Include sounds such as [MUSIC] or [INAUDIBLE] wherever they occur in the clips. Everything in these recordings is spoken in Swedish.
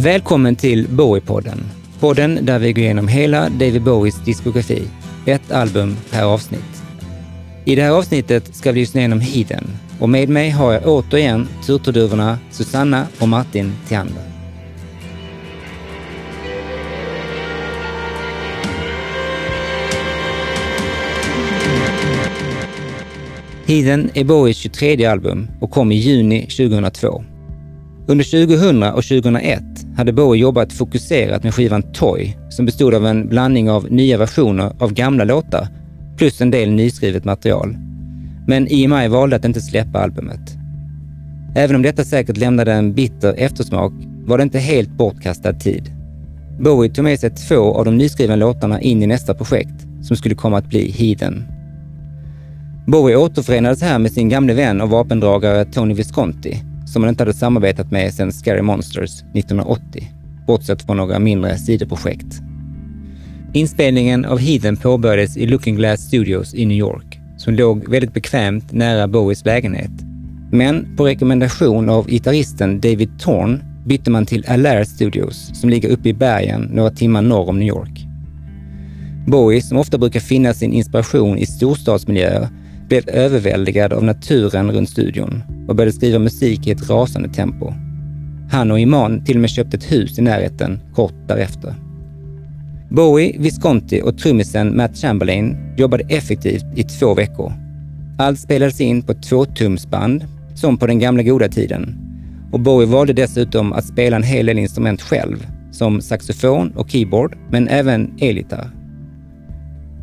Välkommen till Bowie-podden. Podden där vi går igenom hela David Bowies diskografi. Ett album per avsnitt. I det här avsnittet ska vi lyssna igenom Heathen och med mig har jag återigen turturduvorna Susanna och Martin Theander. Heathen är Bowies 23 album och kom i juni 2002. Under 2000 och 2001 hade Bowie jobbat fokuserat med skivan Toy som bestod av en blandning av nya versioner av gamla låtar plus en del nyskrivet material. Men EMI valde att inte släppa albumet. Även om detta säkert lämnade en bitter eftersmak var det inte helt bortkastad tid. Bowie tog med sig två av de nyskrivna låtarna in i nästa projekt som skulle komma att bli Heathen. Bowie återförenades här med sin gamle vän och vapendragare Tony Visconti som han inte hade samarbetat med sedan Scary Monsters 1980, bortsett från några mindre sidoprojekt. Inspelningen av Heathen påbörjades i Looking Glass Studios i New York, som låg väldigt bekvämt nära Bowies lägenhet. Men på rekommendation av gitarristen David Thorn bytte man till Allaire Studios som ligger uppe i bergen några timmar norr om New York. Bowie, som ofta brukar finna sin inspiration i storstadsmiljöer, blev överväldigad av naturen runt studion och började skriva musik i ett rasande tempo. Han och Iman till och med köpte ett hus i närheten kort därefter. Bowie, Visconti och trummisen Matt Chamberlain jobbade effektivt i två veckor. Allt spelades in på ett tvåtumsband, som på den gamla goda tiden. Och Bowie valde dessutom att spela en hel del instrument själv, som saxofon och keyboard, men även elgitarr.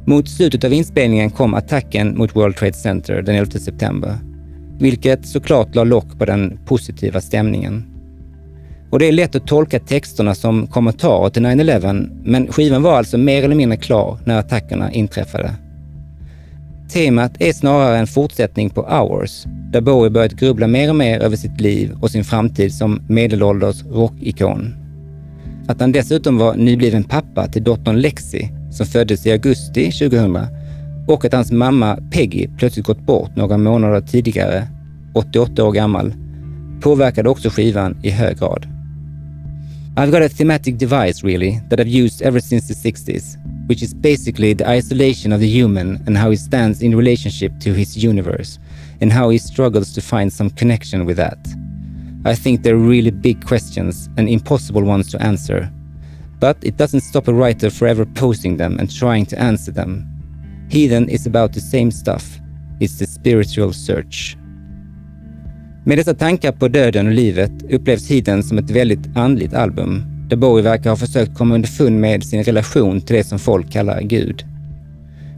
Mot slutet av inspelningen kom attacken mot World Trade Center den 11 september, vilket såklart la lock på den positiva stämningen. Och det är lätt att tolka texterna som kommentarer till 9-11, men skivan var alltså mer eller mindre klar när attackerna inträffade. Temat är snarare en fortsättning på Hours, där Bowie börjat grubbla mer och mer över sitt liv och sin framtid som medelålders rockikon. Att han dessutom var nybliven pappa till dottern Lexi som föddes i augusti 2000 och att hans mamma Peggy plötsligt gått bort några månader tidigare, 88 år gammal, påverkade också skivan i hög grad. I've got a thematic device really that I've used ever since the 60s, which is basically the isolation of the human and how he stands in relationship to his universe and how he struggles to find some connection with that. I think they're really big questions and impossible ones to answer, But it doesn't stop a writer forever posing them and trying to answer them. Heathen is about the same stuff. It's the spiritual search. Med dessa tankar på döden och livet upplevs Heathen som ett väldigt andligt album, där Bowie verkar ha försökt komma underfund med sin relation till det som folk kallar Gud.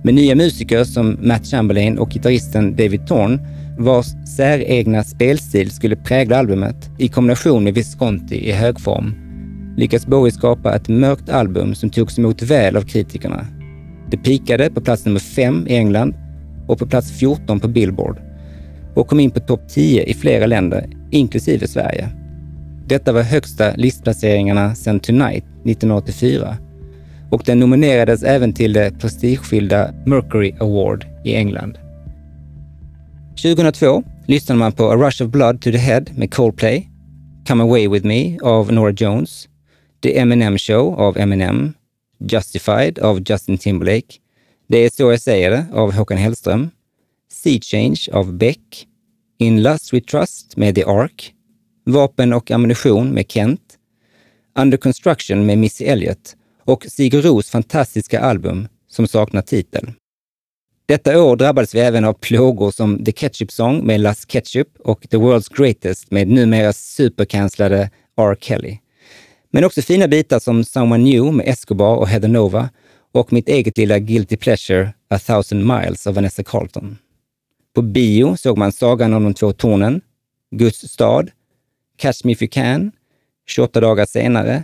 Med nya musiker som Matt Chamberlain och gitarristen David Thorne, vars säregna spelstil skulle prägla albumet i kombination med Visconti i högform lyckades Bowie skapa ett mörkt album som togs emot väl av kritikerna. Det pikade på plats nummer 5 i England och på plats 14 på Billboard och kom in på topp 10 i flera länder, inklusive Sverige. Detta var högsta listplaceringarna sedan Tonight 1984 och den nominerades även till det prestigefyllda Mercury Award i England. 2002 lyssnade man på A Rush of Blood to the Head med Coldplay, Come Away With Me av Nora Jones The Eminem Show av Eminem, Justified av Justin Timberlake, Det är så jag säger det av Håkan Hellström, Sea Change av Beck, In Lust We Trust med The Ark, Vapen och ammunition med Kent, Under Construction med Missy Elliott och Sigur Ros fantastiska album som saknar titel. Detta år drabbades vi även av plågor som The Ketchup Song med Las Ketchup och The World's Greatest med numera supercancellade R. Kelly. Men också fina bitar som Someone New med Escobar och Heather Nova och mitt eget lilla Guilty Pleasure A thousand miles av Vanessa Carlton. På bio såg man Sagan om de två tornen, Guds stad, Catch Me If You Can, 28 dagar senare,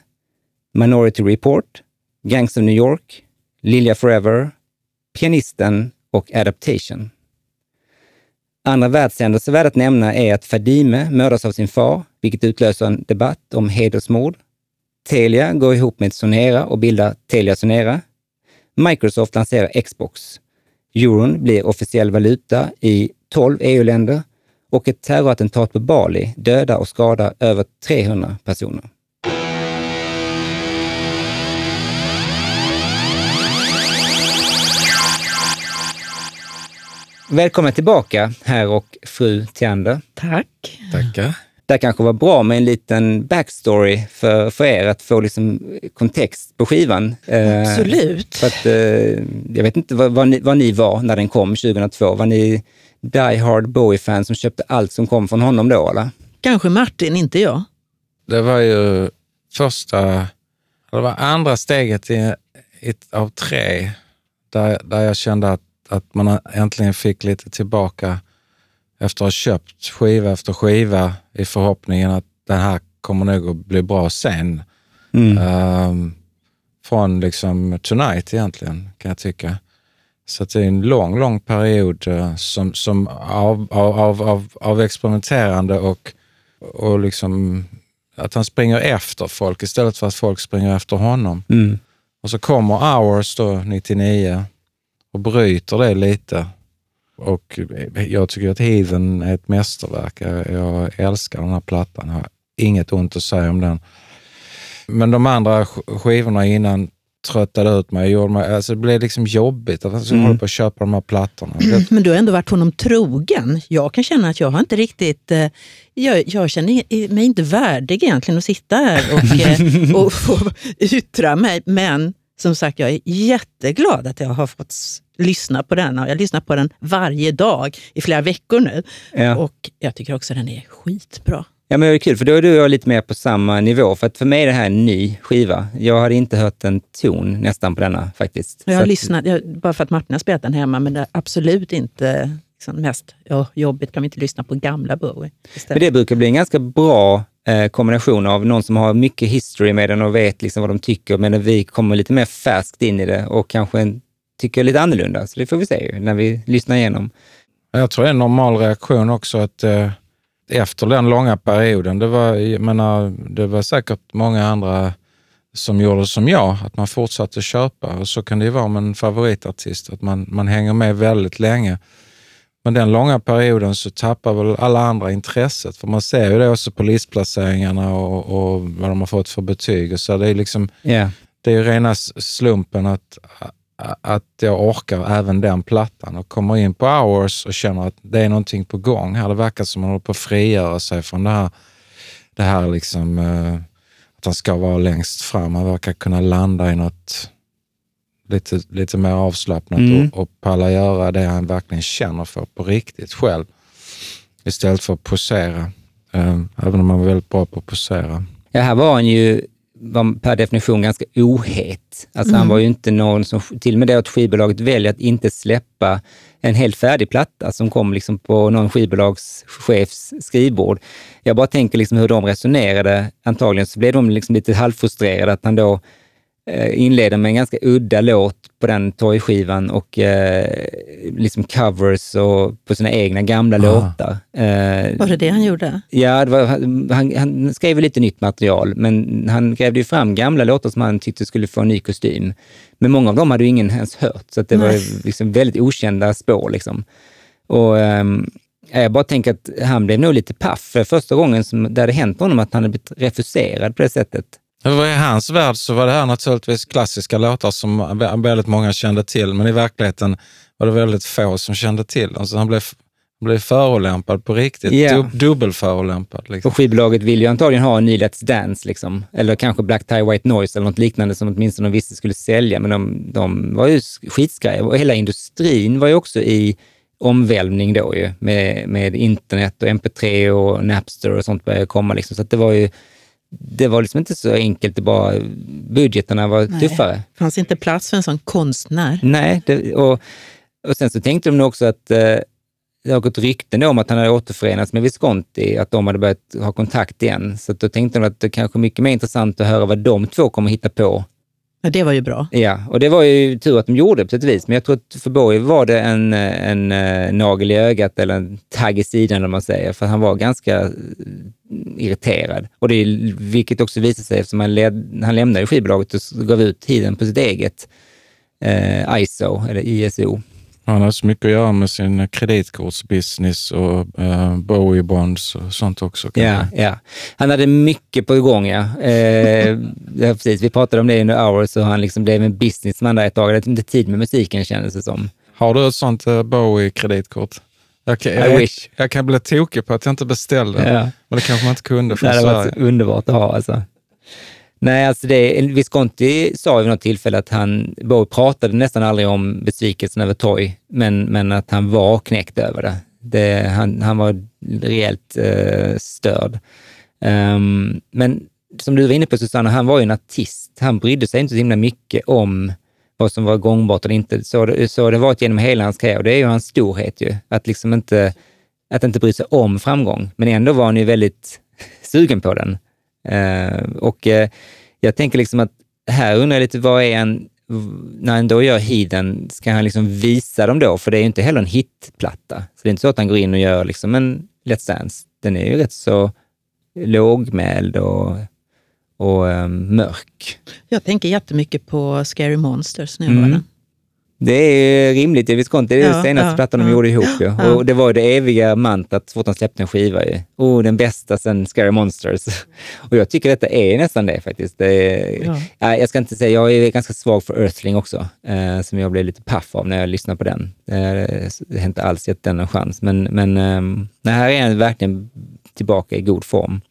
Minority Report, Gangs of New York, Lilja Forever, Pianisten och Adaptation. Andra världshändelser värda att nämna är att Fadime mördas av sin far, vilket utlöser en debatt om hedersmord. Telia går ihop med Sonera och bildar Telia Sonera. Microsoft lanserar Xbox. Euron blir officiell valuta i 12 EU-länder och ett terrorattentat på Bali dödar och skadar över 300 personer. Välkommen tillbaka, herr och fru Theander. Tack. Tackar. Det kanske var bra med en liten backstory för, för er, att få liksom kontext på skivan. Eh, Absolut. För att, eh, jag vet inte vad, vad, ni, vad ni var när den kom 2002. Var ni Die Hard Bowie-fans som köpte allt som kom från honom då, eller? Kanske Martin, inte jag. Det var ju första, det var andra steget i ett av tre där, där jag kände att, att man äntligen fick lite tillbaka efter att ha köpt skiva efter skiva i förhoppningen att den här kommer nog att bli bra sen. Mm. Um, från liksom Tonight egentligen, kan jag tycka. Så det är en lång, lång period uh, som, som av, av, av, av experimenterande och, och liksom att han springer efter folk istället för att folk springer efter honom. Mm. Och så kommer Hours då, 99, och bryter det lite. Och jag tycker att Heathen är ett mästerverk. Jag, älskar den här plattan. Jag har inget ont att säga om den. Men de andra skivorna innan tröttade ut mig. Gjorde mig alltså det blev liksom jobbigt att mm. hålla på att köpa de här plattorna. Men du har ändå varit honom trogen. Jag kan känna att jag har inte riktigt... Eh, jag, jag känner mig inte värdig egentligen att sitta här och, eh, [LAUGHS] och få yttra mig. Men som sagt, jag är jätteglad att jag har fått lyssna på den. Jag har lyssnat på den varje dag i flera veckor nu. Ja. Och jag tycker också att den är skitbra. Ja, men det är kul, för då är du och jag lite mer på samma nivå. För att för mig är det här en ny skiva. Jag hade inte hört en ton nästan på denna faktiskt. Jag har lyssnat, jag, bara för att Martin har spelat den hemma, men det är absolut inte liksom mest ja, jobbigt. Kan vi inte lyssna på gamla Bowie Men det brukar bli en ganska bra eh, kombination av någon som har mycket history med den och vet liksom vad de tycker, men vi kommer lite mer färskt in i det och kanske tycker lite annorlunda. Så det får vi se när vi lyssnar igenom. Jag tror det är en normal reaktion också att eh, efter den långa perioden, det var, jag menar, det var säkert många andra som gjorde som jag, att man fortsatte köpa. Och så kan det ju vara med en favoritartist, att man, man hänger med väldigt länge. Men den långa perioden så tappar väl alla andra intresset, för man ser ju det också på listplaceringarna och, och vad de har fått för betyg. Så det är liksom, yeah. det är ju rena slumpen att, att jag orkar även den plattan och kommer in på Hours och känner att det är någonting på gång här. Det verkar som att man håller på att frigöra sig från det här, det här liksom, uh, att han ska vara längst fram. Han verkar kunna landa i något lite, lite mer avslappnat mm. och, och palla göra det han verkligen känner för på riktigt själv. Istället för att posera. Um, även om han var väldigt bra på att posera. Ja, här var han ju var per definition ganska ohet. Alltså mm. han var ju inte någon som, till och med det att skivbolaget väljer att inte släppa en helt färdig platta som kom liksom på någon skivbolagschefs skrivbord. Jag bara tänker liksom hur de resonerade. Antagligen så blev de liksom lite halvfrustrerade att han då inleder med en ganska udda låt på den torgskivan och eh, liksom covers och på sina egna gamla Aha. låtar. Eh, var det det han gjorde? Ja, var, han, han, skrev lite nytt material, men han grävde ju fram gamla låtar som han tyckte skulle få en ny kostym. Men många av dem hade ju ingen ens hört, så det Nej. var liksom väldigt okända spår. Liksom. Och, eh, jag bara tänker att han blev nog lite paff för första gången som det hade hänt honom att han hade blivit refuserad på det sättet. I hans värld så var det här naturligtvis klassiska låtar som väldigt många kände till, men i verkligheten var det väldigt få som kände till dem. Så han blev, blev förolämpad på riktigt, yeah. Dub, dubbelförolämpad. Liksom. Och skivbolaget vill ju antagligen ha en ny Let's Dance, liksom. eller kanske Black Tie White Noise eller något liknande som åtminstone de visste skulle sälja, men de, de var ju skitskraja. Och hela industrin var ju också i omvälvning då ju, med, med internet och MP3 och Napster och sånt började komma. Liksom. Så det var ju det var liksom inte så enkelt, det bara budgeterna var Nej. tuffare. Det fanns inte plats för en sån konstnär. Nej, det, och, och sen så tänkte de nog också att eh, det har gått rykten om att han hade återförenats med Visconti, att de hade börjat ha kontakt igen. Så då tänkte de att det kanske är mycket mer intressant att höra vad de två kommer hitta på Ja, det var ju bra. Ja, och det var ju tur att de gjorde på sätt och vis. Men jag tror att för Bowie var det en, en, en eh, nagel i ögat eller en tagg i sidan, om man säger. För han var ganska irriterad. Och det, vilket också visade sig eftersom han, led, han lämnade skivbolaget och gav ut tiden på sitt eget eh, ISO, eller ISO. Han har så mycket att göra med sin kreditkortsbusiness och uh, Bowie-bonds och sånt också. Ja, ja, han hade mycket på igång. Ja. Eh, ja, precis. Vi pratade om det under Hours och han liksom blev en businessman där ett tag. Han hade inte tid med musiken kändes det som. Har du ett sånt uh, Bowie-kreditkort? Jag kan, jag, kan bli tokig på att jag inte beställde. Ja. Men det kanske man inte kunde Det från hade Sverige. varit underbart att ha alltså. Nej, alltså det, Visconti sa vid något tillfälle att han, Bowie pratade nästan aldrig om besvikelsen över Toy, men, men att han var knäckt över det. det han, han var rejält eh, störd. Ehm, men som du var inne på Susanna, han var ju en artist. Han brydde sig inte så himla mycket om vad som var gångbart eller inte. Så, det- så har det varit genom hela hans karriär och det är ju hans storhet ju. Att liksom inte, att inte bry sig om framgång. Men ändå var han ju väldigt [LAUGHS] sugen på den. Eh, och eh, jag tänker liksom att här undrar jag lite, vad är en, när han då gör hiden, ska han liksom visa dem då? För det är ju inte heller en hitplatta. Så det är inte så att han går in och gör liksom en Let's Dance. Den är ju rätt så lågmäld och, och eh, mörk. Jag tänker jättemycket på Scary Monsters jag Mm. den. Det är rimligt Visconti. Det är den Ja, senaste ja, plattan de ja. gjorde ihop. Ja. Och det var det eviga mantrat så fort de släppte en skiva. Ju. Oh, den bästa sen Scary Monsters. [LAUGHS] Och jag tycker detta är nästan det faktiskt. Det är, Ja. Jag ska inte säga, jag är ganska svag för Earthling också, eh, som jag blev lite paff av när jag lyssnade på den. Eh, det har inte alls gett den en chans, men, men eh, här är han verkligen tillbaka i god form.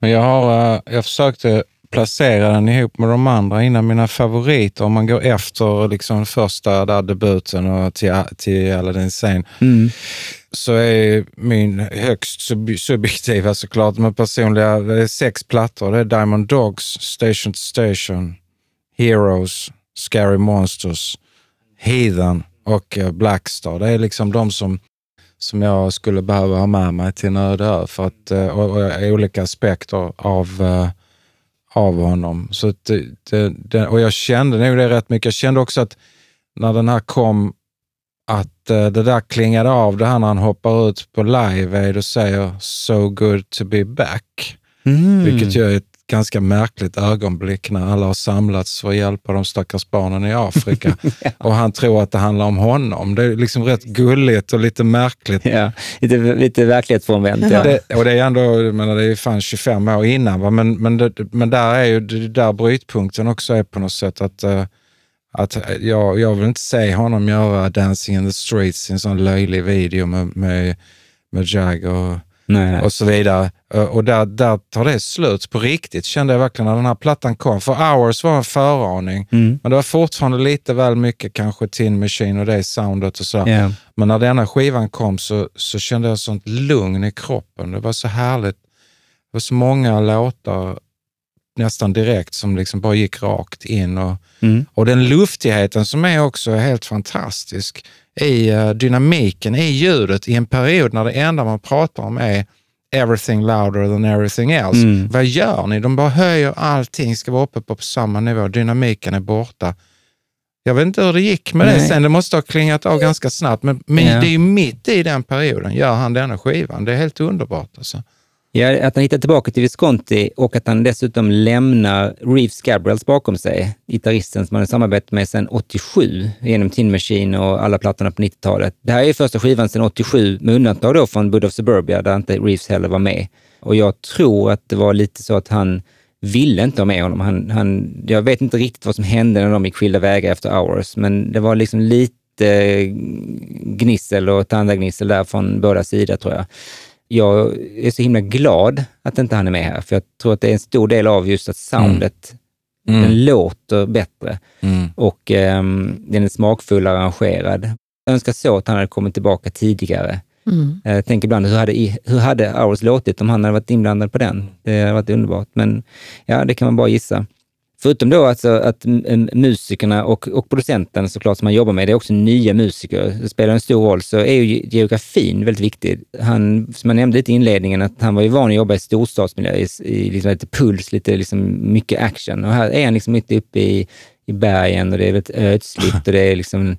Men jag, har, eh, jag försökte placera den ihop med de andra innan mina favoriter. Om man går efter liksom första där debuten och till, till Aladdin Sane så är min högst sub subjektiva såklart, men personliga, det är sex plattor. Det är Diamond Dogs, Station to Station, Heroes, Scary Monsters, Heathen och eh, Blackstar. Det är liksom de som, som jag skulle behöva ha med mig till en öde ö för att, eh, och, och olika aspekter av, eh, av honom. Så det, det, det, och jag kände nog det rätt mycket. Jag kände också att när den här kom, att eh, det där klingade av det här när han hoppar ut på Live Aid och säger “So good to be back”. Vilket ju är ganska märkligt ögonblick när alla har samlats för att hjälpa de stackars barnen i Afrika. [LAUGHS] Och han tror att det handlar om honom. Det är liksom rätt gulligt och lite märkligt. Ja, lite, lite verklighetsfrånvänt. Ja. Det, och det är ändå, menar, det är fan 25 år innan, va? men, men, det, men där är ju det där brytpunkten också är på något sätt att, eh, att jag, jag vill inte se honom göra Dancing in the streets i en sån löjlig video med, med, med Jag och, Nej, och så vidare. Eh, Och där, där tar det slut på riktigt, kände jag verkligen när den här plattan kom. För Hours var en föraning, Mm. men det var fortfarande lite väl mycket kanske Tin Machine och det soundet och så. Ja. Men när denna skivan kom så, så kände jag sånt lugn i kroppen. Det var så härligt. Det var så många låtar nästan direkt som liksom bara gick rakt in. Och, Mm. och den luftigheten som är också helt fantastisk i eh, dynamiken, i ljudet i en period när det enda man pratar om är everything louder than everything else. Mm. Vad gör ni? De bara höjer allting, ska vara uppe på samma nivå. Dynamiken är borta. Jag vet inte hur det gick med det Nej. sen. Det måste ha klingat av ganska snabbt. Men, men Ja. det är ju mitt i den perioden gör han denna skivan. Det är helt underbart. Alltså. Ja, att han hittar tillbaka till Visconti och att han dessutom lämnar Reeves Gabriels bakom sig, gitarristen som han har samarbetat med sedan 87 genom Tin Machine och alla plattorna på 90-talet. Det här är första skivan sedan 87, med undantag då från Bud of Suburbia, där inte Reeves heller var med. Och jag tror att det var lite så att han ville inte ha med honom. Han, han, jag vet inte riktigt vad som hände när de gick skilda vägar efter Hours, men det var liksom lite gnissel och tandagnissel där från båda sidor tror jag jag är så himla glad att inte han är med här, för jag tror att det är en stor del av just att soundet, den låter bättre Mm. och ehm, den är smakfullare arrangerad. Jag önskar så att han hade kommit tillbaka tidigare. Mm. Jag tänker ibland, hur hade, hur hade Hours låtit om han hade varit inblandad på den? Det hade varit underbart, men ja, det kan man bara gissa. Förutom då alltså att musikerna och, och producenten såklart som man jobbar med, det är också nya musiker. Det spelar en stor roll. Så är ju geografin väldigt viktig. Han, som jag nämnde lite i inledningen, att han var ju van att jobba i storstadsmiljö, i, i liksom lite puls, lite liksom mycket action. Och här är han liksom mitt uppe i, i bergen och det är väldigt ödsligt och det är liksom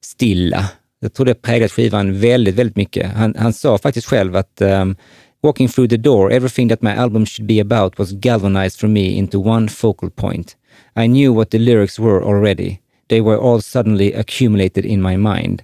stilla. Jag tror det präglat skivan väldigt, väldigt mycket. Han, han sa faktiskt själv att um, Walking through the door, everything that my album should be about was galvanized for me into one focal point. I knew what the lyrics were already. They were all suddenly accumulated in my mind.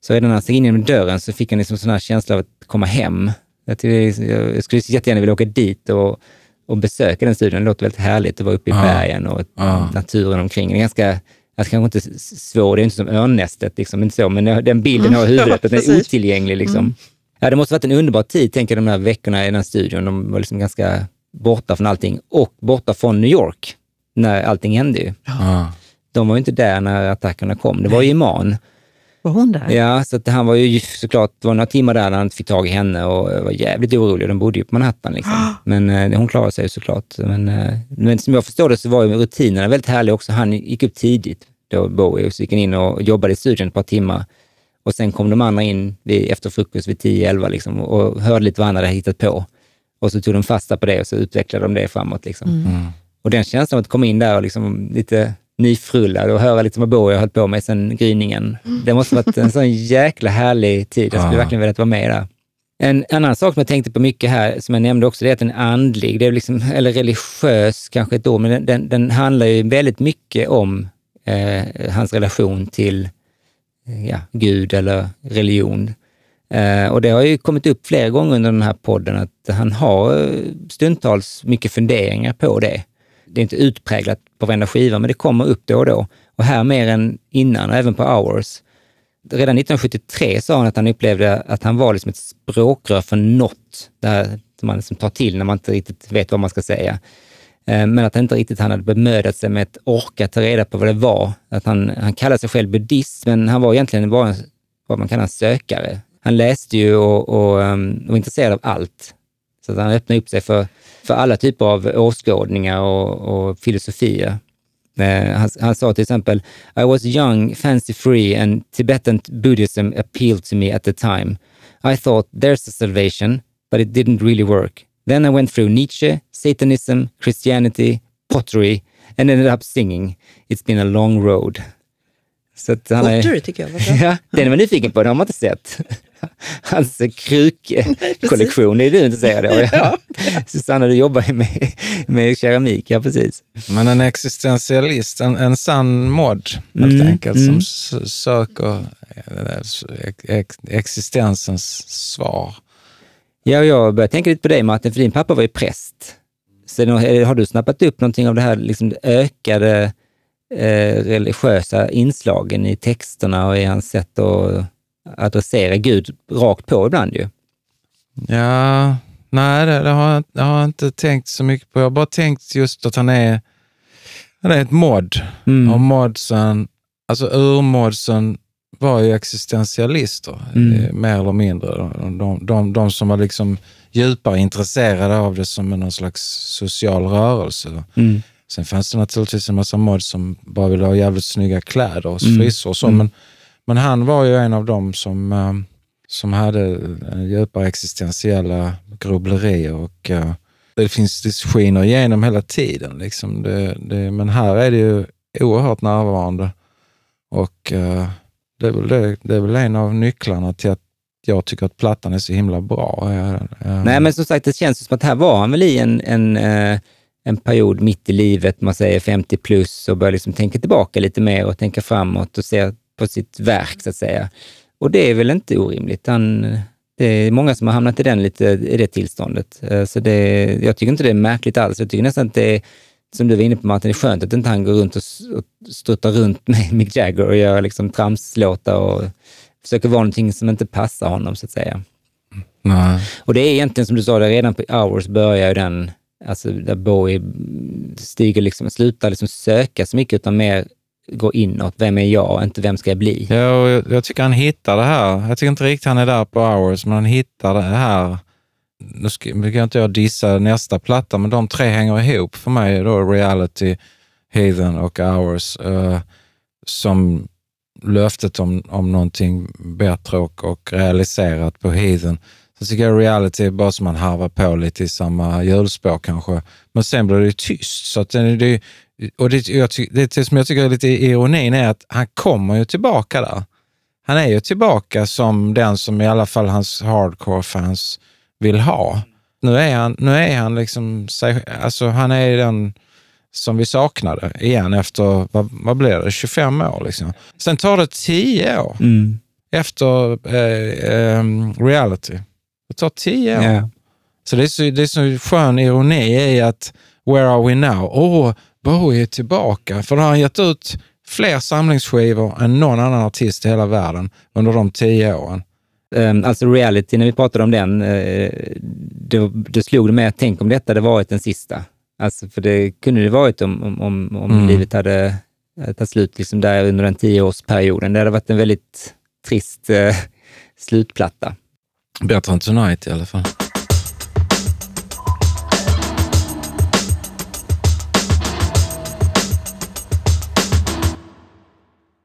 Så redan när han steg in genom dörren så fick han liksom sån här känsla av att komma hem. Jag, är- jag skulle jättegärna vilja åka dit och, och besöka den studion. Det låter väldigt härligt att vara uppe i Ja. bergen och Ja. naturen omkring. Det är ganska Alltså kanske inte svår, det är inte som örnnästet, liksom, inte så, men den bilden har i huvudet, att den är [LAUGHS] otillgänglig. Liksom. Mm. Ja, det måste varit en underbar tid, tänker jag, de här veckorna i den här studion. De var liksom ganska borta från allting och borta från New York när allting hände. Ju. Ja. De var ju inte där när attackerna kom. Det var ju Iman. Var hon där? Ja, så att han var ju såklart, det var några timmar där när han inte fick tag i henne och var jävligt orolig. De bodde ju på Manhattan. Liksom. Men eh, hon klarade sig såklart. Men, eh, men som jag förstår det så var ju rutinerna väldigt härliga också. Han gick upp tidigt, då Bowie, och så gick han in och jobbade i studion ett par timmar. Och sen kom de andra in vid, efter frukost vid 10-11 liksom, och hörde lite vad han hade hittat på. Och så tog de fasta på det och så utvecklade de det framåt. Liksom. Mm. Och den känslan att komma in där och liksom lite nyfrullad och höra lite vad Bowie har hållit på med sen gryningen. Mm. Det måste varit en sån jäkla härlig tid. Jag skulle verkligen velat vara med där. En annan sak som jag tänkte på mycket här, som jag nämnde också, det är att den är andlig, det är liksom, eller religiös kanske ett ord, men den, den, den handlar ju väldigt mycket om eh, hans relation till Eh, ja, Gud eller religion. Eh, och det har ju kommit upp flera gånger under den här podden att han har eh, stundtals mycket funderingar på det. Det är inte utpräglat på varenda skiva, men det kommer upp då och då. Och här mer än innan, även på Hours. Redan 1973 sa han att han upplevde att han var liksom ett språkrör för något, där man liksom tar till när man inte riktigt vet vad man ska säga. Eh, men att han inte riktigt han hade bemödat sig med att orka ta reda på vad det var. Att han, han kallade sig själv buddhist, men han var egentligen bara en, vad man kallar en sökare. Han läste ju och, och, och var intresserad av allt. Så att han öppnade upp sig för, för alla typer av åskådningar och, och filosofier. Eh, han, han, sa till exempel, I was young, fancy free and Tibetan Buddhism appealed to me at the time. I thought there's a salvation, but it didn't really work. Then I went through Nietzsche, Satanism, Christianity, pottery and ended up singing. It's been a long road. Så att han Pottery är, tycker jag var bra. [LAUGHS] Ja, den är man nyfiken på, den har man inte sett. [LAUGHS] Hans krukkollektion är du intresserad [LAUGHS] av. Ja. Susanna, du jobbar med, med keramik, ja precis. Men en existentialist, en, en sann mod helt mm, enkelt, mm. som söker eh, existensens svar. Ja, jag börjar tänka lite på dig Martin, för din pappa var ju präst. Så har du snappat upp någonting av det här liksom ökade eh, religiösa inslagen i texterna och i hans sätt att adressera Gud rakt på ibland ju? Ja, nej det, det, har, det har jag inte tänkt så mycket på. Jag har bara tänkt just att han är, han är ett mod. Mm. Och modsen, alltså urmodsen var ju existentialister, mm. Eh, mer eller mindre. De, de, de, som var liksom djupare intresserade av det som någon slags social rörelse. Mm. Sen fanns det naturligtvis en massa mods som bara ville ha jävligt snygga kläder och mm. frisor och så, mm. men, men han var ju en av dem som, uh, som hade djupa existentiella grubblerier och det finns, det skiner igenom hela tiden. Liksom. Det, det, men här är det ju oerhört närvarande och uh, det, är väl det, det är väl en av nycklarna till att jag tycker att plattan är så himla bra. Eh, Nej, men som sagt, det känns som att här var han väl i en, en eh, en period mitt i livet, man säger 50 plus och börjar liksom tänka tillbaka lite mer och tänka framåt och se på sitt verk så att säga. Och det är väl inte orimligt. Han, det är många som har hamnat i, den lite, i det tillståndet. Eh, så det, jag tycker inte det är märkligt alls. Jag tycker nästan att det är, som du var inne på Martin, det är skönt att inte han går runt och, struttar runt [LAUGHS] med Mick Jagger och gör liksom tramslåtar och försöker vara någonting som inte passar honom så att säga. Nej. Och det är egentligen som du sa, redan på Hours börjar ju den Alltså där Bowie stiger liksom, slutar liksom söka så mycket utan mer gå inåt. Vem är jag? Inte vem ska jag bli? Ja, och jag, jag tycker han hittar det här. Jag tycker inte riktigt han är där på Hours, men han hittar det här. Nu ska, nu kan inte jag dissa nästa platta, men de tre hänger ihop för mig. Då Reality, Heathen och Hours. Uh, som löftet om, om någonting bättre och, och realiserat på Heathen Sen tycker jag reality är bara som man harvar på lite i samma hjulspår kanske. Men sen blir det tyst. Så att det, och det, jag, det som jag tycker är lite ironin är att han kommer ju tillbaka där. Han är ju tillbaka som den som i alla fall hans hardcore-fans vill ha. Nu är han, nu är han liksom, alltså han är den som vi saknade igen efter, vad, vad blir det, 25 år liksom. Sen tar det 10 år mm. efter eh, eh, reality. Det tar tio år. Yeah. Så det är så, det är så skön ironi i att Where are we now? Åh, oh, Bowie är tillbaka. För då har han gett ut fler samlingsskivor än någon annan artist i hela världen under de tio åren. Um, alltså reality, när vi pratade om den, uh, det, det slog mig att tänk om detta hade varit den sista. Alltså, för det kunde det varit om, om, om, om mm. livet hade tagit slut liksom där under den tioårsperioden. Det hade varit en väldigt trist uh, slutplatta. Bättre än Tonight i alla fall.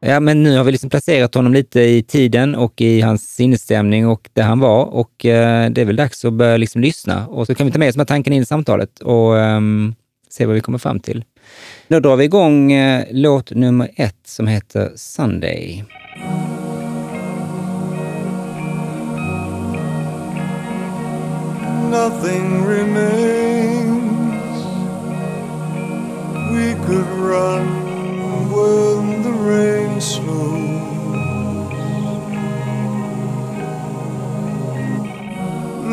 Ja, men nu har vi liksom placerat honom lite i tiden och i hans sinnesstämning och där han var och eh, det är väl dags att börja liksom lyssna. Och så kan vi ta med oss de här tanken in i samtalet och eh, se vad vi kommer fram till. Då drar vi igång eh, låt nummer ett som heter Sunday. Nothing remains We could run when the rain slows.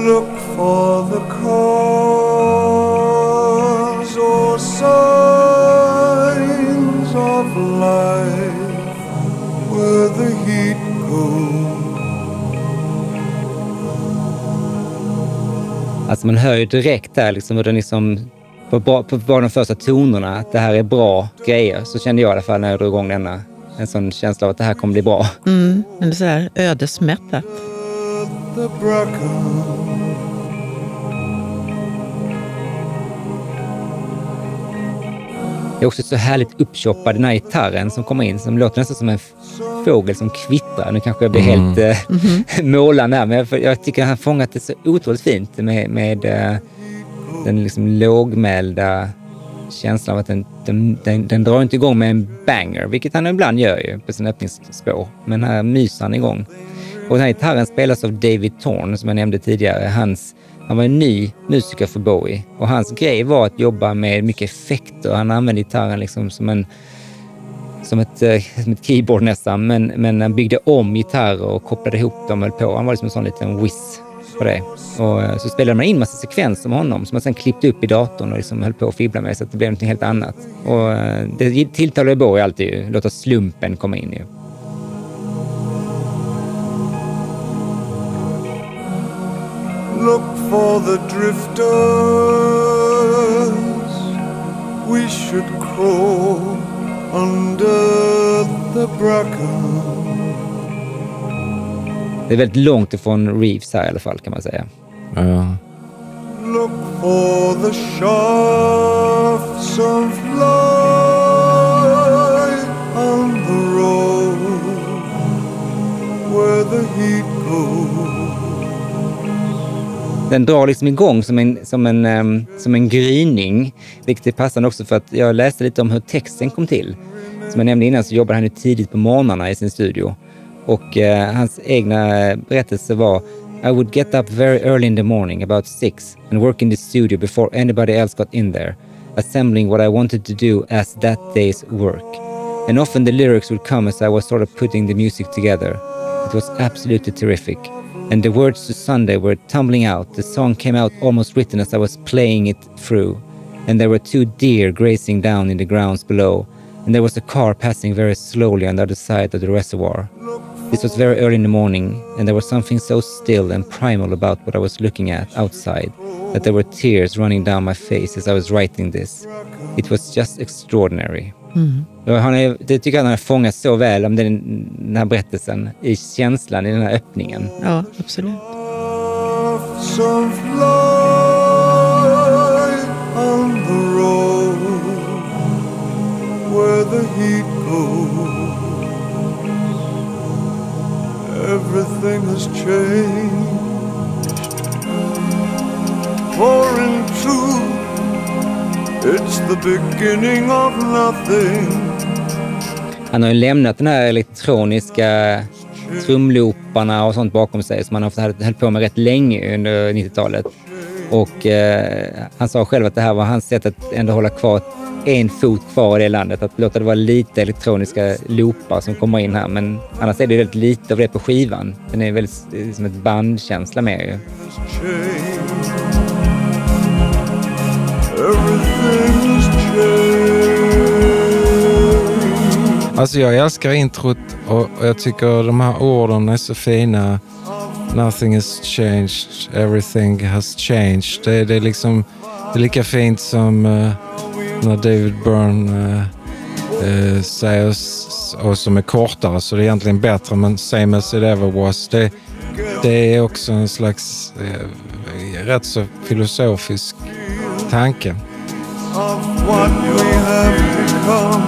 Look for the cause or signs of life where the heat goes. Alltså man hör ju direkt där liksom hur den liksom på, på, på bara de första tonerna att det här är bra grejer. Så kände jag i alla fall när jag drog igång denna. En sån känsla av att det här kommer bli bra. Mm, eller så här ödesmättat. Det är också så härligt uppchoppad den här gitarren som kommer in som låter nästan som en fågel som kvittrar. Nu kanske jag blir mm. helt äh, mm -hmm. målande här, men jag, jag tycker han fångat det så otroligt fint med, med äh, den liksom lågmälda känslan av att den, den, den, den, drar inte igång med en banger, vilket han ibland gör ju på sin öppningsspår. Men här myser han igång. Och den här gitarren spelas av David Thorne, som jag nämnde tidigare. Hans, han var en ny musiker för Bowie och hans grej var att jobba med mycket effekter. Han använde gitarren liksom som en som ett, eh, som ett keyboard nästan, men, men han byggde om gitarrer och kopplade ihop dem och höll på. Han var liksom en sån liten whiz på det. Och eh, så spelade man in massa sekvenser med honom som man sen klippte upp i datorn och liksom höll på att fibbla med så att det blev något helt annat. Och eh, det tilltalade Borg alltid ju, låta slumpen komma in ju. Look for the drifters We should crawl under the bracken det är väldigt långt ifrån Reeves här i alla fall kan man säga. Ja. Look for the shafts of light on the road where the heat goes den drar liksom igång som en, som en, um, som en gryning, vilket är passande också för att jag läste lite om hur texten kom till. Som jag nämnde innan så jobbade han ju tidigt på morgnarna i sin studio och eh, hans egna berättelse var I would get up very early in the morning, about six, and work in the studio before anybody else got in there, assembling what I wanted to do as that day's work. And often the lyrics would come as I was sort of putting the music together. It was absolutely terrific. And the words to Sunday were tumbling out. The song came out almost written as I was playing it through. And there were two deer grazing down in the grounds below. And there was a car passing very slowly on the other side of the reservoir. This was very early in the morning, and there was something so still and primal about what I was looking at outside that there were tears running down my face as I was writing this. It was just extraordinary. Mm. Han är, det tycker jag han har fångat så väl om den, den här berättelsen, i känslan i den här öppningen. Ja, absolut. where the heat goes everything has changed. For in truth, it's the beginning of nothing. Han har ju lämnat den här elektroniska trumlooparna och sånt bakom sig som han har höll på med rätt länge under 90-talet. Och eh, han sa själv att det här var hans sätt att ändå hålla kvar en fot kvar i det landet. Att låta det vara lite elektroniska loopar som kommer in här. Men annars är det väldigt lite av det på skivan. Den är väldigt som ett bandkänsla med ju. Alltså jag älskar introt och jag tycker de här orden är så fina. Nothing has changed, everything has changed. Det, det är liksom det är lika fint som uh, när David Byrne uh, uh, säger, och som är kortare så det är egentligen bättre, men same as it ever was. Det, det är också en slags uh, rätt så filosofisk tanke. of what we have become.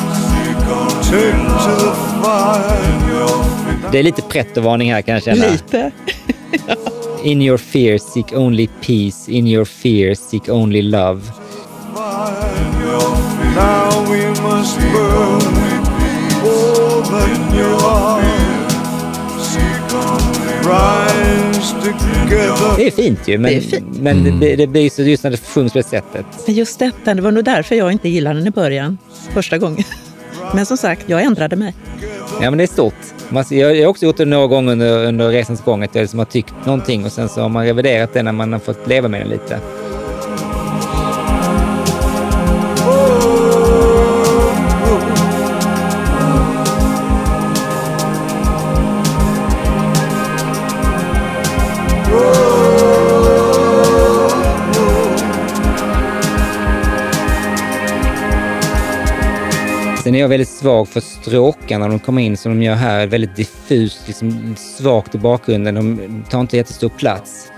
Take to the fire. Det är lite pretto-varning här kan jag känna. Lite. [LAUGHS] In your fear seek only peace, in your fear seek only love. Det är fint ju, men, Det är fint. men det, det blir så just när det sjungs på det sättet. Men just detta, det var nog därför jag inte gillade den i början, första gången. [LAUGHS] Men som sagt, jag ändrade mig. Ja, men det är stort. Man, jag har också gjort det några gånger under, under resans gång, att jag liksom har tyckt någonting och sen så har man reviderat det när man har fått leva med det lite. Sen är jag väldigt svag för stråkarna när de kommer in som de gör här. Väldigt diffust, liksom svagt i bakgrunden. De tar inte jättestor plats.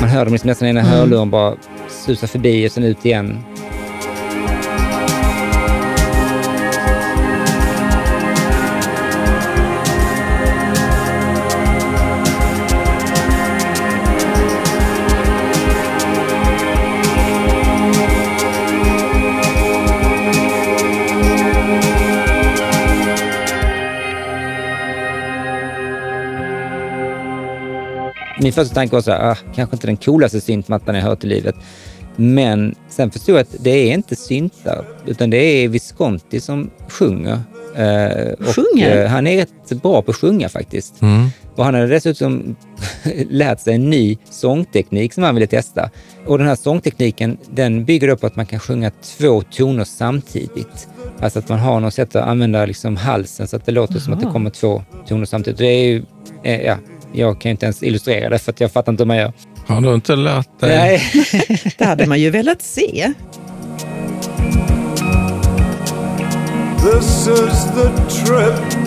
Man hör dem liksom nästan i ena hörluren bara susa förbi och sen ut igen. Min första tanke var så här, ah, kanske inte den coolaste syntmattan jag hört i livet. Men sen förstod jag att det är inte syntar, utan det är Visconti som sjunger. Eh, och, Sjunger? eh, han är rätt bra på att sjunga faktiskt. Och han hade dessutom [LAUGHS] lärt sig en ny sångteknik som han ville testa. Och den här sångtekniken, den bygger då på att man kan sjunga två toner samtidigt. Alltså att man har något sätt att använda liksom halsen så att det låter som att det kommer två toner samtidigt. Det är ju, eh, ja, jag kan inte ens illustrera det för att jag fattar inte hur man gör. Har du inte lärt dig? Nej. [LAUGHS] Det hade man ju velat se. This is the trip.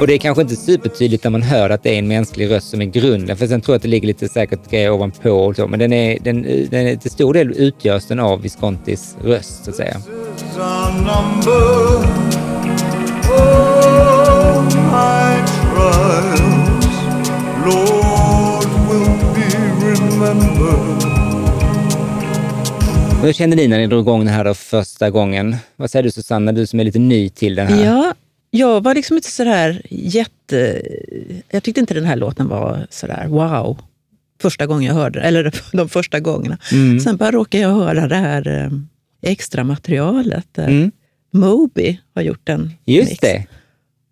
Och det är kanske inte supertydligt när man hör att det är en mänsklig röst som är grunden. För sen tror jag att det ligger lite säkert grejer ovanpå och så. Men den är, den, den är till stor del utgörs den av Viscontis röst, så att säga. Hur kände ni när ni drog igång den här då första gången? Vad säger du Susanna, du som är lite ny till den här? Ja, jag var liksom inte sådär jätte... Jag tyckte inte den här låten var sådär wow. Första gången jag hörde eller [LAUGHS] de första gångerna. Mm. Sen bara råkade jag höra det här eh, extra materialet där Mm. Moby har gjort en Just mix. det.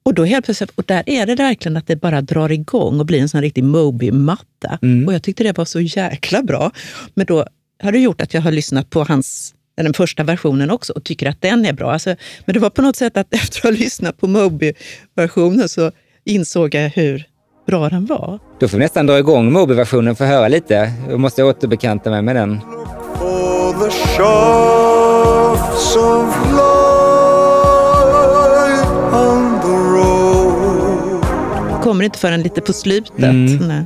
Och då helt plötsligt, och där är det verkligen att det bara drar igång och blir en sån riktig Moby-matta. Mm. Och jag tyckte det var så jäkla bra. Men då har det gjort att jag har lyssnat på hans, den första versionen också och tycker att den är bra. Alltså, men det var på något sätt att [LAUGHS] efter att ha lyssnat på Moby-versionen så insåg jag hur bra den var. Då får vi nästan dra igång Moby-versionen för att höra lite. Jag måste återbekanta mig med den. For Kommer inte förrän lite på slutet. Mm. Nej.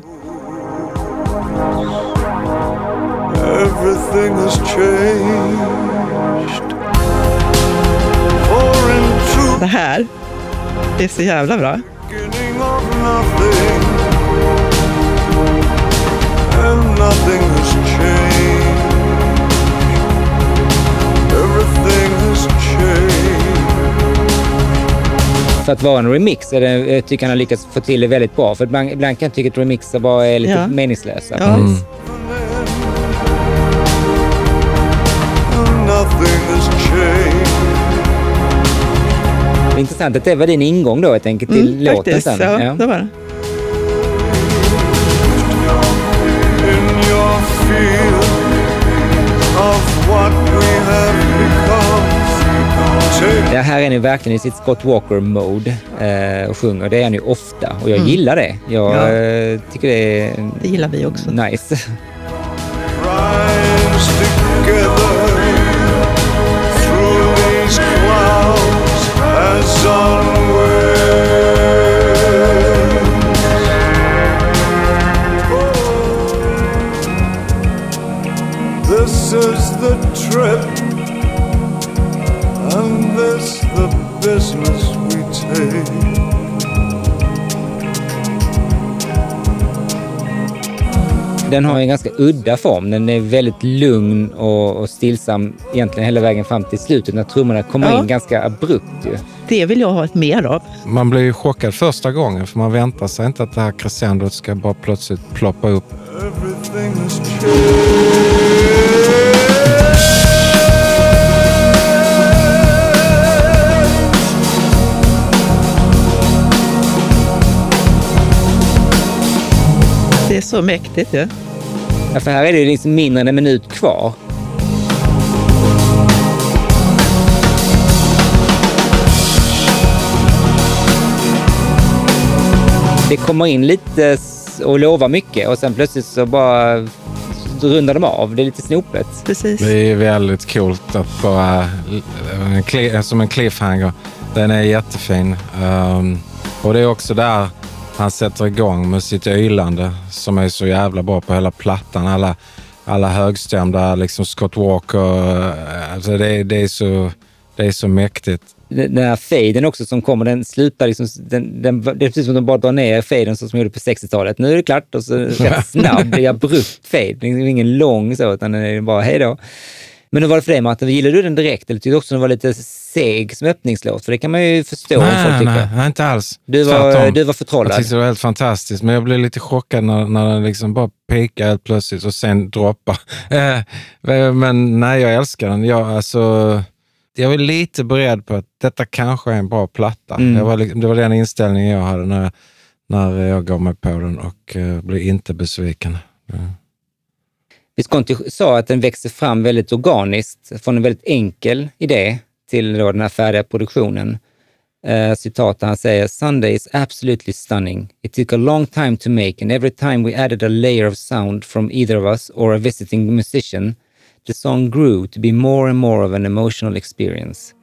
Everything has changed. Det här, det är så jävla bra. Everything has changed. För att vara en remix är det, jag tycker han har lyckats få till det väldigt bra. För ibland, ibland kan jag tycka att remixer bara är lite Ja. meningslösa. Ja. Mm. Det är intressant att det var din ingång då helt enkelt till Mm, låten faktiskt. sen. Ja, det var det. In your feel of what we have become. Det här är ni verkligen i sitt Scott Walker-mode eh, och sjunger. Det är ju ofta och jag gillar det. Jag Ja. eh, tycker det är Det gillar vi också. nice. This is the trip, the business we take. Den har en ganska udda form. Den är väldigt lugn och, och stillsam egentligen hela vägen fram till slutet när trummorna kommer Ja. in ganga abrupt. Ju. Det vill jag ha ett mer av. Man blir ju chockad första gången för man väntar sig inte att det här crescendot ska bara plötsligt ploppa upp. Everything has changed. Är så mäktigt ju. Ja, för här är det ju liksom mindre än en minut kvar. Det kommer in lite och lovar mycket och sen plötsligt så bara rundar de av. Det är lite snopet. Precis. Det är väldigt coolt att bara... cli- Som en cliffhanger. Den är jättefin. Um, och det är också där han sätter igång med sitt ylande som är så jävla bra på hela plattan. Alla, alla högstämda, liksom Scott Walker. eh, Alltså det, är- det, är så, det är så mäktigt. Den här faden också som kommer, den slutar liksom, den, den, det är precis som att de bara drar ner faden som de gjorde på 60-talet. Nu är det klart och så rätt [LAUGHS] snabb, det är abrupt fade. Det är ingen lång så, utan den är bara hej då. Men hur var det för dig Martin? Gillade du den direkt eller tyckte du också den var lite seg som öppningslåt? För det kan man ju förstå om folk Nej, tycker. nej, nej, inte alls. Du var, Tvärtom. du var Jag förtrollad. tyckte det var helt fantastiskt, men jag blev lite chockad när, när den liksom bara pikade helt plötsligt och sen droppar. [LAUGHS] Eh, men nej, jag älskar den. Jag, alltså, jag var lite beredd på att detta kanske är en bra platta. Mm. Jag var, det var den inställningen jag hade när, när jag gav mig på den och uh, blev inte besviken. Visconti sa att den växer fram väldigt organiskt från en väldigt enkel idé till då den här färdiga produktionen. Uh, citat han säger “Sunday is absolutely stunning. It took a long time to make and every time we added a layer of sound from either of us or a visiting musician, the song grew to be more and more of an emotional experience.”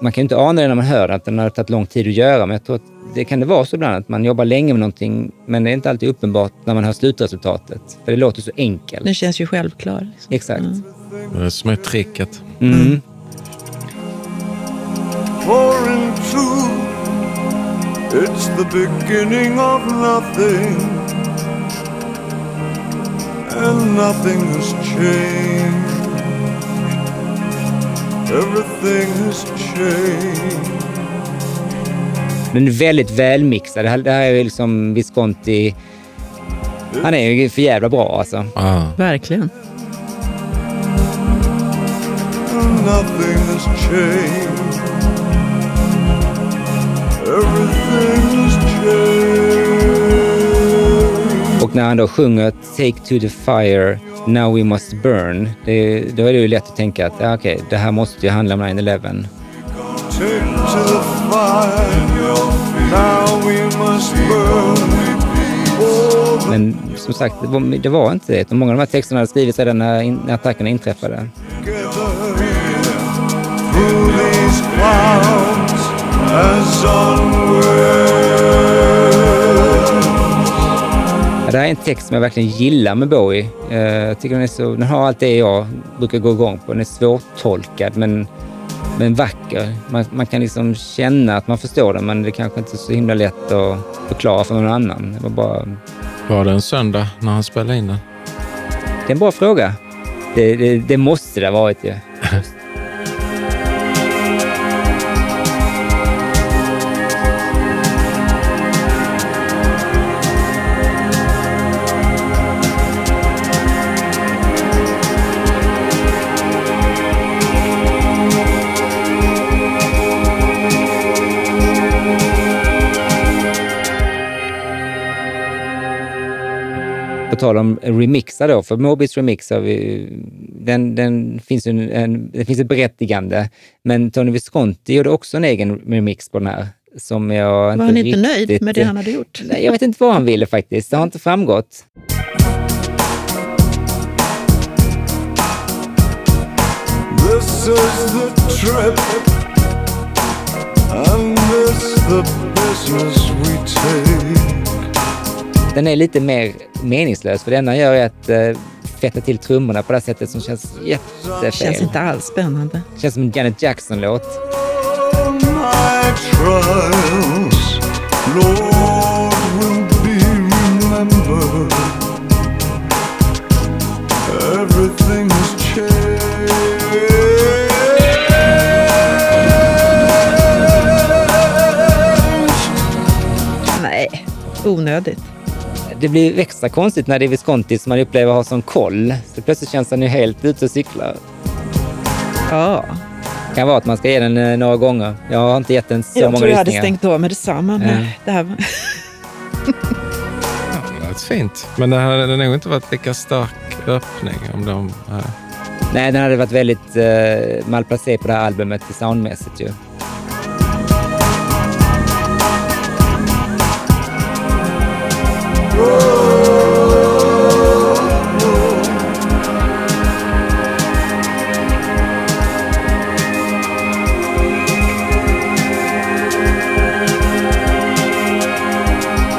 Man kan ju inte ana det när man hör att den har tagit lång tid att göra, men jag tror att det kan det vara så ibland att man jobbar länge med någonting, men det är inte alltid uppenbart när man hör slutresultatet. För det låter så enkelt. Den känns ju självklar. Liksom. Exakt. Det är som är tricket. Mm. It's the beginning of nothing, and nothing has changed. Everything has changed. Den är väldigt välmixad. Det här, det här är liksom Visconti. Han är ju för jävla bra alltså. Ah. Verkligen. and Nothing has changed. Everything has changed. Och när han då sjunger Take to the fire, now we must burn. Det, då är det ju lätt att tänka att ja, okej, det här måste ju handla om 9-11. Men som sagt, det var, det var inte det. Många av de här texterna hade skrivits redan när, in, när attackerna inträffade. together as det här är en text som jag verkligen gillar med Bowie. Eh, Jag tycker den, är så, den har allt det jag brukar gå igång på. Den är svårtolkad men, men vacker. Man, man kan liksom känna att man förstår den men det kanske inte är så himla lätt att förklara för någon annan. Det, var bara, Var det en söndag när han spelade in den? det är en bra fråga. Det, det, det måste det ha varit ju. På [LAUGHS] på tal om remixar då, för Mobis remix har vi, den, den finns ju en, det finns ett berättigande. Men Tony Visconti gjorde också en egen remix på den här. Som jag Var inte han inte riktigt, nöjd med det han hade gjort? Nej, jag vet inte vad han ville faktiskt. Det har inte framgått. This is the trip, and this the business we take. Den är lite mer meningslös, för det enda gör är att uh, fetta till trummorna på det här sättet som känns jättefel. Känns inte alls spännande. känns som en Janet Jackson-låt. Onödigt. Det blir extra konstigt när det är Visconti som man upplever har sån koll. Så plötsligt känns han ju helt ute och cyklar. Ja, Kan vara att man ska ge den eh, några gånger. Jag har inte gett den så jag många tror jag hade lyssningar. stängt av med detsamma. Men Ja. det här var... Det lät fint. Men det hade nog inte varit lika stark öppning om de... här- Nej, den hade varit väldigt uh, malplacerad på det här albumet soundmässigt ju.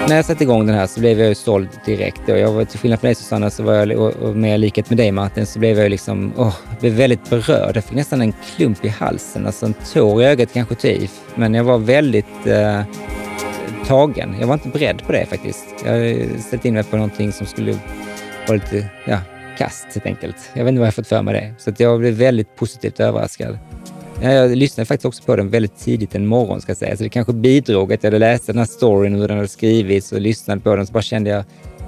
När jag satte igång den här så blev jag ju såld direkt. Och jag var, till skillnad från dig Susanna, så var jag, och, och med likhet med dig Martin, så blev jag liksom, åh, blev väldigt berörd. Jag fick nästan en klump i halsen, alltså en tår i ögat kanske till. Men jag var väldigt eh, tagen. Jag var inte beredd på det faktiskt. Jag ställt in mig på någonting som skulle vara lite, ja, kast helt enkelt. Jag vet inte vad jag fått för mig det. Så att jag blev väldigt positivt överraskad. Jag lyssnade faktiskt också på den väldigt tidigt en morgon ska jag säga, så det kanske bidrog att jag hade läst den här storyn och hur den hade skrivits och lyssnat på den så bara kände jag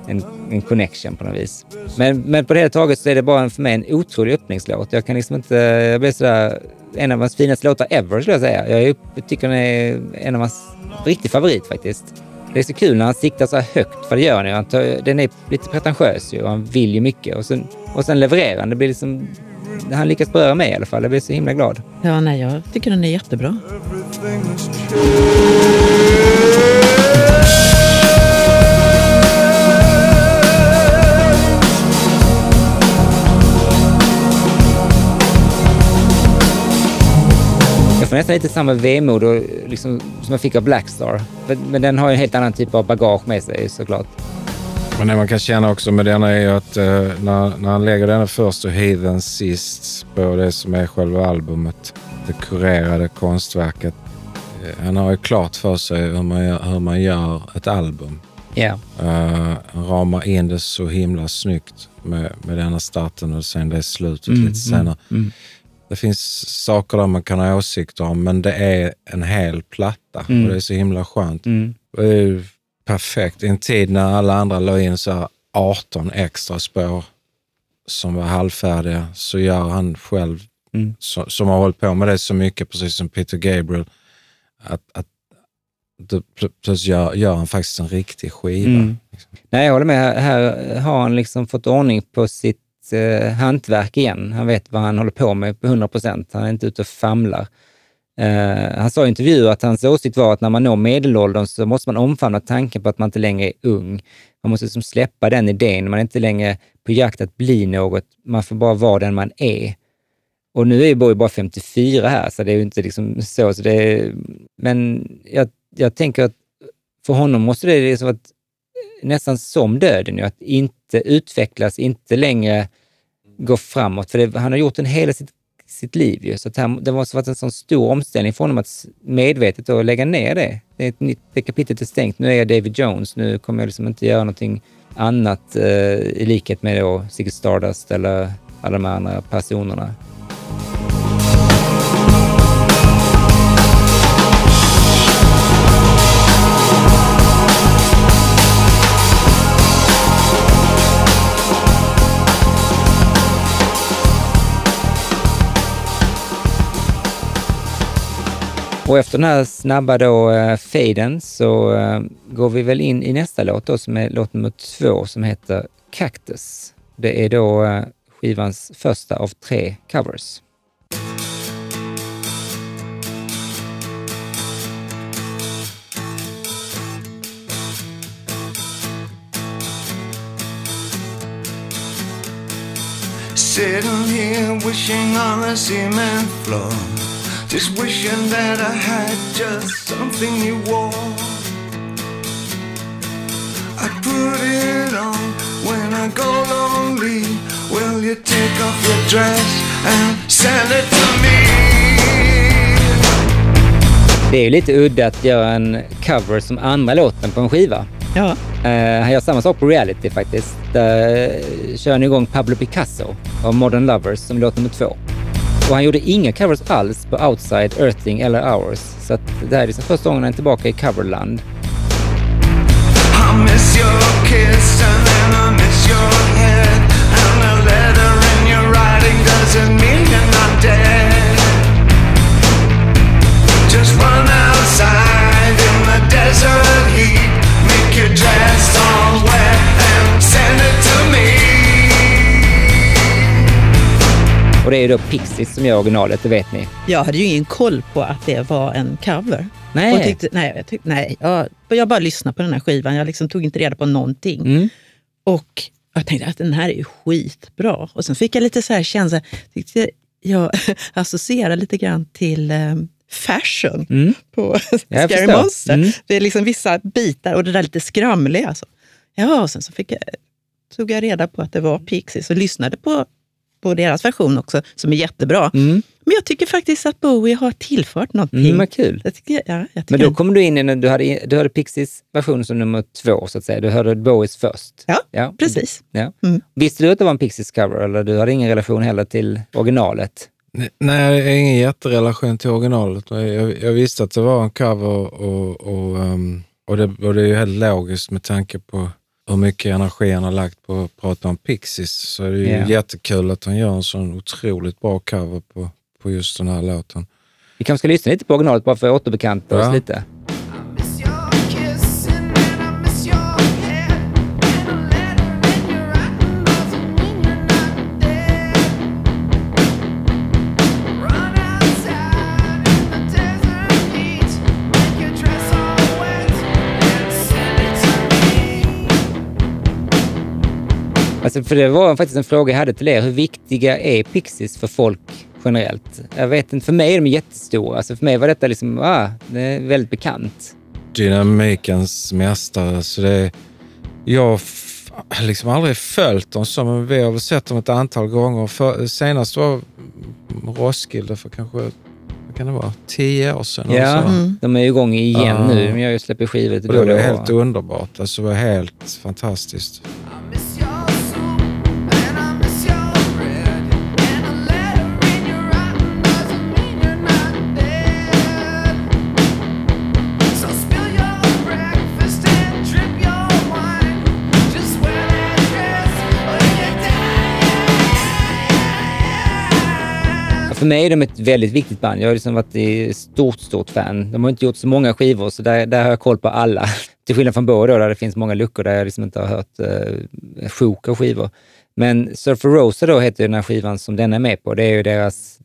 en, en connection på något vis. Men, men på det hela taget så är det bara en, för mig en otrolig öppningslåt. Jag kan liksom inte, jag blev sådär, en av hans finaste låtar ever skulle jag säga. Jag, är, jag tycker den är en av hans riktig favorit faktiskt. Det är så kul när han siktar så här högt, för det gör han ju. Han tar, den är lite pretentiös ju och han vill ju mycket och sen, och sen levererar han. Det blir liksom, han lyckas beröra mig i alla fall. Jag blir så himla glad. Ja, nej, jag tycker den är jättebra. Får nästan lite samma vemod och liksom, som jag fick av Blackstar. Men- den har ju en helt annan typ av bagage med sig såklart. Men det man kan känna också med denna är ju att eh, när, när han lägger denna först och Heathen sist på det som är själva albumet, det kurerade konstverket. Eh, han har ju klart för sig hur man gör, hur man gör ett album. Ja. Uh, han ramar in det så himla snyggt med, med denna starten och sen det slutet lite senare. mm. Det finns saker där man kan ha åsikter om, men det är en hel platta Mm. och det är så himla skönt. Mm. Det är perfekt. I en tid när alla andra la in så här 18 extra spår som var halvfärdiga så gör han själv, Mm. så, som har hållit på med det så mycket, precis som Peter Gabriel, att, att plötsligt gör, gör han faktiskt en riktig skiva. Mm. Nej, jag håller med. Här, här har han liksom fått ordning på sitt eh, hantverk igen. Han vet vad han håller på med på 100 procent. Han är inte ute och famlar. Eh, han sa i intervjuer att hans åsikt var att när man når medelåldern så måste man omfamna tanken på att man inte längre är ung. Man måste liksom släppa den idén. Man är inte längre på jakt att bli något. Man får bara vara den man är. Och nu är ju Borg bara 54 här, så det är ju inte liksom så. så det är, men jag, jag tänker att för honom måste det liksom vara nästan som döden, ju, att inte utvecklas, inte längre gå framåt. För det, han har gjort en hela sitt, sitt liv ju. Så han, det måste varit en sån stor omställning för honom att medvetet då lägga ner det. Det, är ett nytt, det kapitlet är stängt. Nu är jag David Jones. Nu kommer jag liksom inte göra någonting annat eh, i likhet med då Ziggy Stardust eller alla de andra personerna. Och efter den här snabba då, eh, uh, faden så uh, går vi väl in i nästa låt då, som är låt nummer två som heter Cactus. Det är då uh, skivans första av tre covers. Sitting here wishing on a cement floor. Just wishing that I had just something you wore. I put it on when I go lonely. Will you take off your dress and send it to me? Det är ju lite udda att göra en cover som andra låten på en skiva. Ja. Uh, han gör samma sak på reality faktiskt. Där uh, kör han igång Pablo Picasso av Modern Lovers som låt nummer två. Och han gjorde inga covers alls på Outside, Earthing eller Hours. Så att det här är liksom första gången han är tillbaka i coverland. I miss your kiss and then I miss your head. And the letter in your writing doesn't mean you're not dead. Just run outside in the desert heat. Make your dress all wet Och det är ju då Pixies som gör originalet, det vet ni. Jag hade ju ingen koll på att det var en cover. Nej. Och tyckte, nej, jag, tyckte, nej jag, jag bara lyssnade på den här skivan. Jag liksom tog inte reda på någonting. Mm. Och jag tänkte att den här är ju skitbra. Och sen fick jag lite så här känsla, tyckte jag [LAUGHS] associerar lite grann till eh, fashion Mm. på Jag Scary förstår. Monster. Mm. Det är liksom vissa bitar och det där lite skramliga. Alltså. Ja, och sen så fick jag, tog jag reda på att det var Pixies och lyssnade på, på deras version också, som är jättebra. Mm. Men jag tycker faktiskt att Bowie har tillfört någonting. Mm, vad kul. Jag tycker, ja, jag tycker Men då kom du in i när du hade, du hade Pixies version som nummer två, så att säga. Du hörde Bowies först. Ja, precis. Ja. Mm. Visste du att det var en Pixies cover eller du hade ingen relation heller till originalet? Nej, jag har ingen jätterelation till originalet. Jag, jag visste att det var en cover och, och, ehm, och, det, och det är ju helt logiskt med tanke på hur mycket energi han har lagt på att prata om Pixies. Så det är ju Ja. jättekul att han gör en sån otroligt bra cover på, på just den här låten. Vi kanske ska lyssna lite på originalet bara för att återbekanta oss Ja. lite. Alltså, för det var faktiskt en fråga jag hade till er. Hur viktiga är Pixies för folk generellt? Jag vet inte, för mig är de jättestora. Alltså, för mig var detta liksom, ah, det är väldigt bekant. Dynamikens mästare. Så det, jag har liksom aldrig följt dem så, men vi har väl sett dem ett antal gånger. För, senast var Roskilde för kanske vad kan det vara, tio år sedan. Ja. Mm. de är ju igång igen Ja. nu. De gör ju släpper skivor Och det var helt underbart. Alltså, det var helt fantastiskt. För mig är de ett väldigt viktigt band. Jag har liksom varit i stort, stort fan. De har inte gjort så många skivor, så där, där har jag koll på alla. [LAUGHS] Till skillnad från Bowie då, där det finns många luckor där jag liksom inte har hört eh, sjok av skivor. Men Surfer Rosa då heter den här skivan som den är med på. Det är ju deras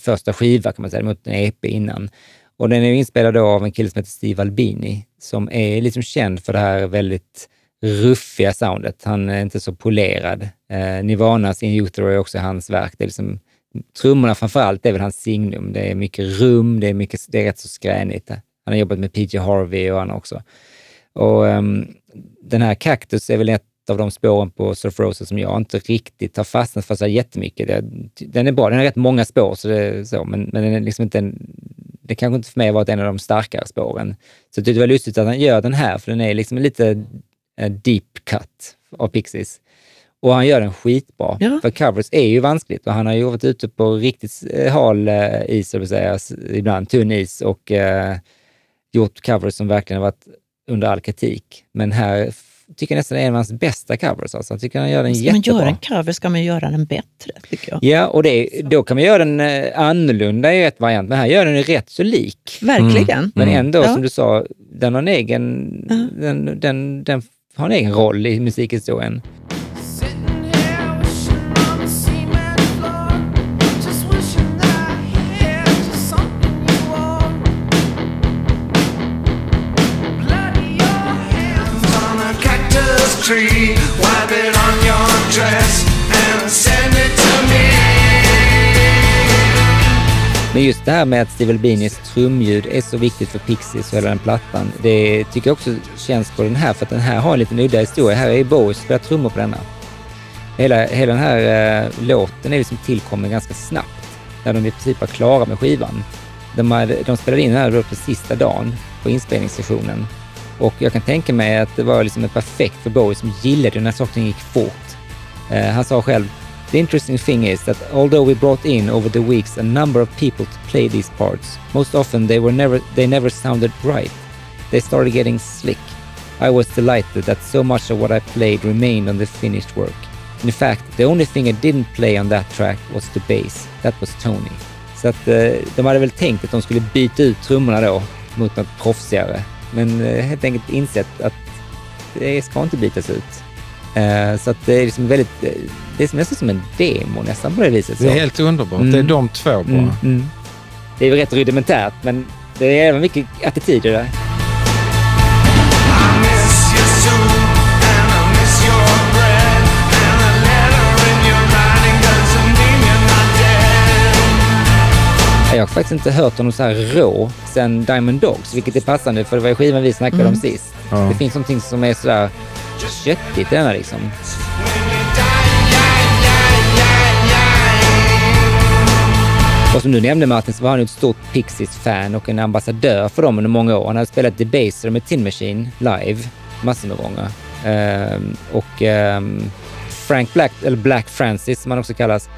första skiva kan man säga, mot en EP innan. Och den är inspelad då av en kille som heter Steve Albini, som är liksom känd för det här väldigt ruffiga soundet. Han är inte så polerad. Eh, Nirvanas In Utero är också hans verk. Det är liksom, trummorna framför allt är väl hans signum. Det är mycket rum, det är, mycket, det är rätt så skränigt. Han har jobbat med PJ Harvey och han också. Och um, den här Cactus är väl ett av de spåren på Surf Rosa som jag inte riktigt har fastnat för så jättemycket. Det, den är bra, den har rätt många spår, så det, är så, men, men den är liksom inte en, det kanske inte för mig har varit en av de starkare spåren. Så jag tyckte det var lustigt att han gör den här, för den är liksom lite eh, deep cut av Pixies. Och han gör den skitbra. Ja. För covers är ju vanskligt och han har ju varit ute på riktigt eh, hal eh, is, så säga, ibland tunn is och eh, gjort covers som verkligen har varit under all kritik. Men här tycker nästan är en av hans bästa covers. Alltså. Jag tycker han gör den Ska man jättebra. göra en cover ska man göra den bättre, tycker jag. Ja, och det, då kan man göra den eh, annorlunda i ett variant, men här gör den ju rätt så lik. Verkligen. Men ändå, Ja. som du sa, den har en egen, den, den, den har en egen roll i musikhistorien. Men just det här med att Steve Albinis trumljud är så viktigt för Pixies och hela den plattan, det tycker jag också känns på den här, för att den här har en liten udda historia. Här är Bowie som spelar trummor på denna. Hela, hela den här eh, låten är liksom tillkommen ganska snabbt, när de i princip var klara med skivan. De, hade, de spelade in den här på sista dagen på inspelningssessionen. Och jag kan tänka mig att det var liksom perfekt för Bowie som gillade när saker gick fort. Eh, han sa själv, The interesting thing is that although we brought in over the weeks a number of people to play these parts, most often they were never they never sounded right. They started getting slick. I was delighted that so much of what I played remained on the finished work. In fact, the only thing I didn't play on that track was the bass. That was Tony. Så att eh, de hade väl tänkt att de skulle byta ut trummorna då mot något proffsigare. Men eh, helt enkelt insett att det ska inte bytas ut. Eh, så det är liksom väldigt, eh, det är nästan som en demo nästan på det viset. Det är så. helt underbart. Mm. Det är de två bara. Mm, mm. Det är rätt rudimentärt, men det är även mycket attityd i det. Jag har faktiskt inte hört honom så här rå sen Diamond Dogs, vilket är passande för det var ju skivan vi snackade om sist. Ja. Det finns någonting som är sådär köttigt det är liksom. Och som du nämnde Martin så var han ju ett stort Pixies-fan och en ambassadör för dem under många år. Han hade spelat Debaser med Tin Machine live massor med gånger. Um, ehm, och um, Frank Black, eller Black Francis som han också kallas,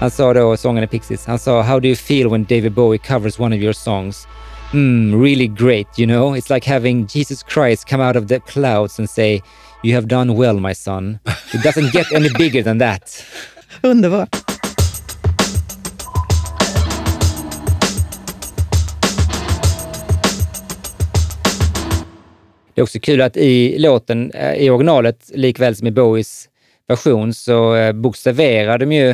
han sa då, sången i Pixies, han sa “How do you feel when David Bowie covers one of your songs?” Mm, really great, you know? It's like having Jesus Christ come out of the clouds and say “You have done well, my son. It doesn't get any bigger than that.” [LAUGHS] Underbart. Det är också kul att i låten, eh, i originalet, likväl som i Bowies version, så eh, bokstaverar de ju,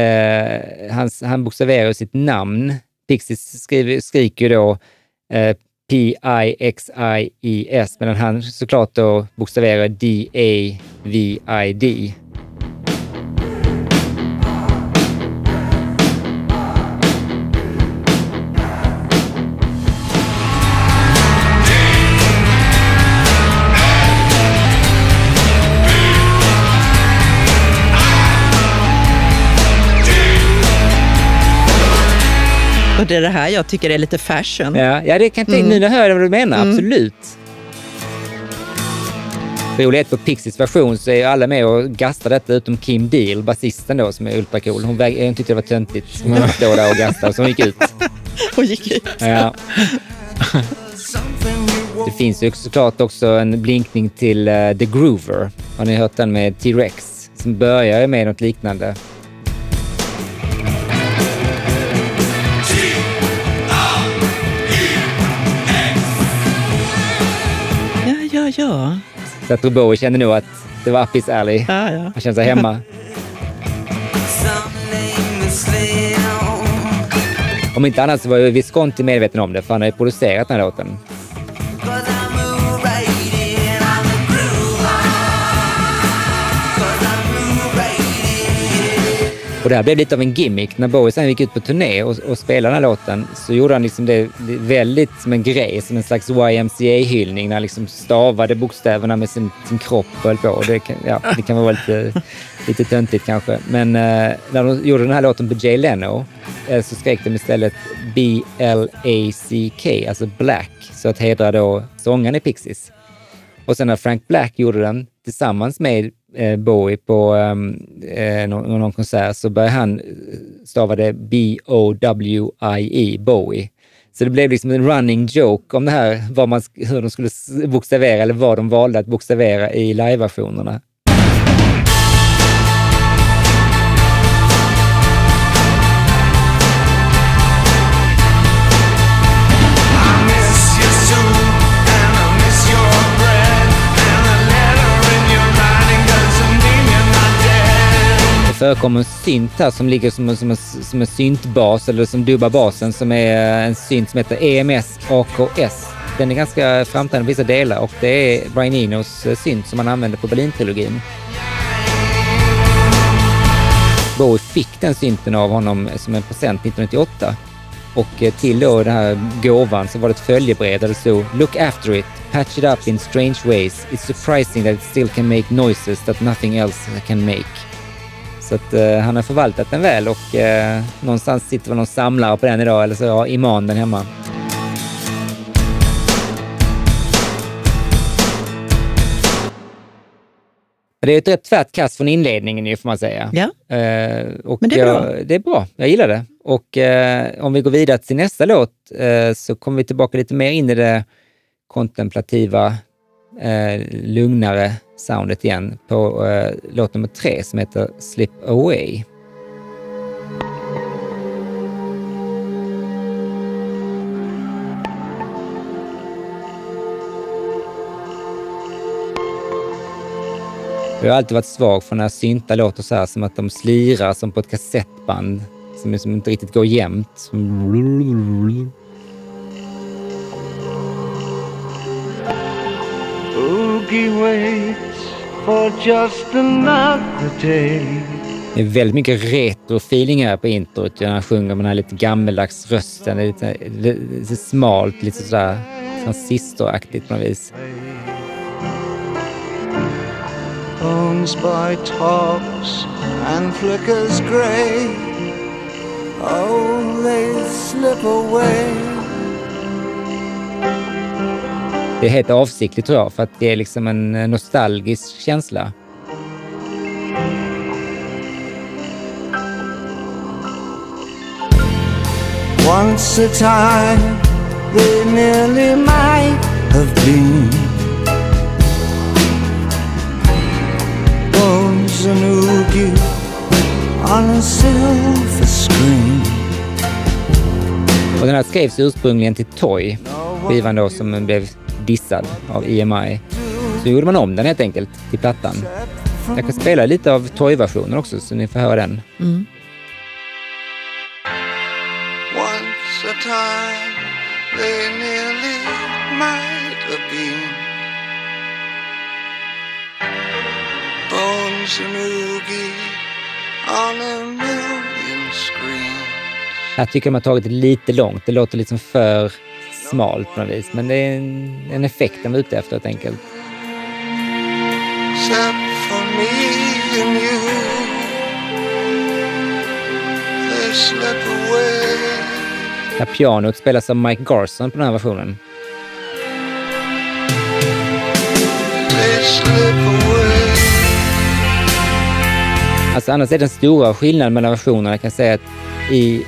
eh, hans, han bokstaverar sitt namn. Pixies skriver, skriker ju då eh, P-I-X-I-E-S, medan han såklart då bokstaverar D-A-V-I-D. Det är det här jag tycker är lite fashion. Ja, ja det kan jag tänka, nu när jag hör vad du menar, absolut. Roligt på Pixies version så är alla med och gastar detta utom Kim Deal, basisten då som är ultracool. Hon, väg- hon tyckte det var töntigt att [LAUGHS] stå där och gasta så hon gick ut. [LAUGHS] Och gick ut. Ja. [LAUGHS] Det finns ju såklart också en blinkning till eh, The Groover. Har ni hört den med T-Rex? Som börjar med något liknande. Ja. Så jag tror Bowie kände nog att det var up his alley. ja, ja. Han kände sig hemma. Om inte annat så var ju Visconti medveten om det, för han har ju producerat den här låten. Och det här blev lite av en gimmick. När Bowie sen gick ut på turné och, och spelade den här låten så gjorde han liksom det, väldigt som en grej, som en slags YMCA-hyllning när han liksom stavade bokstäverna med sin, sin kropp och höll på. Och det, kan, ja, det kan vara lite, lite töntigt kanske. Men eh, när de gjorde den här låten på Jay Leno eh, så skrek de istället B-L-A-C-K, alltså Black, så att hedra då sångaren i Pixies. Och sen när Frank Black gjorde den tillsammans med eh, Bowie på ehm, eh, någon, någon konsert så började han eh, stava det B-O-W-I-E, Bowie. Så det blev liksom en running joke om det här, vad man, hur de skulle bokstavera eller vad de valde att bokstavera i live-versionerna. Förekommer en synt här som ligger som, en- som, en, som en syntbas eller som dubbar basen som är eh, en synt som heter EMS AKS. Den är ganska framträdande på vissa delar och det är Brian Enos eh, synt som han använde på Berlin-trilogin. Bowie fick den synten av honom som en present 1998 och eh, till då den här gåvan så var det ett följebrev där det stod “Look after it, patch it up in strange ways. It's surprising that it still can make noises that nothing else can make.” Så att eh, han har förvaltat den väl och eh, någonstans sitter väl någon samlare på den idag eller så har Iman den hemma. Det är ett rätt tvärt kast från inledningen ju får man säga. Ja. Eh, Men det är bra. Jag, det är bra, jag gillar det. Och eh, om vi går vidare till nästa låt eh, så kommer vi tillbaka lite mer in i det kontemplativa, eh, lugnare soundet igen på eh, låt nummer tre som heter Slip Away. Jag har alltid varit svag för när syntar låter så här som att de slirar som på ett kassettband som, som inte riktigt går jämnt. Oogie way. Det är väldigt mycket retro-feeling här på introt. Han sjunger med den här lite gammeldags rösten. Det är lite, lite, lite smalt, lite sådär transistoraktigt på något vis. Bones by tops and flickers grey. Oh, they slip away. Det är helt avsiktligt tror jag, för att det är liksom en eh, nostalgisk känsla. Once a time, they nearly might have been. Bones and oogie on a silver screen. Och den här skrevs ursprungligen till Toy, skivan då som blev dissad av EMI. Så gjorde man om den helt enkelt till plattan. Jag kan spela lite av Toy-versionen också så ni får höra den. Once a time, they nearly might have been. Bones and oogie on a million screens. Här tycker jag man har tagit det lite långt. Det låter liksom för smalt på något vis. Men det är en, en effekt de är ute efter helt enkelt. Här pianot spelas av Mike Garson på den här versionen. Alltså annars är den stora skillnaden mellan versionerna. Jag kan säga att i eh,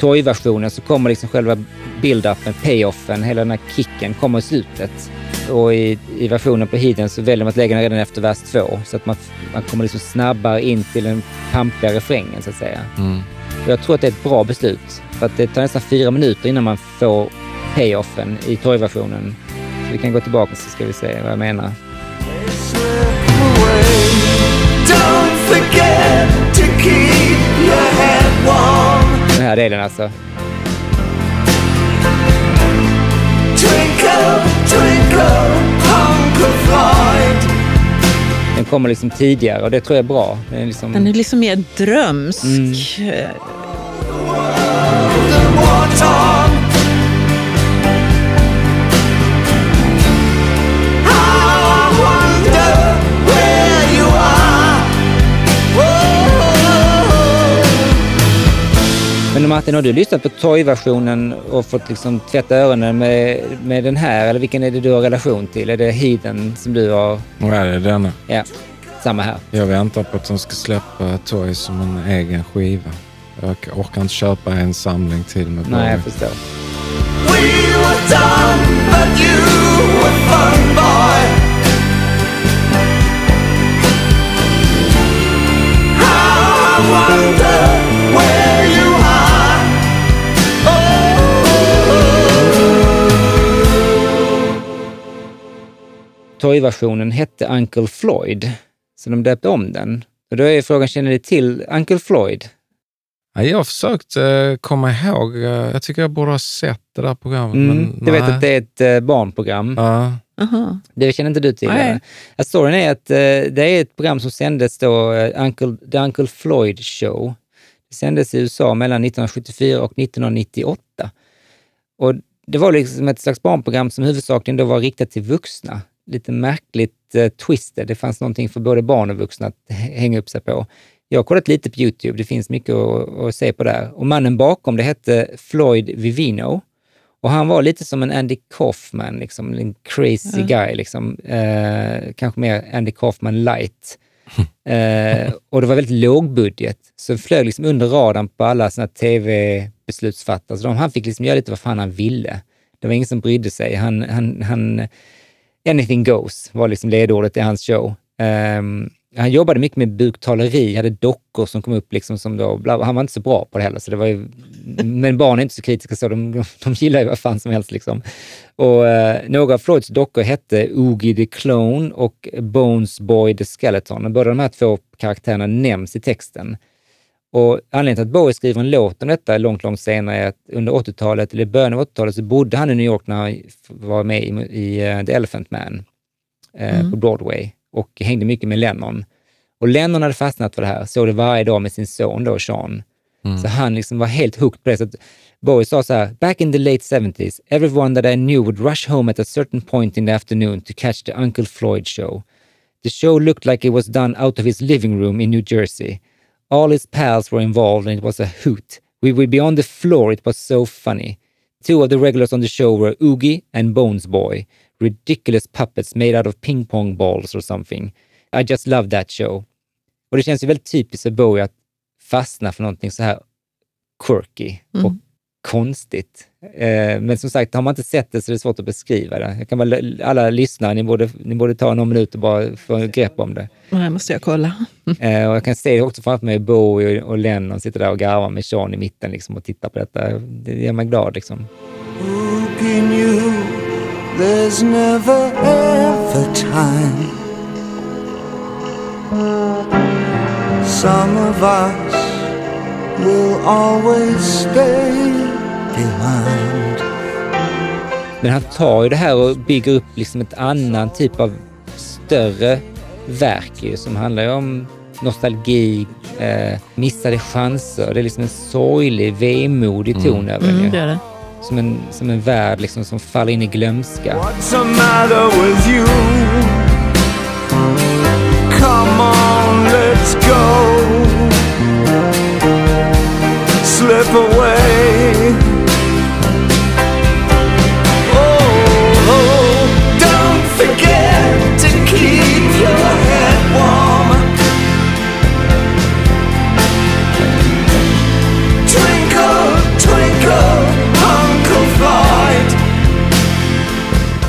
Toy-versionen så kommer liksom själva build-upen, payoffen, hela den här kicken kommer i slutet. Och i, i versionen på Hidden så väljer man att lägga den redan efter vers två så att man, man kommer liksom snabbare in till den pampiga refrängen så att säga. Mm. Och jag tror att det är ett bra beslut. För att det tar nästan fyra minuter innan man får payoffen i Toy-versionen. Så vi kan gå tillbaka så ska vi se vad jag menar. Den här delen alltså. Den kommer liksom tidigare och det tror jag är bra. Den är liksom... Den är liksom mer drömsk. Mm. Men Martin, har du lyssnat på Toy-versionen och fått liksom tvätta öronen med, med den här? Eller vilken är det du har relation till? Är det Heathen som du har? Är det denna? Ja, samma här. Jag väntar på att de ska släppa Toy som en egen skiva. Jag orkar inte köpa en samling till med Nej, jag förstår. We were dumb, but you were fun, boy. How I wonder Toy-versionen hette Uncle Floyd, så de döpte om den. Och då är frågan, känner ni till Uncle Floyd? Ja, jag har försökt eh, komma ihåg. eh, jag tycker jag borde ha sett det där programmet. Mm, men du vet nej. att det är ett eh, barnprogram. Ja. Aha. Det känner inte du till? Nej. storyn är att det är ett program som sändes då, Uncle, The Uncle Floyd Show. Det sändes i USA mellan 1974 och 1998. Och det var liksom ett slags barnprogram som huvudsakligen då var riktat till vuxna. Lite märkligt eh, twisted. Det fanns någonting för både barn och vuxna att hänga upp sig på. Jag har kollat lite på Youtube, det finns mycket att, att se på där. Och mannen bakom det hette Floyd Vivino. Och han var lite som en Andy Kaufman, liksom, en crazy guy. Liksom. Eh, kanske mer Andy Kaufman light. [LAUGHS] Eh, och det var väldigt låg budget, så det flög liksom under radarn på alla såna tv-beslutsfattare. Så de, han fick liksom göra lite vad fan han ville. Det var ingen som brydde sig. Han, han, han, anything goes var liksom ledordet i hans show. Um, han jobbade mycket med buktaleri, hade dockor som kom upp liksom som då, bla, han var inte så bra på det heller. Så det var ju, men barn är inte så kritiska så, de, de gillar ju vad fan som helst. Liksom. Och, eh, några av Floyds dockor hette Oogie the Clone och Bones Boy the Skeleton. Och båda de här två karaktärerna nämns i texten. Och anledningen till att Bowie skriver en låt om detta långt, långt senare är att under 80-talet, eller början av 80-talet, så bodde han i New York när han var med i, i eh, The Elephant Man eh, på Broadway och hängde mycket med Lennon. Och Lennon hade fastnat för det här, såg det varje dag med sin son då, Sean. Så han liksom var helt hooked på det. Så att Bowie sa så här, back in the late 70s, everyone that I knew would rush home at a certain point in the afternoon to catch the Uncle Floyd show. The show looked like it was done out of his living room in New Jersey. All his pals were involved and it was a hoot. We would be on the floor, it was so funny. Two of the regulars on the show were Oogie and Bones Boy, ridiculous puppets made out of ping pong balls or something. I just loved that show. Och det känns ju väldigt typiskt för Bowie att fastna för någonting så här quirky och mm konstigt. Eh, men som sagt, har man inte sett det så är det svårt att beskriva det. Jag kan bara, alla lyssnare, ni borde, ni borde ta någon minut och bara få ett grepp om det. Det här måste jag kolla. [LAUGHS] Eh, och jag kan se det också framför mig, Bowie och Lennon sitter där och garvar med Sean i mitten liksom, och tittar på detta. Det gör mig glad. Liksom. Who can you? There's never ever time. Some of us will always stay behind. Men han tar ju det här och bygger upp liksom ett annan typ av större verk som handlar om nostalgi, eh, missade chanser. Det är liksom en sorglig, vemodig ton över den. Mm, det är det. Som, en, som en värld liksom som faller in i glömska. What's the matter with you? Come on, let's go. Slip away.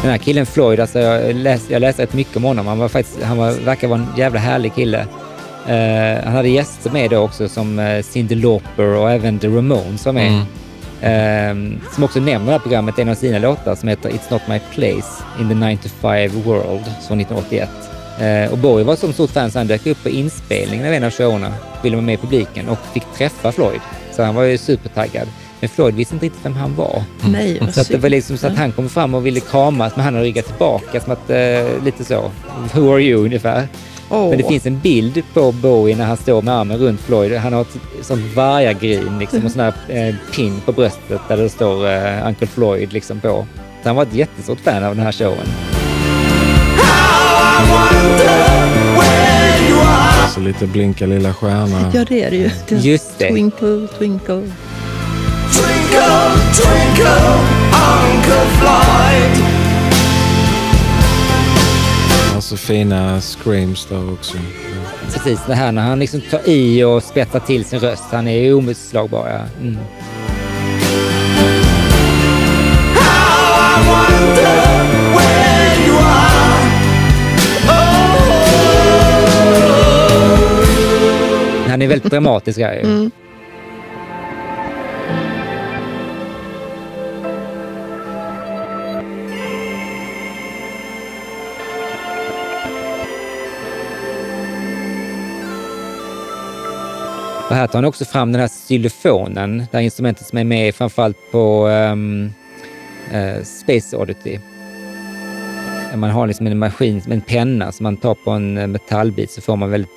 Den här killen Floyd, alltså jag, läs, jag läste rätt mycket om honom. Han, var faktiskt, han var, verkar vara en jävla härlig kille. Eh, han hade gäster med då också som uh, Cyndi Lauper och även The Ramones var med. Eh, som också nämner det här programmet en av sina låtar som heter It's Not My Place in the 9 to 5 World från 1981. Eh, och Bowie var som stort fan så han dök upp på inspelningen av en av showerna, ville vara med i publiken och fick träffa Floyd. Så han var ju supertaggad. Men Floyd visste inte riktigt vem han var. Nej, vad Så att det var liksom så att han kom fram och ville kramas, men han har ryggat tillbaka som att, eh, lite så, who are you ungefär. Åh. Men det finns en bild på Bowie när han står med armen runt Floyd. Han har ett sånt vargagrin liksom, och sån här eh, pin på bröstet där det står eh, Uncle Floyd liksom på. Så han var ett jättestort fan av den här showen. Så lite blinka lilla stjärna. Ja, det är det ju. Just det. Twinkle, twinkle. Twinkle, twinkle, Uncle Floyd Alltså fina screams där också. Precis, det här när han liksom tar i och spetsar till sin röst. Han är ju omutslagbar. Ja. Mm. Han är väldigt dramatisk här ju. Mm. Och här tar han också fram den här xylofonen, det här instrumentet som är med framförallt på um, eh, Space Oddity. Man har liksom en maskin, en penna som man tar på en eh, metallbit så får man väldigt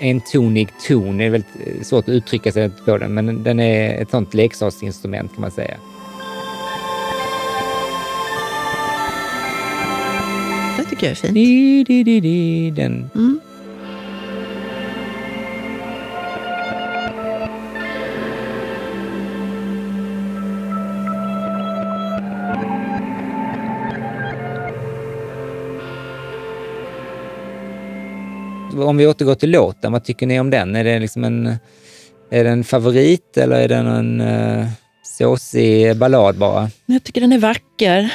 eh, entonig ton. Det är väldigt svårt att uttrycka sig på den, men den är ett sånt leksaksinstrument kan man säga. Det tycker jag är fint. Di, di, di, den. Mm. Om vi återgår till låten, vad tycker ni om den? Är det liksom en, är det en favorit eller är det en uh, såsig ballad bara? Jag tycker den är vacker.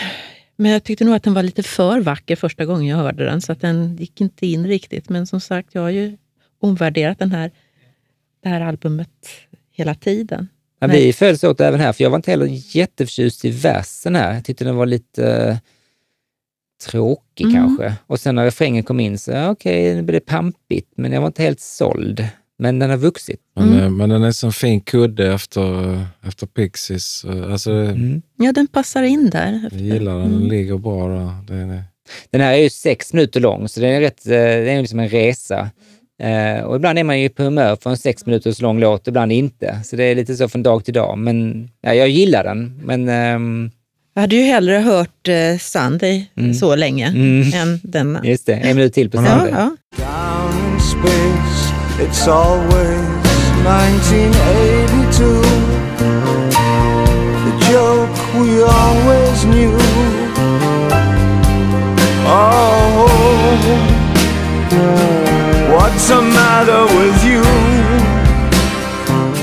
Men jag tyckte nog att den var lite för vacker första gången jag hörde den, så att den gick inte in riktigt. Men som sagt, jag har ju omvärderat den här, det här albumet hela tiden. Ja, vi följdes åt även här, för jag var inte heller jätteförtjust i versen här. Jag tyckte den var lite tråkig Mm. kanske. Och sen när refrängen kom in så, okej, nu blev det pampigt, men jag var inte helt såld. Men den har vuxit. Men, Mm. eh, men den är som en fin kudde efter, efter Pixies. Eh, Alltså, Mm. Ja, den passar in där. Jag gillar den, den ligger bra där. Den är, Den här är ju sex minuter lång, så det är, rätt, eh, det är liksom en resa. Eh, och ibland är man ju på humör för en sex minuters lång låt, ibland inte. Så det är lite så från dag till dag. Men ja, jag gillar den. Men ehm, Jag hade ju hellre hört eh, Sunday Mm. så länge Mm. än denna. just det, en minut till på Ja, Sunday. ja. Down in space, it's always 1982. The joke we always knew. Oh, what's the matter with you?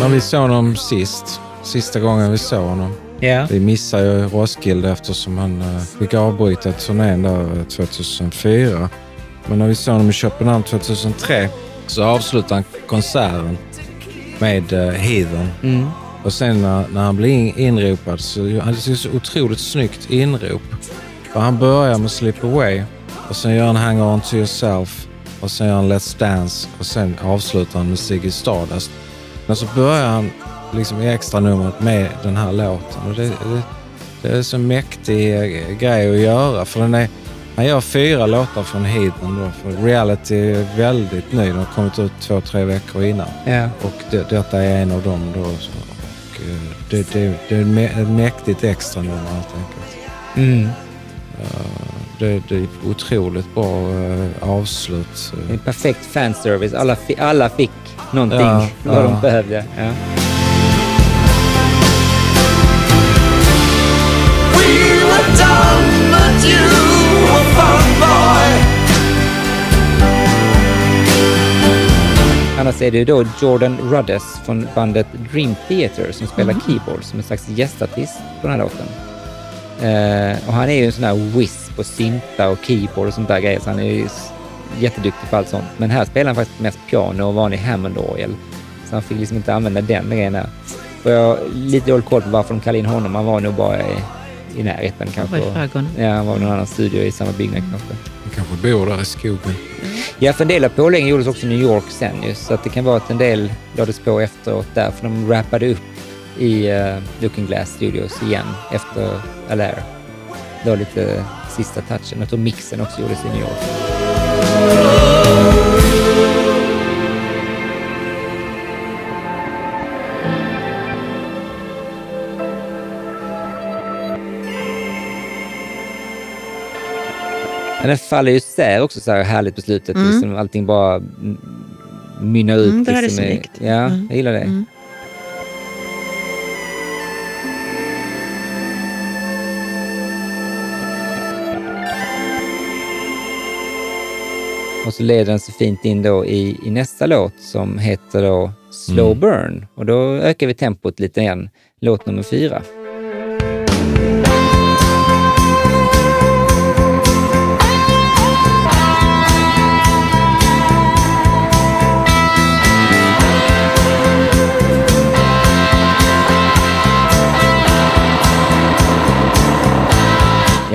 när vi såg honom sist, sista gången vi såg honom. Ja. Vi missade ju Roskilde eftersom han uh, fick avbryta turnén där eh, 2004. Men när vi såg honom i Köpenhamn 2003 så avslutade han konserten med Heathen. Mm. Och sen när, när han blev in, inropad så han hade så otroligt snyggt inrop. För han börjar med Slip Away och sen gör han Hang On To Yourself och sen gör han Let's Dance och sen avslutar han med Ziggy Stardust. Men så börjar han liksom i extra numret med den här låten. Och det, det, det är så mäktig eh, grej att göra för den är, han gör fyra låtar från Heathen då. För Reality är väldigt ny. Den har kommit ut två, tre veckor innan. Ja. Och det, detta är en av dem då. Så, och, eh, det, det, det är ett mäktigt extra nummer helt enkelt. Mm. Det, det är otroligt bra eh, avslut. En perfekt fanservice. Alla, fi, alla fick någonting Ja, vad ja. de behövde. Ja. Annars är det då Jordan Rudess från bandet Dream Theater som spelar keyboard som en slags gästartist på den här låten. Eh, och han är ju en sån här whiz på syntar och keyboard och sånt där grejer, så han är ju jätteduktig på allt sånt. Men här spelar han faktiskt mest piano och vanlig Hammond-orgel. Så han fick liksom inte använda den grejen här. Och jag har lite dålig koll på varför de kallade in honom. Han var nog bara i, närheten kanske. var i skärgården. Ja, han var i någon annan studio i samma byggnad kanske. Han kanske bor där i skogen. Ja, för en del av påläggningen gjordes också i New York sen ju, så att det kan vara att en del lades på efteråt där, för de rappade upp i uh, Looking Glass Studios igen efter Allaire. Det var lite sista touchen. Jag tror mixen också gjordes i New York. Den faller ju isär också så här härligt på slutet. Mm. Liksom allting bara mynnar ut. Mm, det här är liksom i- snyggt. Ja, Mm. jag gillar det. Mm. Och så leder den så fint in då i, i nästa låt som heter då Slow Mm. Burn. Och då ökar vi tempot lite igen. Låt nummer fyra.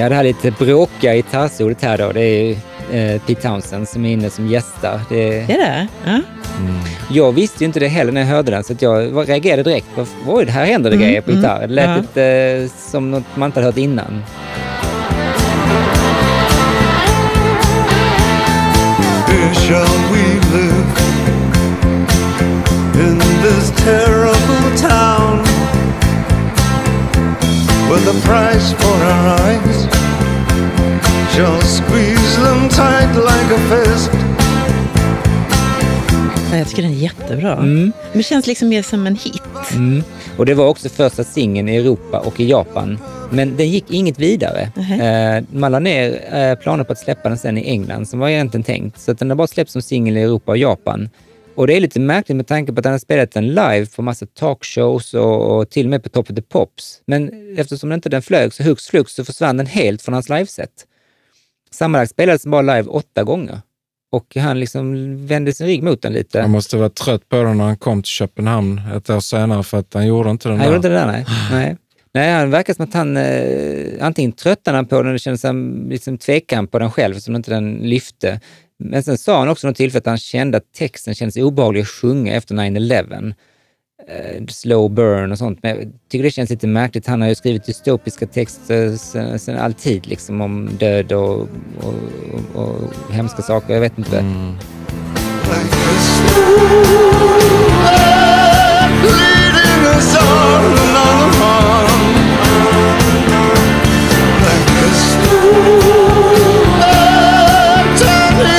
Ja, det här lite bråkiga gitarrsolot här då, det är ju eh, Pete Townsend som är inne som gästar. Det, Är det? Ja. Jag visste ju inte det heller när jag hörde den, så att jag reagerade direkt på oj, det här händer det grejer på mm, gitarr. Det lät ja. lite eh, som något man inte hade hört innan. Here shall we live in this terrible town where the price for our eyes shall squeeze them tight like a fist. Ja, Jag tycker den är jättebra. Mm. Men det känns liksom mer som en hit. Och det var också första singeln i Europa och i Japan. Men den gick inget vidare. Eh, man la ner eh, planer på att släppa den sen i England, som var egentligen tänkt. Så att den har bara släppts som singel i Europa och Japan. Och det är lite märkligt med tanke på att han har spelat den live på massa talkshows och, och till och med på Top of the Pops. Men eftersom den inte den flög så hux flux så försvann den helt från hans liveset. Sammanlagt spelades den bara live åtta gånger. Och han liksom vände sin rygg mot den lite. Han måste vara trött på den när han kom till Köpenhamn ett år senare för att han gjorde inte den Han där. gjorde inte det där, nej. nej. Nej, han verkar som att han eh, antingen tröttnade han på den och kände sig liksom tveksam på den själv eftersom inte den lyfte. Men sen sa han också något tillfälle att han kände att texten kändes obehaglig att sjunga efter 9-11. Eh, slow burn och sånt. Men jag tycker det känns lite märkligt. Han har ju skrivit dystopiska texter sen, sen alltid, liksom om död och, och, och, och hemska saker. Jag vet inte. vad. Like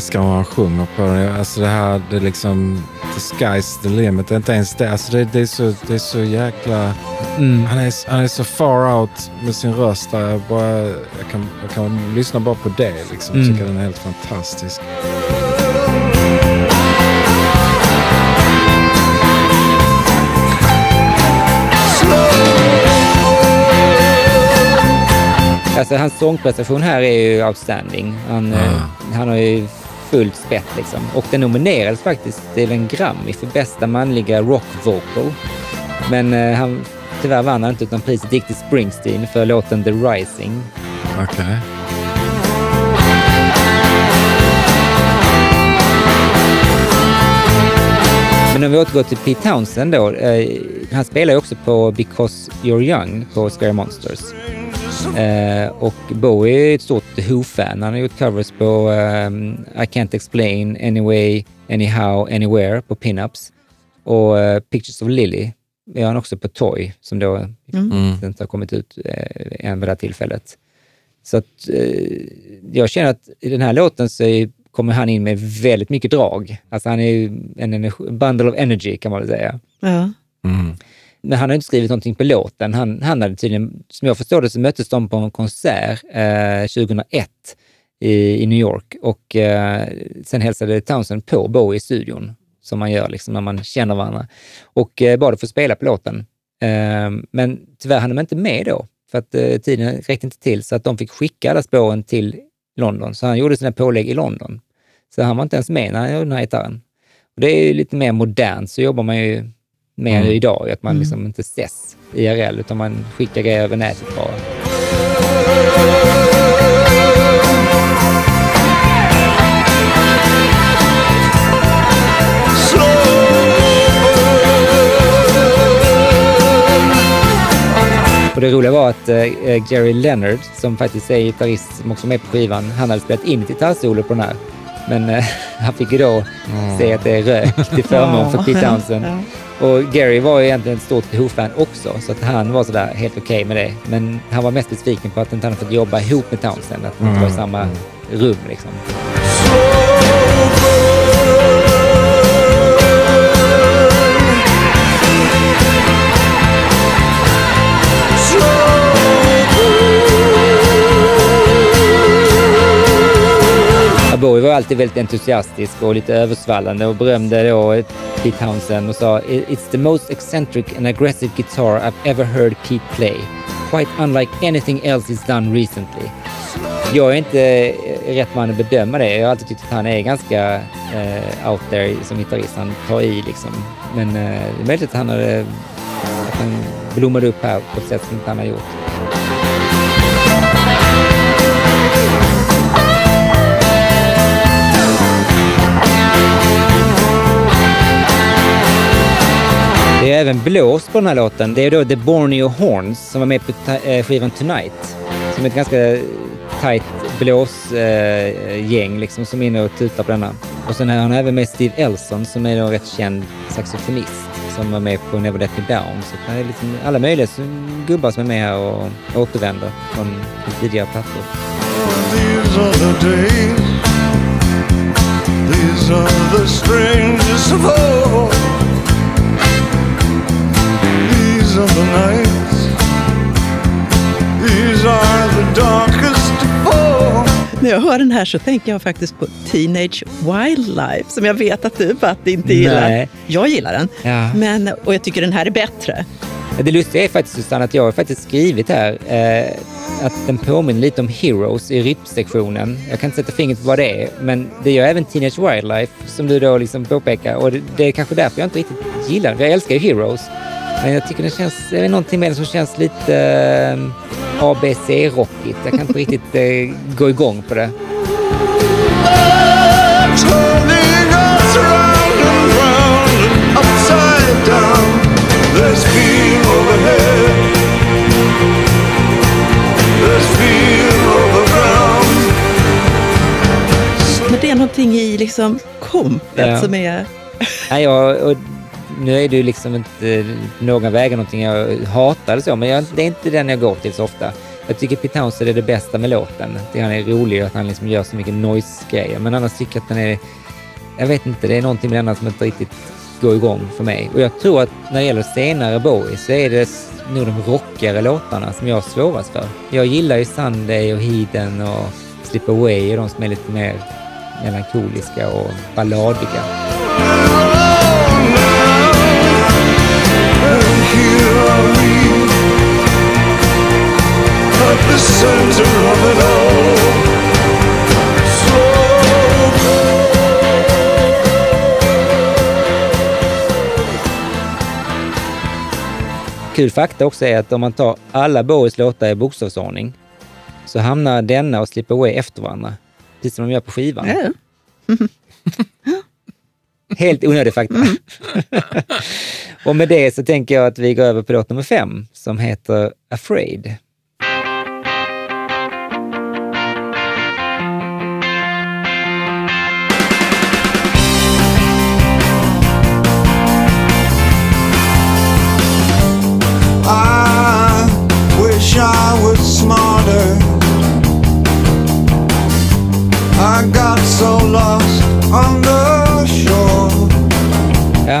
älskar hur han sjunger på den. Alltså det här, det är liksom the sky's the limit. Det är inte ens det. Alltså det, det, är, så, det är så jäkla... Han, är, han är så far out med sin röst. Där jag, bara, jag, kan, jag kan lyssna bara på det. Liksom. Jag tycker den är helt fantastisk. Alltså hans sångprestation här är ju outstanding. Han, eh, han har ju fullt spett liksom. Och den nominerades faktiskt till en Grammy för bästa manliga rock vocal. Men eh, han, tyvärr vann han inte utan priset gick till Springsteen för låten The Rising. Okej. Men om vi återgår till Pete Townsend då. Eh, han spelar ju också på Because You're Young på Scary Monsters. Eh, och Bowie är ett stort Who-fan. Han har gjort covers på ehm, I Can't Explain, Anyway, Anyhow, Anywhere på Pinups. Och eh, Pictures of Lily är han också på Toy, som då inte har kommit ut eh, än vid det här tillfället. Så att, eh, jag känner att i den här låten så är, kommer han in med väldigt mycket drag. Alltså han är ju en energi, bundle of energy kan man väl säga. Ja. Men han har inte skrivit någonting på låten. Han, han hade tydligen, som jag förstår det, så möttes de på en konsert eh, 2001 i, i New York och eh, sen hälsade Townsend på Bowie i studion, som man gör liksom när man känner varandra, och eh, bad att få spela på låten. Eh, men tyvärr hann de inte med då, för att eh, tiden räckte inte till, så att de fick skicka alla spåren till London. Så han gjorde sina pålägg i London. Så han var inte ens med när han gjorde den här gitarren. Och det är ju lite mer modernt, så jobbar man ju mer idag, att man liksom inte ses IRL, utan man skickar grejer över nätet bara. Och det roliga var att eh, Jerry Leonard, som faktiskt är gitarrist som också är med på skivan, han hade spelat in ett gitarrsolo på den här. Men eh, [LAUGHS] han fick ju då se att det är rök till förmån för Pete Townsend. [LAUGHS] Och Gary var ju egentligen ett stort Who-fan också, så att han var sådär helt okej med det. Men han var mest besviken på att inte han fått jobba ihop med Townsend, att de inte var i samma rum liksom. Bowie var alltid väldigt entusiastisk och lite översvallande och berömde då Pete Townsend och sa “It's the most eccentric and aggressive guitar I've ever heard Pete play. quite unlike anything else he's done recently. Jag är inte eh, rätt man att bedöma det. Jag har alltid tyckt att han är ganska uh, out there som gitarrist. Han tar i liksom. Men uh, det är möjligt att han, hade, att han blommade upp här på ett sätt som inte han har gjort. Det är även blås på den här låten. Det är då The Borneo Horns som var med på eh, skivan Tonight. Som är ett ganska tight blåsgäng liksom, som är inne och tutar på denna. Och sen har han även med Steve Elson som är en rätt känd saxofonist som var med på Never Let Me Down. Så det är liksom alla möjliga som- gubbar som är med här och återvänder från tidigare plattor. These are the days. These are the strangest of all. These are the nights. These are the darkest of. När jag hör den här så tänker jag faktiskt på Teenage Wildlife som jag vet att du Patti inte gillar. Nej. Jag gillar den, Ja. men, och jag tycker den här är bättre. Det lustiga är faktiskt Susanne att jag har faktiskt skrivit här eh, att den påminner lite om Heroes i rippsektionen. Jag kan inte sätta fingret på vad det är, men det gör även Teenage Wildlife som du då liksom påpekar. Och det, det är kanske därför jag inte riktigt gillar den. Jag älskar ju Heroes, men jag tycker det känns, det är någonting med den som känns lite eh, ABC-rockigt. Jag kan inte riktigt eh, gå igång på det. Men det är någonting i liksom kompet Ja. som är... Nej, jag, och nu är det ju liksom inte eh, någon väg någonting jag hatar eller så, men jag, det är inte den jag går till så ofta. Jag tycker Pete Townsend är det bästa med låten. Det han är rolig och att han liksom gör så mycket noise-grejer. Men annars tycker jag att den är... Jag vet inte, det är någonting med denna som inte riktigt går igång för mig. Och jag tror att när det gäller senare Bowie så är det nog de rockigare låtarna som jag har svårast för. Jag gillar ju Sunday och Heathen och Slip Away och de som är lite mer melankoliska och balladiga. Here are we at the center of it all. So Kul fakta också är att om man tar alla Bowies låtar i bokstavsordning så hamnar denna och Slip Away efter varandra. Precis som de gör på skivan. Ja. Helt onödig fakta. [LAUGHS] och med det så tänker jag att vi går över på låt nummer fem som heter Afraid.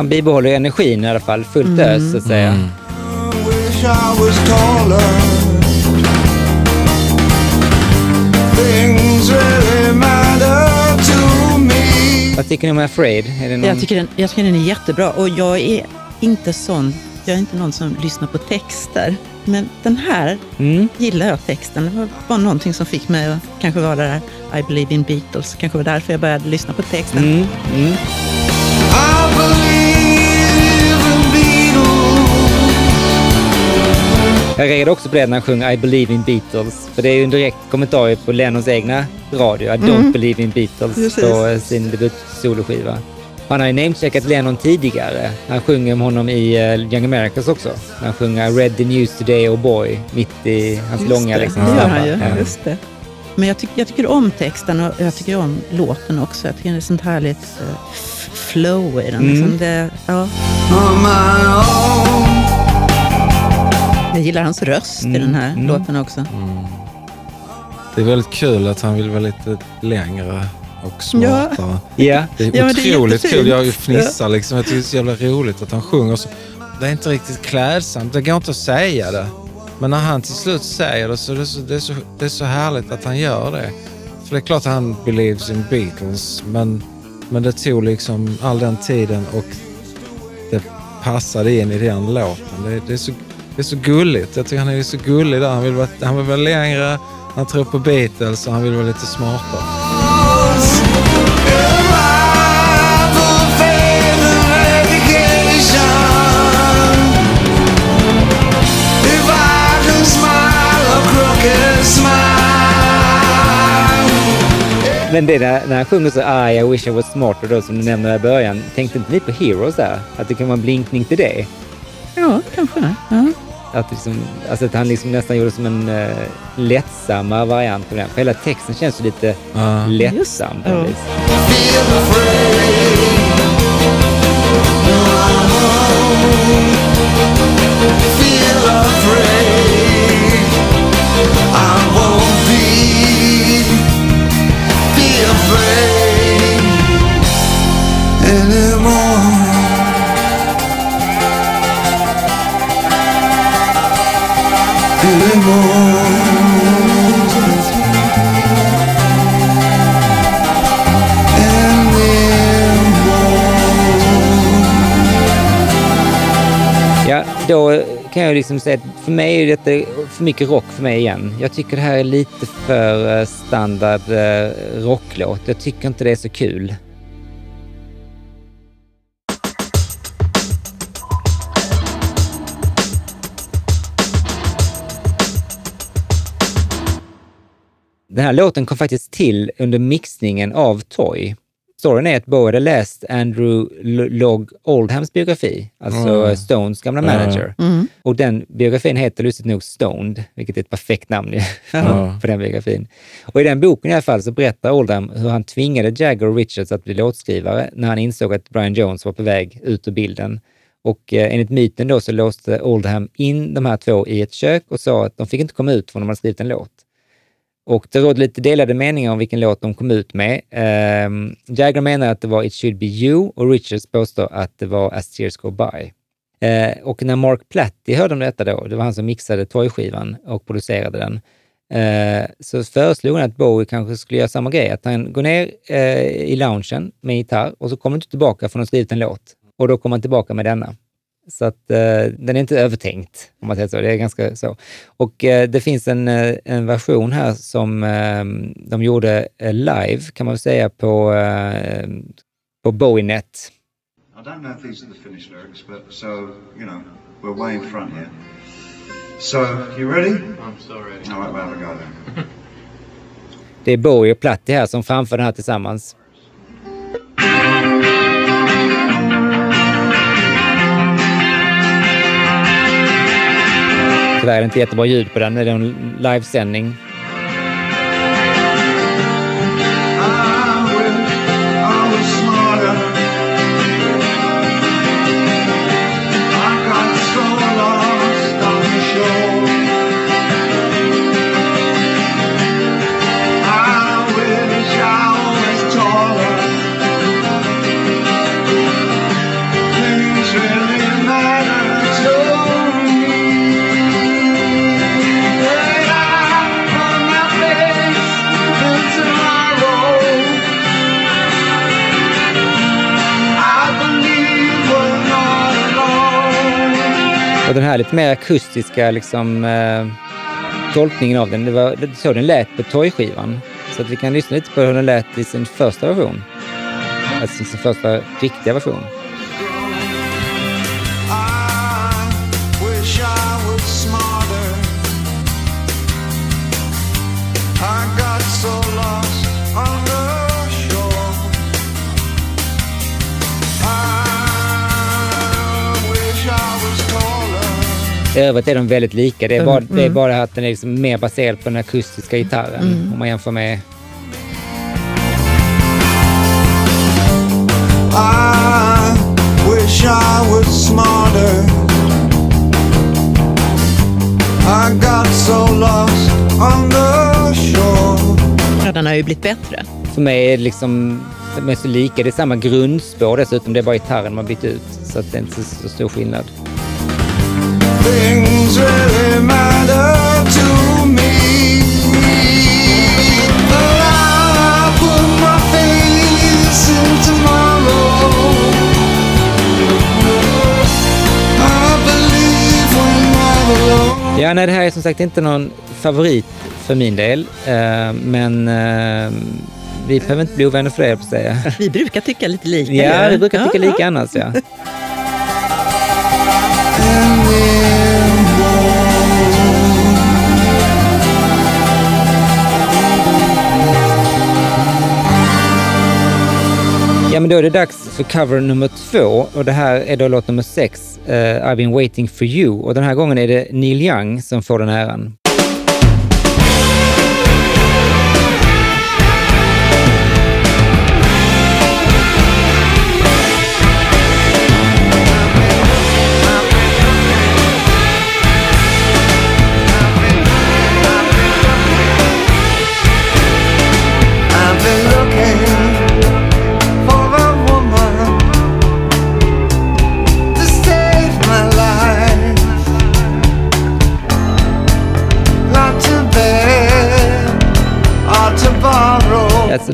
Han bibehåller energin i alla fall, fullt ös så att säga. Me. Vad tycker ni om Afraid? Är det någon... Jag, tycker den, jag tycker den är jättebra och jag är inte sån, jag är inte någon som lyssnar på texter. Men den här Mm. gillar jag texten. Det var bara någonting som fick mig att kanske vara där I believe in Beatles. Kanske var därför jag började lyssna på texten. Mm. Mm. Jag reagerade också på det när han sjöng I believe in Beatles. För det är ju en direkt kommentar på Lennons egna radio. I don't believe in Beatles Precis. på sin debutsolskiva. Han har ju namecheckat Lennon tidigare. Han sjunger om honom i eh, Young Americans också. Han sjunger I read the news today, oh boy, mitt i hans Just långa det, liksom, det gör han ju. Ja. Just det. Men jag, tyck, jag tycker om texten och jag tycker om låten också. Jag tycker det är sånt härligt f- flow i den. Mm. Liksom det, ja. Jag gillar hans röst i den här mm. låten också. Det är väldigt kul att han vill vara lite längre och smartare. Ja. Det är Ja, men det är otroligt kul. Jag fnissar liksom. Jag tycker det är så jävla roligt att han sjunger så. Det är inte riktigt klädsamt. Det går inte att säga det. Men när han till slut säger det så är det så, det är så, det är så härligt att han gör det. För det är klart att han believes in Beatles, men, men det tog liksom all den tiden och det passade in i den låten. Det, det, är, så, det är så gulligt. Jag tycker han är så gullig där. Han vill vara, han vill vara längre, han tror på Beatles och han vill vara lite smartare. Men det där, när han sjunger så I, I wish I was smarter då som du nämnde i början. Tänkte inte ni på Heroes där? Att det kan vara en blinkning till det? Ja, kanske. Ja. Att, liksom, alltså att han liksom nästan gjorde som en uh, lättsammare variant på den. För hela texten känns ju lite Ja. lättsam på Ja. något Ja, då kan jag liksom säga att för mig är detta för mycket rock för mig igen. Jag tycker det här är lite för eh, standard eh, rocklåt. Jag tycker inte det är så kul. Den här låten kom faktiskt till under mixningen av Toy. Storyn är att Bowie hade läst Andrew Log Oldhams biografi, alltså Mm. Stones gamla manager. Och den biografin heter lustigt nog Stoned, vilket är ett perfekt namn Ja. [LAUGHS] på den biografin. Och i den boken i alla fall så berättar Oldham hur han tvingade Jagger och Richards att bli låtskrivare när han insåg att Brian Jones var på väg ut ur bilden. Och eh, enligt myten då så låste Oldham in de här två i ett kök och sa att de fick inte komma ut förrän de hade skrivit en låt. Och det rådde lite delade meningar om vilken låt de kom ut med. Um, Jagger menar att det var It should be you och Richards påstår att det var As tears go by. Uh, och när Mark Platty hörde om detta då, det var han som mixade Toy-skivan och producerade den, uh, så föreslog han att Bowie kanske skulle göra samma grej, att han går ner uh, i loungen med gitarr och så kommer han inte tillbaka förrän han skrivit en låt. Och då kommer han tillbaka med denna. Så att eh, den är inte övertänkt, om man säger så. Det är ganska så. Och eh, det finns en, eh, en version här som eh, de gjorde eh, live, kan man väl säga, på, eh, på Bowie-net. I don't know if these are the finished lyrics, but so, you know, we're way in front here. So, you ready? I'm so ready. All right, we'll have a go then. Det är Bowie och Platty här som framför den här tillsammans. Tyvärr är det inte jättebra ljud på den, det är en livesändning. Och den här lite mer akustiska liksom, eh, tolkningen av den, det var så den lät på Toy-skivan. Så att vi kan lyssna lite på hur den lät i sin första version. Alltså sin första riktiga version. I övrigt är de väldigt lika. Det är bara, det, är bara att den är liksom mer baserad på den akustiska gitarren om man jämför med I wish I was smarter. I got so lost on the shore. Ja, den har ju blivit bättre. För mig är det liksom, de är så lika. Det är samma grundspår dessutom. Det är bara gitarren man bytt ut. Så att det är inte så, så stor skillnad. Ja, nej, det här är som sagt inte någon favorit för min del, eh, men eh, vi behöver inte bli ovänner för det, på säga. Vi brukar tycka lite lika. Ja, vi brukar tycka Ja, lika annars, ja. [LAUGHS] då är det dags för cover nummer två och det här är då låt nummer sex, uh, I've been waiting for you. Och den här gången är det Neil Young som får den äran.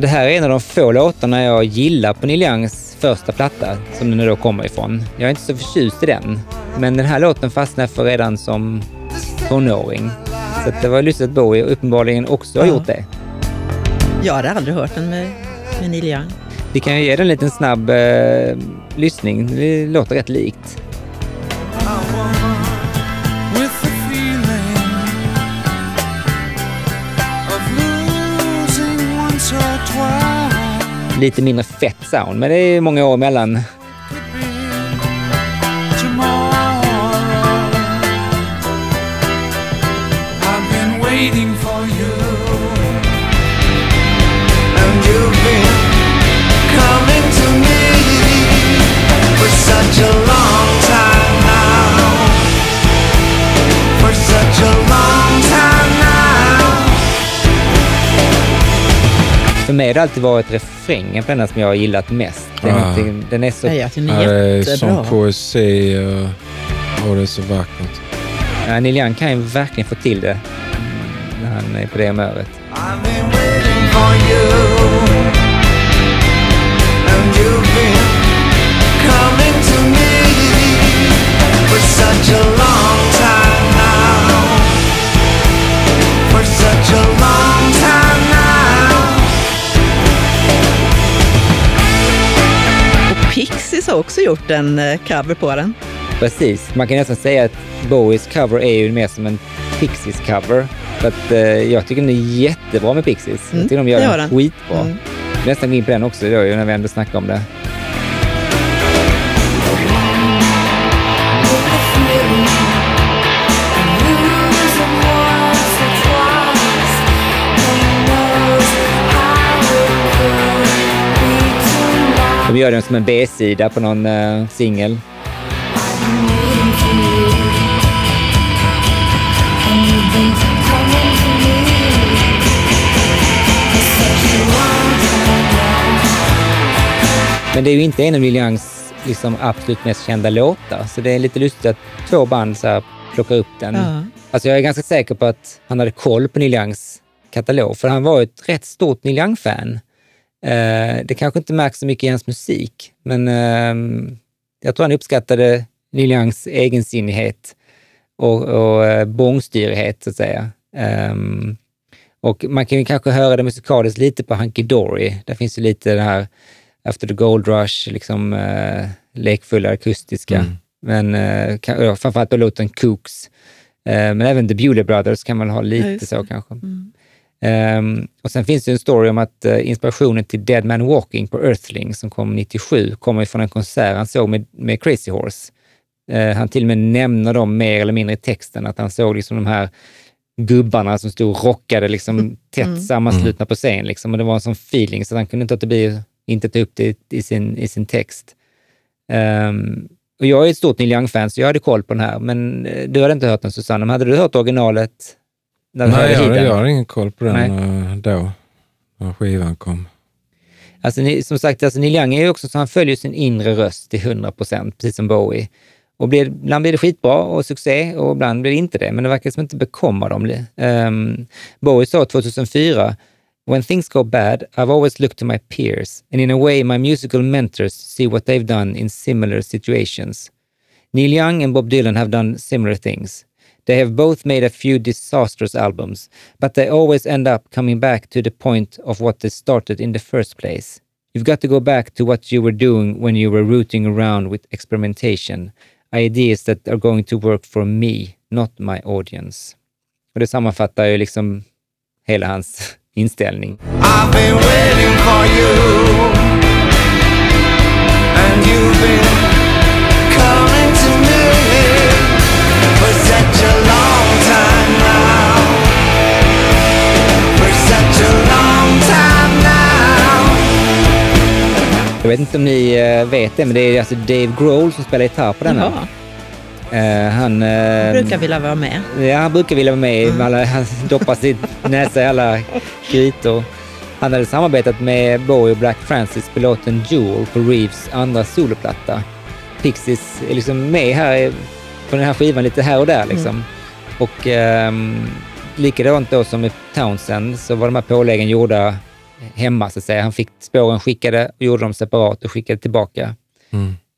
Borrow. Alltså, det här är en av de få låtarna jag gillar på Neil Youngs första platta, som den då kommer ifrån. Jag är inte så förtjust i den, men den här låten fastnade för redan som tonåring. Så det var lustigt att Bowie uppenbarligen också har Ja. gjort det. Jag hade aldrig hört den med, med Neil Young. Vi kan ju ge den en liten snabb eh, lyssning. Det låter rätt likt. Lite mindre fett sound, men det är många år emellan. Could be tomorrow. För mig har det alltid varit refrängen på den som jag har gillat mest. Den, är Ah. den är så... Nej, jag tycker den Ja, är det är jättebra. som poesi och, och det är så vackert. Ja, Neil Young kan ju verkligen få till det när han är på det humöret. For you. And you've been coming to me for such a long time Pixies har också gjort en eh, cover på den. Precis. Man kan nästan säga att Bowies cover är ju mer som en Pixies cover. För att eh, jag tycker den är jättebra med Pixies. Mm, jag tycker de gör gör den skitbra. Mm. Nästan gå in på den också då, när vi ändå snackar om det. De gör den som en B-sida på någon uh, singel. Men det är ju inte en av Neil Youngs liksom, absolut mest kända låtar, så det är lite lustigt att två band så här, plockar upp den. Ja. Alltså jag är ganska säker på att han hade koll på Neil Youngs katalog, för han var ett rätt stort Neil Young-fan. Eh, det kanske inte märks så mycket i hans musik, men eh, jag tror han uppskattade Neil Youngs egensinnighet och, och eh, bångstyrighet, så att säga. Ehm, och man kan ju kanske höra det musikaliskt lite på Hunky Dory. Där finns ju lite det här After the Gold Rush, liksom eh, lekfulla akustiska. Mm. Men eh, ka- ja, framförallt på låten Kooks. Eh, men även The Bewley Brothers kan man ha Ja, lite just så kanske. Mm. Ehm, och sen finns det en story om att eh, inspirationen till Dead Man Walking på Earthling som kom 97 kommer från en konsert han såg med, med Crazy Horse. Eh, han till och med nämner dem mer eller mindre i texten, att han såg liksom de här gubbarna som stod och rockade liksom tätt Mm. sammanslutna på scen. Liksom. Och det var en sån feeling så han kunde inte låta bli inte ta upp det i sin, i sin text. Ehm, och jag är ett stort Neil Young-fan, så jag hade koll på den här. Men eh, du hade inte hört den, Susanne. Men hade du hört originalet? Du Nej, jag, jag har ingen koll på den Nej. eh, då, när skivan kom. Alltså, ni, som sagt, alltså Neil Young är ju också så han följer sin inre röst till 100 procent, precis som Bowie. Och blir, ibland blir det skitbra och succé och ibland blir det inte det, men det verkar som inte bekomma dem. Um, Bowie sa 2004, When things go bad, I've always looked to my peers, and in a way my musical mentors see what they've done in similar situations. Neil Young and Bob Dylan have done similar things. They have both made a few disastrous albums, but they always end up coming back to the point of what they started in the first place. You've got to go back to what you were doing when you were rooting around with experimentation. Ideas that are going to work for me, not my audience. Och det sammanfattar ju liksom hela hans [LAUGHS] inställning. I've been waiting for you, and you've been coming to me Jag vet inte om ni eh, vet det, men det är alltså Dave Grohl som spelar gitarr på denna. Jaha, Eh, han, eh, brukar vilja vara med. Ja, han brukar vilja vara med. med Alla, han doppar sin näsa i alla grytor. Han hade samarbetat med Bowie och Black Francis på låten Jewel på Reeves andra soloplatta. Pixies är liksom med här på den här skivan lite här och där liksom. Och ehm, likadant då som med Townsend så var de här påläggen gjorda hemma så att säga. Han fick spåren skickade och gjorde dem separat och skickade tillbaka.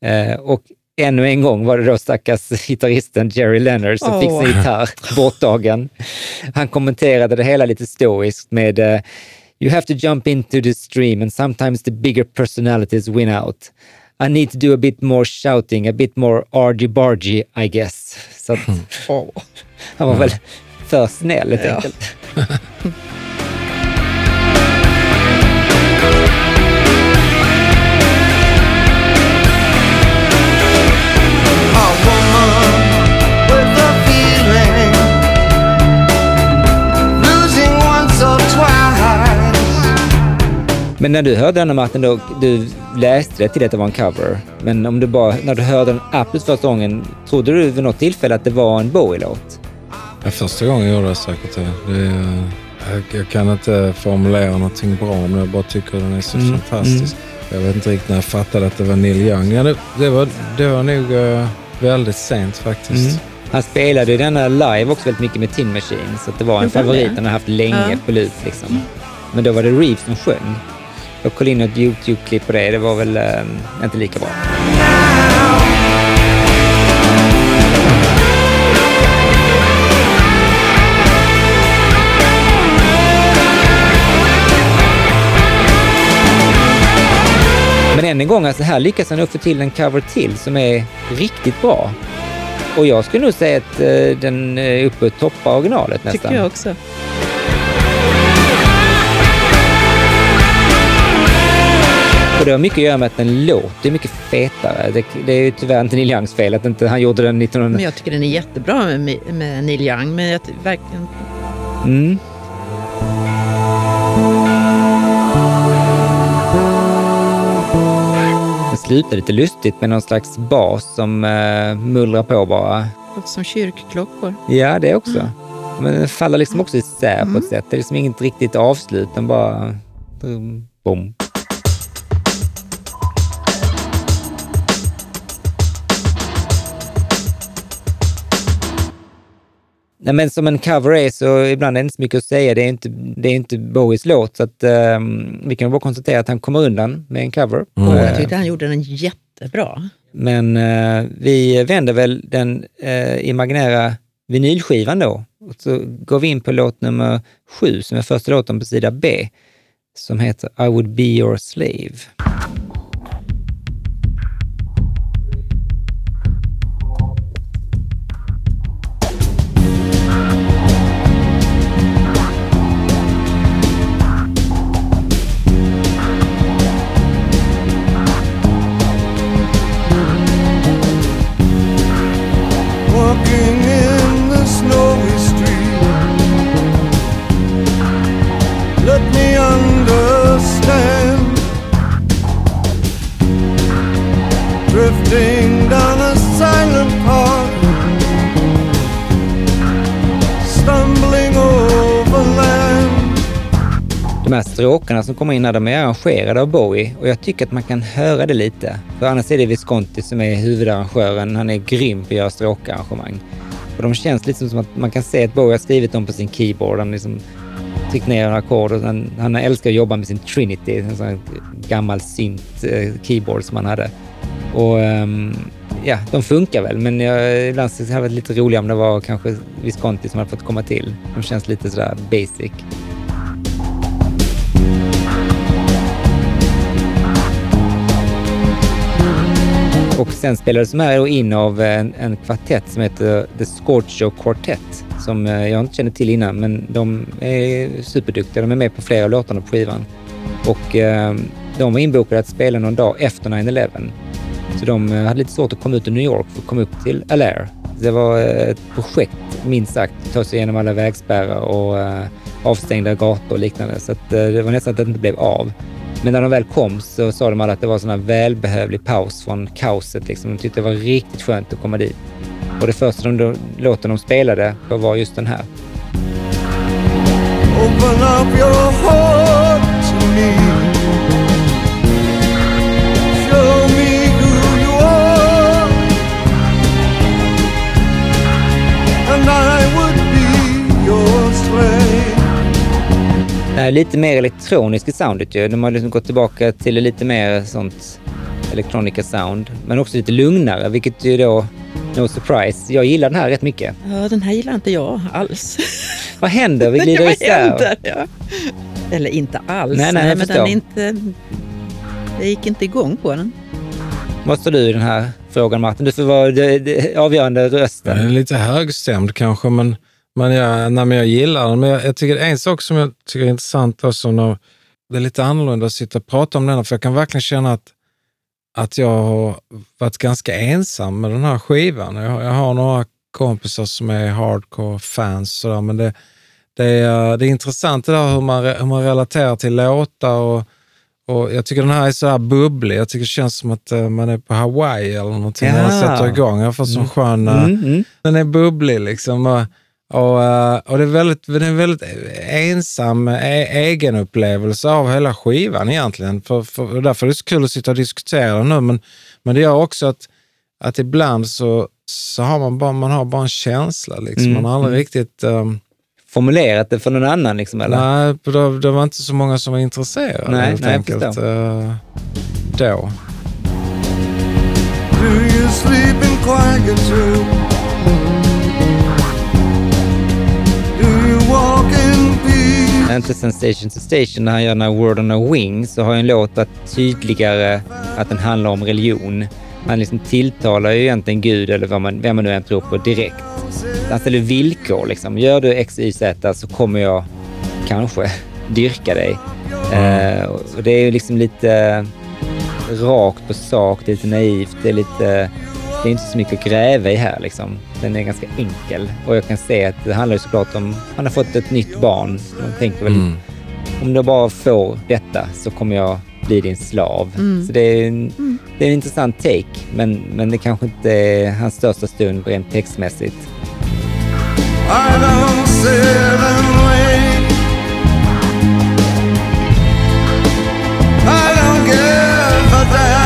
Eh, och ännu en gång var det då stackars [LAUGHS] gitarristen Jerry Leonard som fick Åh. sin gitarr [LAUGHS] borttagen. Han kommenterade det hela lite stoiskt med eh, You have to jump into the stream and sometimes the bigger personalities win out. I need to do a bit more shouting, a bit more argy-bargy, I guess. Så att, hmm. [LAUGHS] han var väl mm. för snäll helt enkelt. [LAUGHS] Men när du hörde den Martin, då, du läste det till att det var en cover. Men om du bara, när du hörde den absolut första gången, trodde du vid något tillfälle att det var en Bowie-låt? Ja, första gången gjorde jag säkert det. det är, jag, jag kan inte formulera någonting bra om det. Jag bara tycker den är så Mm, fantastisk. Jag vet inte riktigt när jag fattade att det var Neil Young. Ja, det, det, var, det var nog eh, väldigt sent faktiskt. Mm. Han spelade ju denna live också väldigt mycket med Tin Machine, så att det var en favorit han har haft länge Ja. på lut. Liksom. Men då var det Reeves som sjöng. Jag kollade in ett YouTube-klipp på det, det var väl eh, inte lika bra. Men än en gång, alltså här lyckas han nog få till en cover till som är riktigt bra. Och jag skulle nog säga att eh, den är uppe och toppar originalet nästan. Tycker jag också. Och det har mycket att göra med att den låter mycket fetare. Det, det är ju tyvärr inte Neil Youngs fel att inte han gjorde den 1900... Men jag tycker den är jättebra med, med Neil Young. Men jag, verkligen, Mm. Den slutar lite lustigt med någon slags bas som uh, mullrar på bara. låter som kyrkklockor. Ja, det också. Men den faller liksom också isär på ett sätt. Det är liksom inget riktigt avslut, den bara... Bom. Nej, men som en cover är så ibland är det inte så mycket att säga. Det är inte, det är inte Bowies låt, så att, ehm, vi kan bara konstatera att han kommer undan med en cover. Och Eh, jag tyckte han gjorde den jättebra. men eh, vi vänder väl den eh, imaginära vinylskivan då. Och så går vi in på låt nummer sju, som är första låten på sida B, som heter I would be your slave. Walking De här stråkarna som kommer in här, de är arrangerade av Bowie och jag tycker att man kan höra det lite. För annars är det Visconti som är huvudarrangören. Han är grym på att göra stråkarrangemang. Och de känns lite som att man kan se att Bowie har skrivit dem på sin keyboard. Han liksom tryckt ner en ackord och han, han älskar att jobba med sin Trinity, en sån här gammal synt eh, keyboard som han hade. Och um, ja, de funkar väl, men jag, ibland hade det varit lite roligare om det var kanske Visconti som hade fått komma till. De känns lite sådär basic. Sen spelades de här in av en, en kvartett som heter The Scorcho Quartet, som eh, jag inte kände till innan, men de är superduktiga. De är med på flera av låtarna på skivan. Och eh, de var inbokade att spela någon dag efter 9-11. Så de eh, hade lite svårt att komma ut ur New York för att komma upp till Alair. Det var eh, ett projekt, minst sagt, att ta sig igenom alla vägspärrar och eh, avstängda gator och liknande. Så att, eh, det var nästan att det inte blev av. Men när de väl kom så sa de alla att det var en sån här välbehövlig paus från kaoset. Liksom. De tyckte det var riktigt skönt att komma dit. Och det första de, då, låten de spelade var just den här. Open up your heart to me. Är lite mer elektroniskt i soundet ju. De har liksom gått tillbaka till lite mer sånt elektronika sound, men också lite lugnare, vilket ju då, no surprise, jag gillar den här rätt mycket. Ja, den här gillar inte jag alls. Vad händer? Vi [LAUGHS] glider Vad isär. händer? Ja. Eller inte alls. Nej, nej, jag men den är inte... Jag gick inte igång på den. Vad står du i den här frågan Martin? Du får vara det, det avgörande Den rösten. är lite högstämd kanske, men, men, jag, nej, men jag gillar den. Men jag, jag tycker en sak som jag tycker är intressant också, när, det är lite annorlunda att sitta och prata om den, för jag kan verkligen känna att, att jag har varit ganska ensam med den här skivan. Jag, har- jag har några kompisar som är hardcore-fans, men det, det, är, det är intressant det där hur man, hur man relaterar till låtar och, och jag tycker den här är så här bubblig. Jag tycker det känns som att eh, man är på Hawaii eller någonting när man Ja. sätter igång. Jag har fått sån skön... eh, Mm, mm. den är bubblig liksom. Och, och, eh, och det är väldigt, det är en väldigt ensam e- egenupplevelse av hela skivan egentligen. För, för, därför är det så kul att sitta och diskutera nu. Men, men det gör också att, att ibland så, så har man bara, man har bara en känsla. Liksom. Mm, Man har aldrig riktigt... Um, Formulerat det för någon annan liksom, eller? nej, det, det var inte så många som var intresserade Nej, helt nej, enkelt. eh, då. Inte sen Station to Station när han gör den här Word on a Wing så har ju en låt varit tydligare att den handlar om religion. Han liksom tilltalar ju egentligen Gud eller vad man, vem man nu än tror på direkt. Han ställer villkor liksom. Gör du X, Y, Z så kommer jag kanske [LAUGHS] dyrka dig. Uh, och det är ju liksom lite rakt på sak, det är lite naivt, det är lite... Det är inte så mycket att gräva i här liksom. Den är ganska enkel. Och jag kan se att det handlar ju såklart om... Han har fått ett nytt barn. Man tänker väl, Mm. om du bara får detta så kommer jag bli din slav. Så det är, en, det är en intressant take, men, men det kanske inte är hans största stund rent textmässigt. I don't give a damn.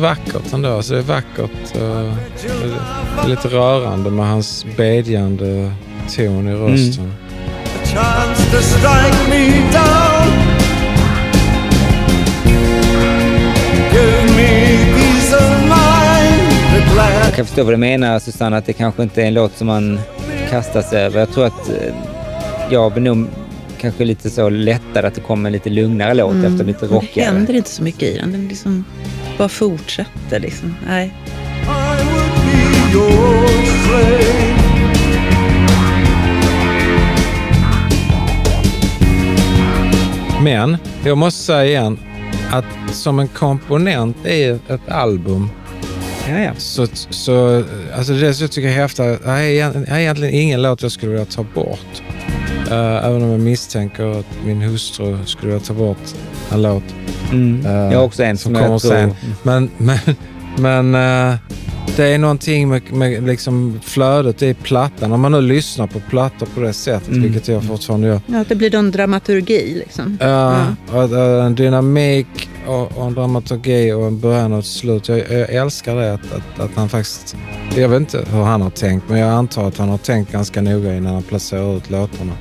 Vackert ändå. Alltså det är vackert. eh, det är lite rörande med hans bedjande ton i rösten. Last. Jag kan förstå vad du menar Susanna, att det kanske inte är en låt som man kastar sig över. Jag tror att eh, jag blir nog kanske lite så lättare att det kommer en lite lugnare låt efter lite Men Det rockigare. händer inte så mycket i den. Den liksom bara fortsätter. Liksom. Nej. I would be your slave. Men jag måste säga igen att som en komponent i ett, album Ja, ja. så, så alltså det som jag tycker är häftigt, det här är egentligen ingen låt jag skulle vilja ta bort. Eh, även om jag misstänker att min hustru skulle vilja ta bort en låt. Mm. eh, jag har också en som, som kommer sen. Men, men, men eh, det är någonting med, med liksom flödet i plattan. Om man nu lyssnar på plattor på det sättet, Mm. vilket jag fortfarande gör. Ja, att det blir någon dramaturgi. Liksom. Ja, och, och en dynamik och, och en dramaturgi och en början och ett slut. Jag, jag älskar det att, att, att han faktiskt... Jag vet inte hur han har tänkt, men jag antar att han har tänkt ganska noga innan han placerar ut låtarna.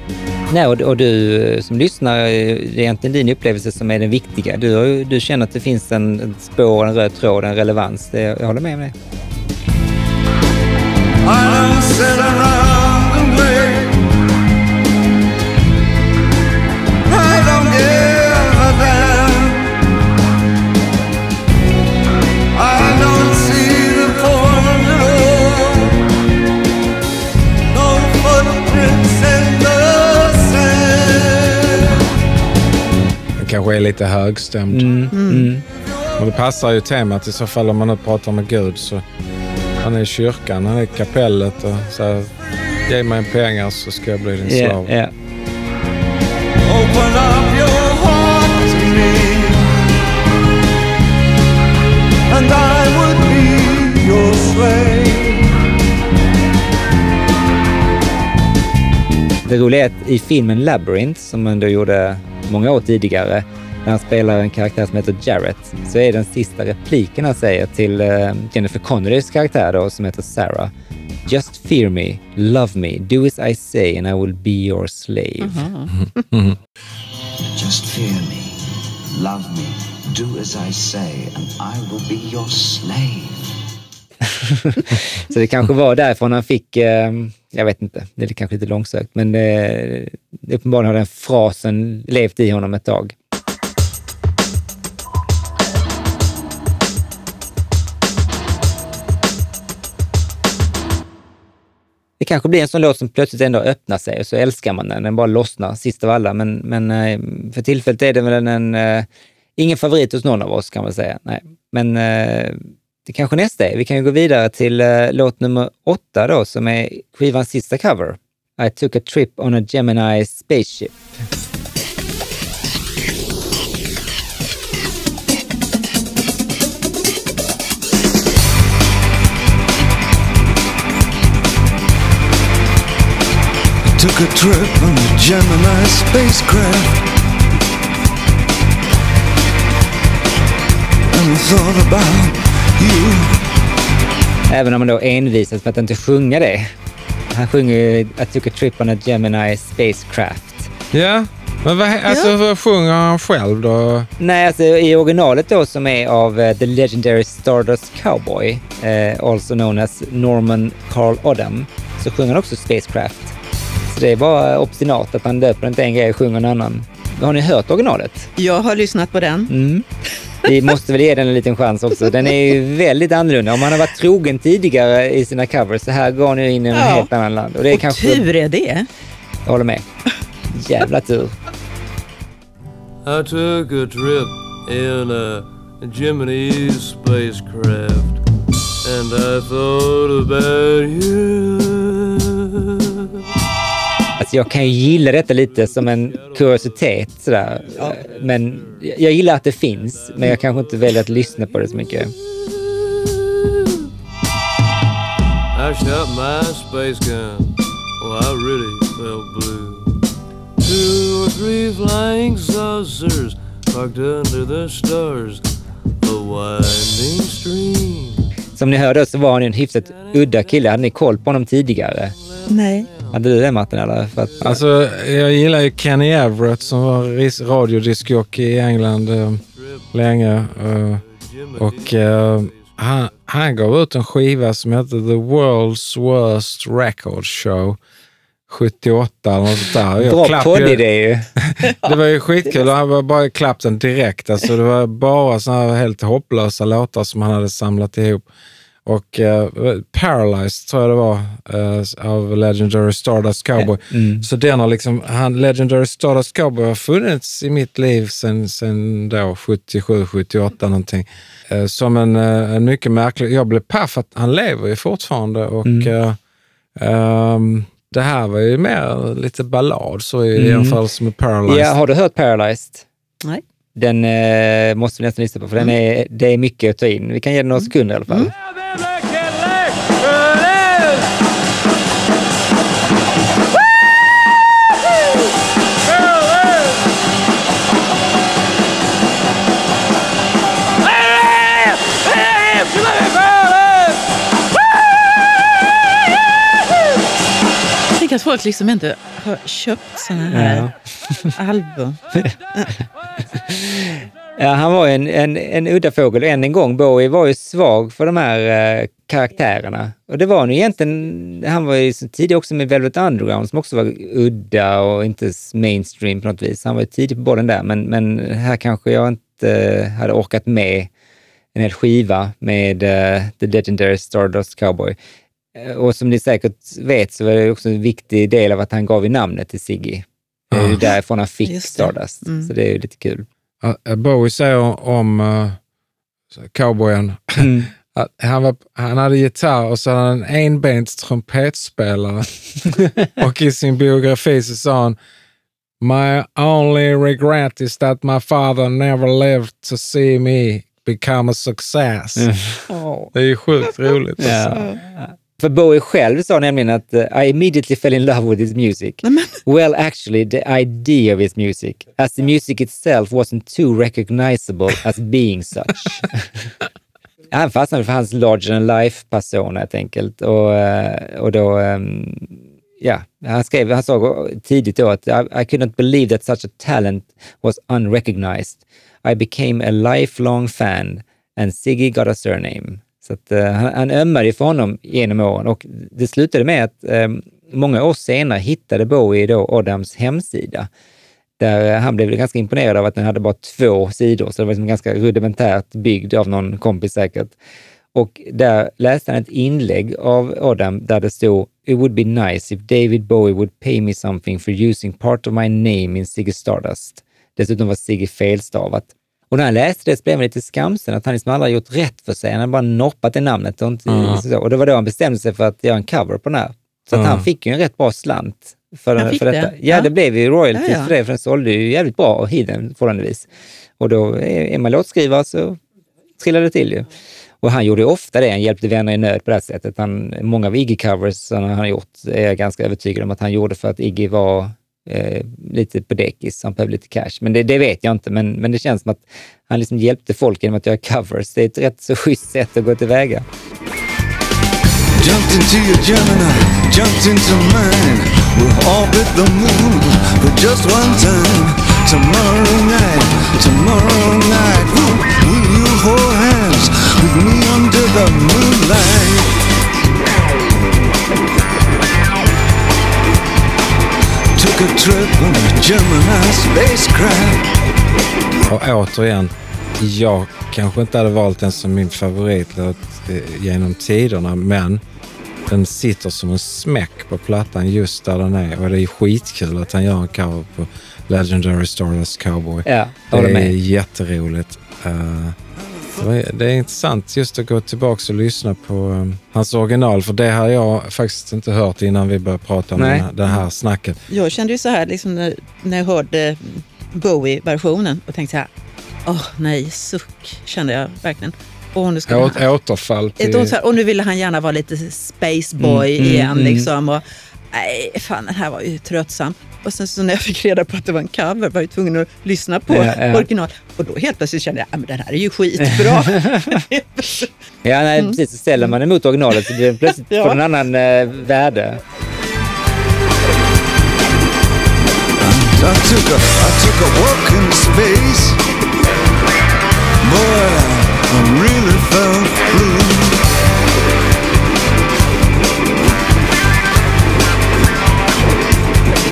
Nej, och, och du eh, som lyssnar, eh, det är egentligen din upplevelse som är den viktiga. Du, du känner att det finns en, spår, en röd tråd, en relevans. Det, jag håller med om det. Kanske är lite högstämd. Och det passar ju temat i så fall om man nu pratar med Gud. Så han är i kyrkan, han är i kapellet och så här, ge mig pengar så ska jag bli din Ja, slav. slave. Det roliga är att i filmen Labyrinth, som man då gjorde många år tidigare, när han spelar en karaktär som heter Jarrett, så är den sista repliken han säger till eh, Jennifer Connerys karaktär då, som heter Sarah. Just fear me, love me, do as I say and I will be your slave. [LAUGHS] Just fear me, love me, do as I say, and I will be your slave. [LAUGHS] Så det kanske var därifrån han fick, eh, jag vet inte, det är kanske lite långsökt, men eh, uppenbarligen har den frasen levt i honom ett tag. Det kanske blir en sån låt som plötsligt ändå öppnar sig och så älskar man den. Den bara lossnar sist av alla. Men, men eh, för tillfället är det väl en, en eh, ingen favorit hos någon av oss kan man säga. Nej. Men eh, det kanske nästa är. Vi kan ju gå vidare till uh, låt nummer åtta då, som är skivans sista cover. I took a trip on a Gemini spaceship. Took a trip on a Gemini spacecraft. And I thought about. Även om man då envisas med att inte sjunga det. Han sjunger ju I took a trip on a Gemini spacecraft. Ja, men vad, alltså, vad sjunger han själv då? Nej, alltså i originalet då som är av eh, The Legendary Stardust Cowboy, eh, also known as Norman Carl Odom, så sjunger han också Spacecraft. Så det är bara obstinat att han döper inte en grej och sjunger en annan. Har ni hört originalet? Jag har lyssnat på den. Mm. Vi måste väl ge den en liten chans också. Den är ju väldigt annorlunda. Om man har varit trogen tidigare i sina covers, så här går ju in i en Ja. helt annan land. Och det är Och kanske... tur är det. Jag håller med. Jävla tur. I took a trip in a Gemini spacecraft and I thought about you. Alltså jag kan ju gilla detta lite som en kuriositet sådär. Men jag gillar att det finns, men jag kanske inte väljer att lyssna på det så mycket. I shot my space gun. Oh, I really felt blue. Two or three flying saucers parked under the stars. A winding stream. Som ni hörde så var han en hyfsat udda kille. Hade ni koll på honom tidigare? Nej. Hade du det Martin? Eller? För att, Alltså, jag gillar ju Kenny Everett som var radiodiskjockey i England eh, länge. eh, och eh, han, han gav ut en skiva som hette The World's Worst Record Show 78 eller något sånt där. Bra klapp ju- poddidé ju. [LAUGHS] Det var ju skitkul. Han var bara klappt den direkt. Alltså, det var bara såna här helt hopplösa låtar som han hade samlat ihop. Och eh, Paralyzed tror jag det var eh, av Legendary Stardust Cowboy. Mm. Så den har liksom, han, Legendary Stardust Cowboy har funnits i mitt liv sen, sen då 77, 78 någonting. Eh, som en, en mycket märklig, jag blev paff att han lever ju fortfarande och eh, ehm, det här var ju mer lite ballad så i jämförelse med Paralyzed. Ja, har du hört Paralyzed? Nej. Den måste vi nästan lyssna på, för den är, det är mycket att ta in. Vi kan ge den några sekunder i alla fall. Tänker att folk liksom inte har köpt såna här Ja. album. [LAUGHS] Ja, han var en, en, en udda fågel. Än en gång, Bowie var ju svag för de här eh, karaktärerna. Och det var han ju egentligen, han var ju tidig också med Velvet Underground som också var udda och inte mainstream på något vis. Han var ju tidig på bollen där, men, men här kanske jag inte hade orkat med en hel skiva med eh, The Legendary Stardust Cowboy. Eh, Och som ni säkert vet så var det också en viktig del av att han gav i namnet till Ziggy. Det är ju därifrån han fick. Stardust, Mm. så det är ju lite kul. Ja, Bowie säger om uh, cowboyen [LAUGHS] att han, var, han hade gitarr och så hade han en enbents trumpetspelare. [LAUGHS] och i sin biografi så sa han My only regret is that my father never lived to see me become a success. Det är ju sjukt roligt. Alltså. Ja. För Bowie själv sa nämligen att uh, I immediately fell in love with his music. Well, actually, the idea of his music, as the music itself wasn't too recognizable as being such. [LAUGHS] Han fastnade för hans larger than life-persona helt enkelt. Och, eh, och då, ehm, ja, han skrev, han sa tidigt då att I, I could not believe that such a talent was unrecognized. I became a lifelong fan and Ziggy got a surname. Så att, eh, han, han ömmade ju för honom genom åren och det slutade med att eh, många år senare hittade Bowie då Adams hemsida. Där eh, han blev ganska imponerad av att den hade bara två sidor, så det var liksom ganska rudimentärt byggd av någon kompis säkert. Och där läste han ett inlägg av Adam där det stod “It would be nice if David Bowie would pay me something for using part of my name in Ziggy Stardust”. Dessutom var Ziggy felstavat. Och när han läste det så blev han lite skamsen att han liksom aldrig gjort rätt för sig. Han hade bara noppat det namnet. Och, inte, så. och det var då han bestämde sig för att göra en cover på den här. Så att han fick ju en rätt bra slant för, Han fick för detta. det? Ja, Ja. det blev ju royalties Ja, ja. för det, för den sålde ju jävligt bra och hidden förhållandevis. Och då är man låtskrivare så trillar det till ju. Och han gjorde ofta det, han hjälpte vänner i nöd på det här sättet. Han, många av Iggy-covers som han har gjort är jag ganska övertygad om att han gjorde för att Iggy var eh, lite på dekis, han behövde lite cash. Men det, det vet jag inte, men, men det känns som att han liksom hjälpte folk genom att göra covers. Det är ett rätt så schysst sätt att gå tillväga. Jumped into your Gemini, jumped into mine. We'll orbit the moon for just one time. Tomorrow night, tomorrow night. Will, will you hold hands with me under the moonlight? Och återigen, jag kanske inte hade valt den som min favoritlåt eh, genom tiderna, men den sitter som en smäck på plattan just där den är. Och det är skitkul att han gör en cover på Legendary Stardust Cowboy. Ja, det är med. jätteroligt. Eh, det är- intressant just att gå tillbaka och lyssna på eh, hans original, för det har jag faktiskt inte hört innan vi började prata om Nej. det här snacket. Jag kände ju så här liksom när, när jag hörde Bowie-versionen och tänkte så här, åh nej, suck, kände jag verkligen. Och nu, ska Åt, han, återfall ett, till... så här, och nu ville han gärna vara lite spaceboy Mm, mm, igen. mm. Liksom, och, nej, fan den här var ju tröttsam. Och sen så när jag fick reda på att det var en cover var jag tvungen att lyssna på Ja, ja. original. Och då helt plötsligt kände jag, ja men den här är ju skitbra. [LAUGHS] Ja, nej, precis. Så ställer man emot originalet så blir det plötsligt [LAUGHS] Ja. får en annan eh, värde. I took a, I took a walk in space. Boy, I really felt blue.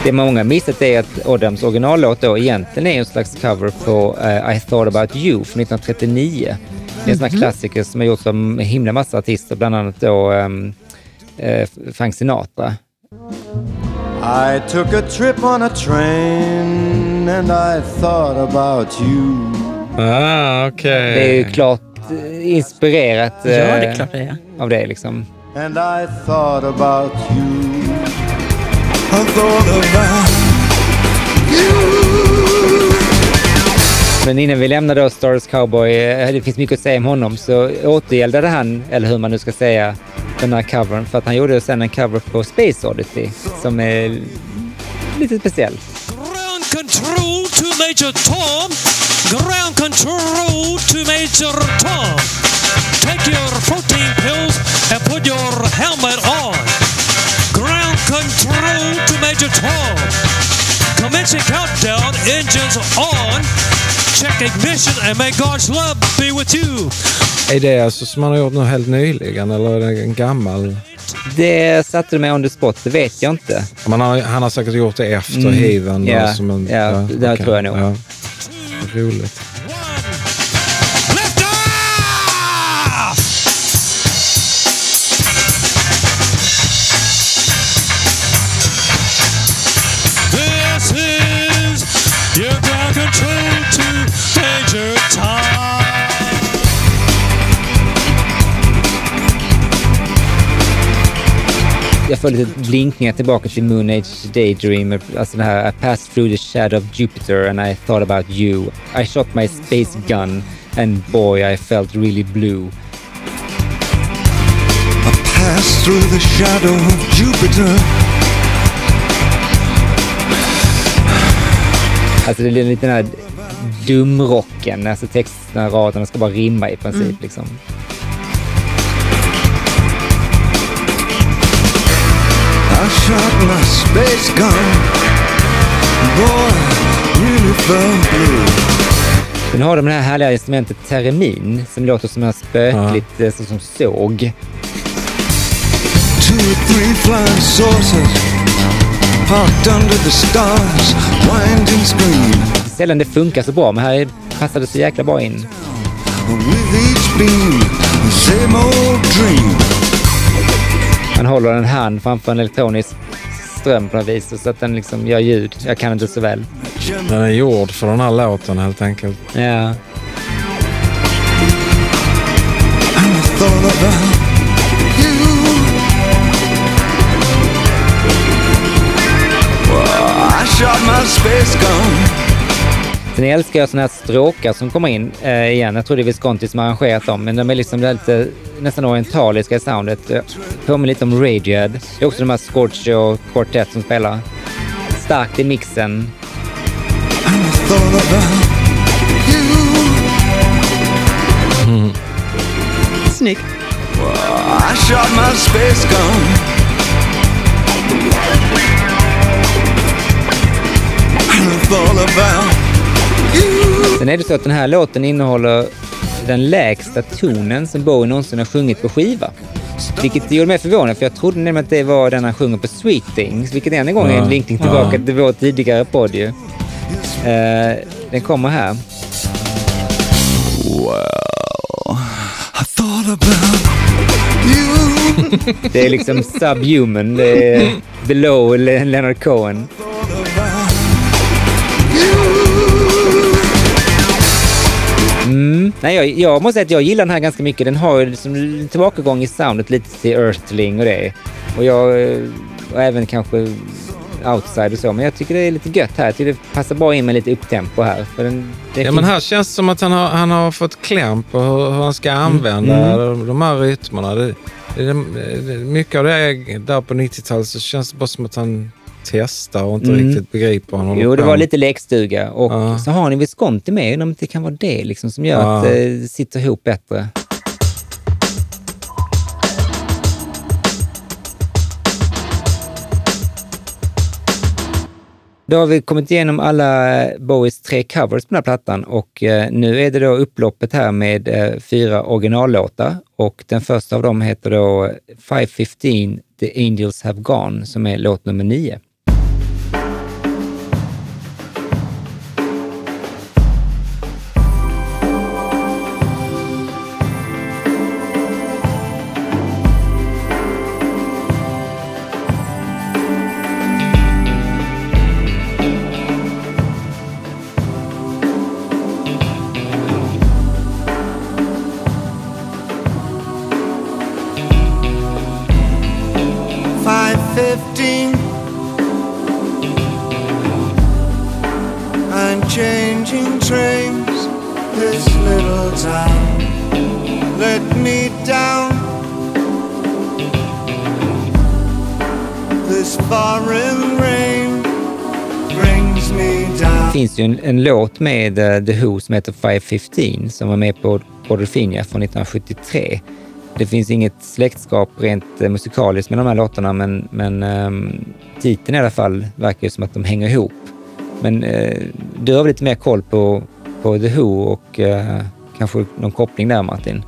Det många missat är att Adams originallåt då egentligen är en slags cover på eh, I thought about you från 1939. Det är en sån här klassiker som har gjorts av en himla massa artister, bland annat då ehm, eh, Frank Sinatra. I took a trip on a train and I thought about you. Ah, okej. Det är ju klart eh, inspirerat ja, det är klart det är. av det liksom. And I thought about you. Thought about Men innan vi lämnar då Stars Cowboy, eh, det finns mycket att säga om honom, så återgäldade han, eller hur man nu ska säga, den här covern. För att han gjorde sen en cover på Space Odyssey som är lite speciell. Ground control to Major Tom. Ground control to Major Tom. Take your protein pills and put your helmet on. Control Tom. Commencing countdown, engines on. Check ignition and may God's love be with you. Är det alltså som man har gjort nu helt nyligen eller är det en gammal? Det satte du mig on the spot, det vet jag inte. Man har, han har säkert gjort det efter Mm. Heathen. då, Ja, som en, ja, det okej, tror jag nog. Ja. Roligt. Jag får lite blinkningar tillbaka till Moon Age Daydream. Alltså det här I passed through the shadow of Jupiter and I thought about you. I shot my space gun and boy I felt really blue. I passed through the shadow of Jupiter. Alltså det är lite den här dumrocken. Alltså texterna, raderna ska bara rimma i princip. Mm. Liksom. Shot my space gun. Boy, felt blue. Sen har de det här härliga instrumentet teremin som låter som en spökligt, ja. som såg. Two or three flying saucers parked under the stars, winding screen. Sällan det funkar så bra, men här passar det så jäkla bra in. With each beam, the same old dream. Man håller en hand framför en elektronisk ström på något vis så att den liksom gör ljud. Jag kan inte så väl. Den är gjord för den här låten helt enkelt. Ja. Shot my space gun. Sen älskar jag såna här stråkar som kommer in eh, igen. Jag tror det är Visconti som har arrangerat dem, men de är liksom lite nästan orientaliska i soundet. Eh, Påminner lite om Radiohead. Det är också de här Scorch och Quartet som spelar. Starkt i mixen. You. Snyggt. I Sen är det så att den här låten innehåller den lägsta tonen som Bowie någonsin har sjungit på skiva. Vilket gjorde mig förvånad, för jag trodde nämligen att det var den han sjunger på Sweet Things, vilket än en gång är en Ja. linkning tillbaka till vår tidigare podd ju. Eh, den kommer här. Well, I thought about you. [LAUGHS] Det är liksom subhuman, det är below Le- Leonard Cohen. Mm. Nej, jag, jag måste säga att jag gillar den här ganska mycket. Den har ju liksom tillbakagång i soundet lite till Earthling och det. Och jag, och även kanske Outside och så. Men jag tycker det är lite gött här. Jag tycker det passar bra in med lite upptempo här. För den, det Ja, men här känns det som att han har, han har fått kläm på hur, hur han ska använda Mm. de, de här rytmerna. Det, det, det, mycket av det är, där på 90-talet så känns det bara som att han testar och inte Mm. riktigt begriper han Jo, det var lite lekstuga. Och Ja. så har ni Visconti med. Om det kan vara det liksom som gör Ja. att det sitter ihop bättre. Då har vi kommit igenom alla Bowies tre covers på den här plattan och eh, nu är det då upploppet här med eh, fyra originallåtar och den första av dem heter då 515 The Angels Have Gone som är låt nummer nio. Finns ju en, en låt med uh, The Who som heter 515 som var med på Quadrophenia från 1973. Det finns inget släktskap rent uh, musikaliskt med de här låtarna, men, men um, titeln i alla fall verkar ju som att de hänger ihop. Men uh, du har väl lite mer koll på, på The Who och kanske någon koppling där, Martin?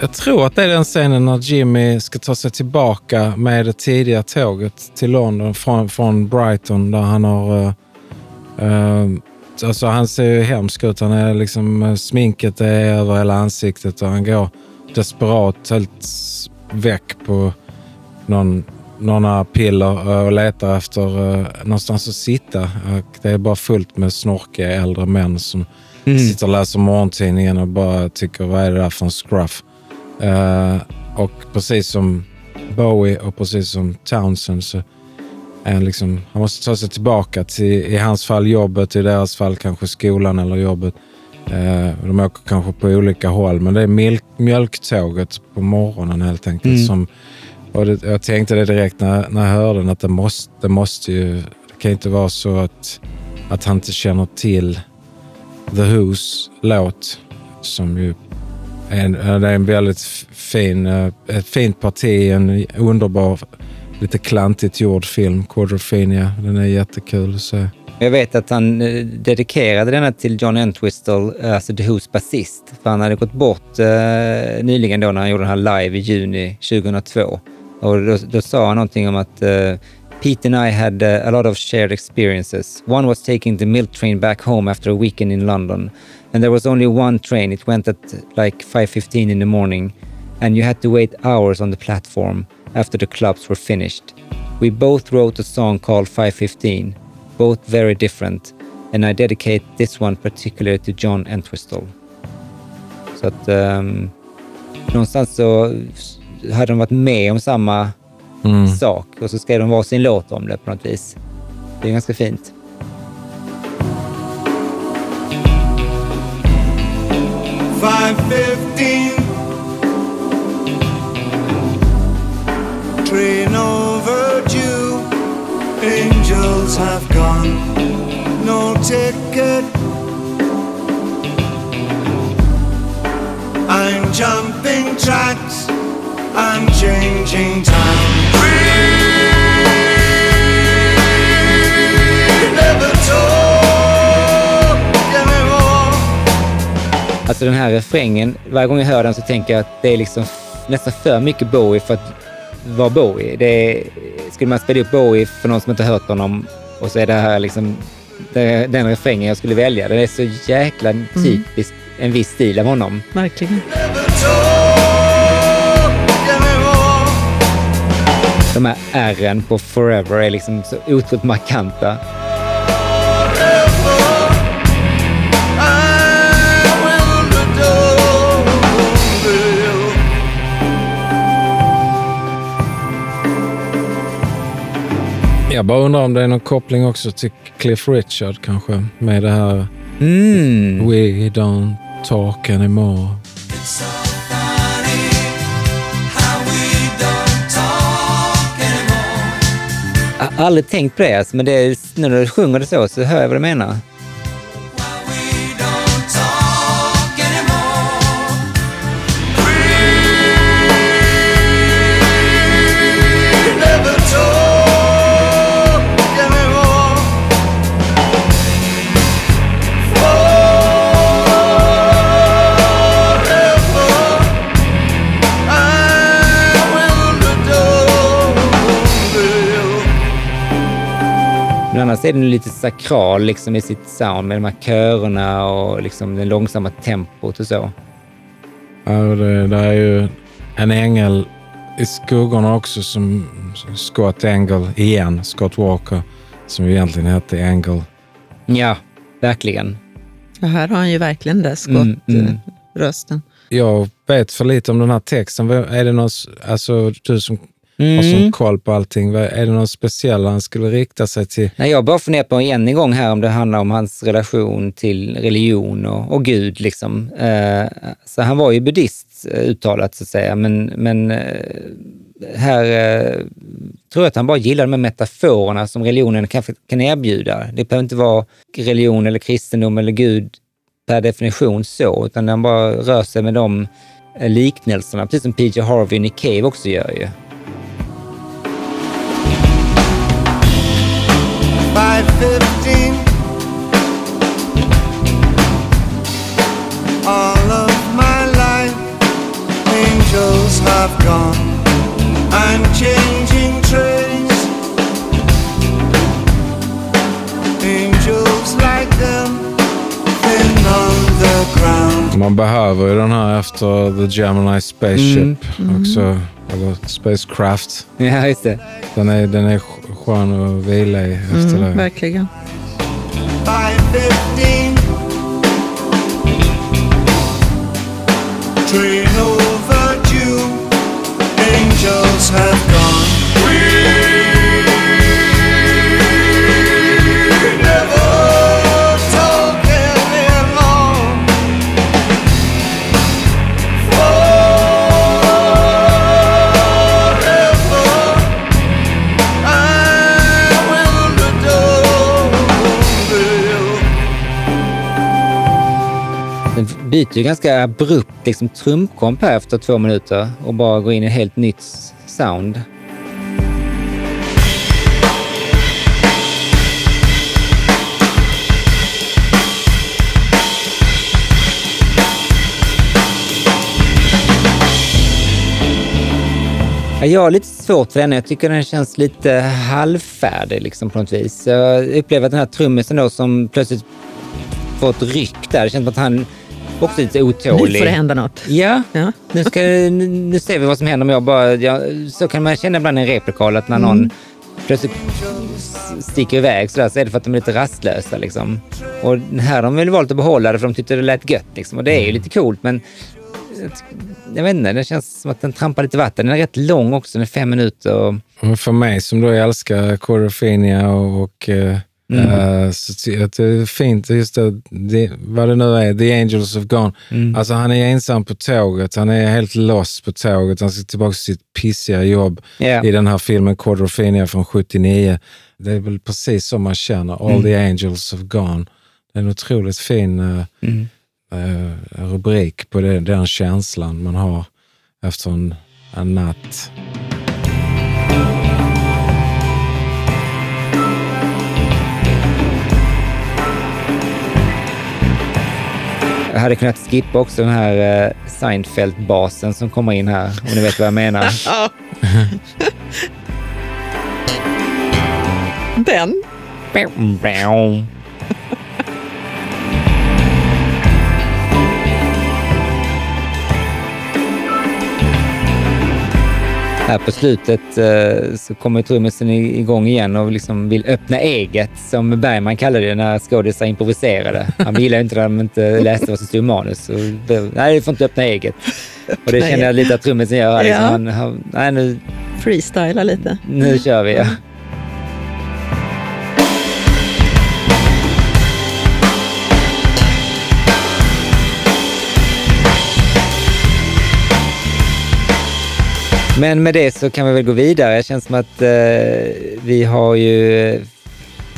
Jag tror att det är den scenen när Jimmy ska ta sig tillbaka med det tidiga tåget till London från, från Brighton där han har... Uh, uh, alltså han ser ju hemsk ut. Han är liksom, eh, sminket är över hela ansiktet och han går desperat helt väck på någon, några piller eh, och letar efter uh, någonstans att sitta. Och det är bara fullt med snorkiga äldre män som sitter och läser morgontidningen och bara tycker vad är det där för en scruff? Eh, och precis som Bowie och precis som Townsend så han liksom, han måste ta sig tillbaka till, i hans fall jobbet, i deras fall kanske skolan eller jobbet. Eh, de åker kanske på olika håll, men det är mjölk, mjölktåget på morgonen helt enkelt. Mm. Som, och det, jag tänkte det direkt när, när jag hörde den, att det måste, det måste ju, det kan inte vara så att, att han inte känner till The Who's låt, som ju är en, eh, det är en väldigt fin, eh, ett fint parti, en underbar, lite klantigt gjord film, Quadrophenia. Den är jättekul att se. Jag vet att han eh, dedikerade denna till John Entwistle, eh, alltså The Who's basist. För han hade gått bort eh, nyligen då när han gjorde den här live i juni 2002. Och då, då sa han någonting om att eh, Pete and I had uh, a lot of shared experiences. One was taking the milk train back home after a weekend in London. And there was only one train. It went at like 5.15 in the morning. And you had to wait hours on the platform after the clubs were finished. We both wrote a song called 515, both very different. And I dedicate this one particularly to John Entwistle. Så att um, någonstans så hade de varit med om samma Mm. sak och så skrev de varsin låt om det på något vis. Det är ganska fint. Five fifteen. Overdue. Angels have gone. No ticket. I'm jumping tracks. I'm changing time. We never talk. Alltså den här refrängen, varje gång jag hör den så tänker jag att det är liksom nästan för mycket Bowie för att vara Bowie. Det är, skulle man spela upp Bowie för någon som inte hört honom och så är det här liksom det, den refrängen jag skulle välja. Den är så jäkla typiskt en viss stil av honom. Verkligen. De här R'n på Forever är liksom så otroligt markanta. Bara undrar om det är någon koppling också till Cliff Richard kanske, med det här Mm. We don't talk anymore. Jag har aldrig tänkt på det, alltså, men det är, nu när du sjunger det så, så hör jag vad du menar. Annars är den lite sakral liksom, i sitt sound med de här körerna och liksom det långsamma tempot och så. Ja, det, det är ju en ängel i skuggorna också som Scott Engel, igen, Scott Walker, som egentligen hette Engel. Ja, verkligen. Ja, här har han ju verkligen det, Mm, mm. skottrösten. Jag vet för lite om den här texten. Är det någon, alltså du som har Mm. sån koll på allting, är det någon speciell han skulle rikta sig till? Nej, jag bara funderar på en gång här om det handlar om hans relation till religion och, och Gud. Liksom. Eh, så han var ju buddhist eh, uttalat så att säga, men, men eh, här tror jag att han bara gillar de här metaforerna som religionen kan, kan erbjuda. Det behöver inte vara religion eller kristendom eller Gud per definition så, utan han bara rör sig med de liknelserna, precis som PJ Harvey och Nick Cave också gör ju. 515 All of my life Angels have gone I'm changing trains Angels like them Thin on the ground Man behöver ju den här efter The Gemini Spaceship mm. Mm. också. Eller Spacecraft. Ja, just det. Den är, den är sk- skön att vila i efter Mm, det. verkligen. 515 Train overdue Angels have gone byter ju ganska abrupt liksom, trumkomp här efter två minuter och bara går in i ett helt nytt sound. Jag har lite svårt för den. Jag tycker den känns lite halvfärdig liksom, på något vis. Jag upplever att den här trummisen då som plötsligt får ett ryck där. Det känns som att han också lite Nu otålig. får det hända något. Ja, Ja. nu, ska, nu, nu ser vi vad som händer om jag bara... Ja, så kan man känna ibland i en replokal att när någon plötsligt s- sticker iväg sådär, så är det för att de är lite rastlösa. Liksom. Och här har de väl valt att behålla det för de tyckte det lät gött. Liksom. Och det är ju lite coolt, men jag vet inte, det känns som att den trampar lite vatten. Den är rätt lång också, den är fem minuter. Och, för mig som då älskar Quadrophenia och, och eh, eh, så det är fint, just det, det, vad det nu är, The Angels have gone. Alltså han är ensam på tåget, han är helt lost på tåget, han ska tillbaka till sitt pissiga jobb Ja. i den här filmen Quadrophenia från 79. Det är väl precis så man känner, All the Angels have gone. Det är en otroligt fin eh, eh, rubrik på det, den känslan man har efter en, en natt. Hade kunnat skippa också den här eh, Seinfeld-basen som kommer in här, om ni vet vad jag menar. [LAUGHS] [LAUGHS] Den? Här på slutet eh, så kommer trummisen igång igen och liksom vill öppna eget, som Bergman kallade det när skådisar improviserade. Han gillade inte när de inte läste vad som stod i manus. Och, nej, du får inte öppna eget. Och det känner jag lite att trummisen gör här. Liksom. Ja. Han, han, nej, nu, Freestyla lite. nu kör vi. Ja. Men med det så kan vi väl gå vidare. Det känns som att eh, vi har ju eh,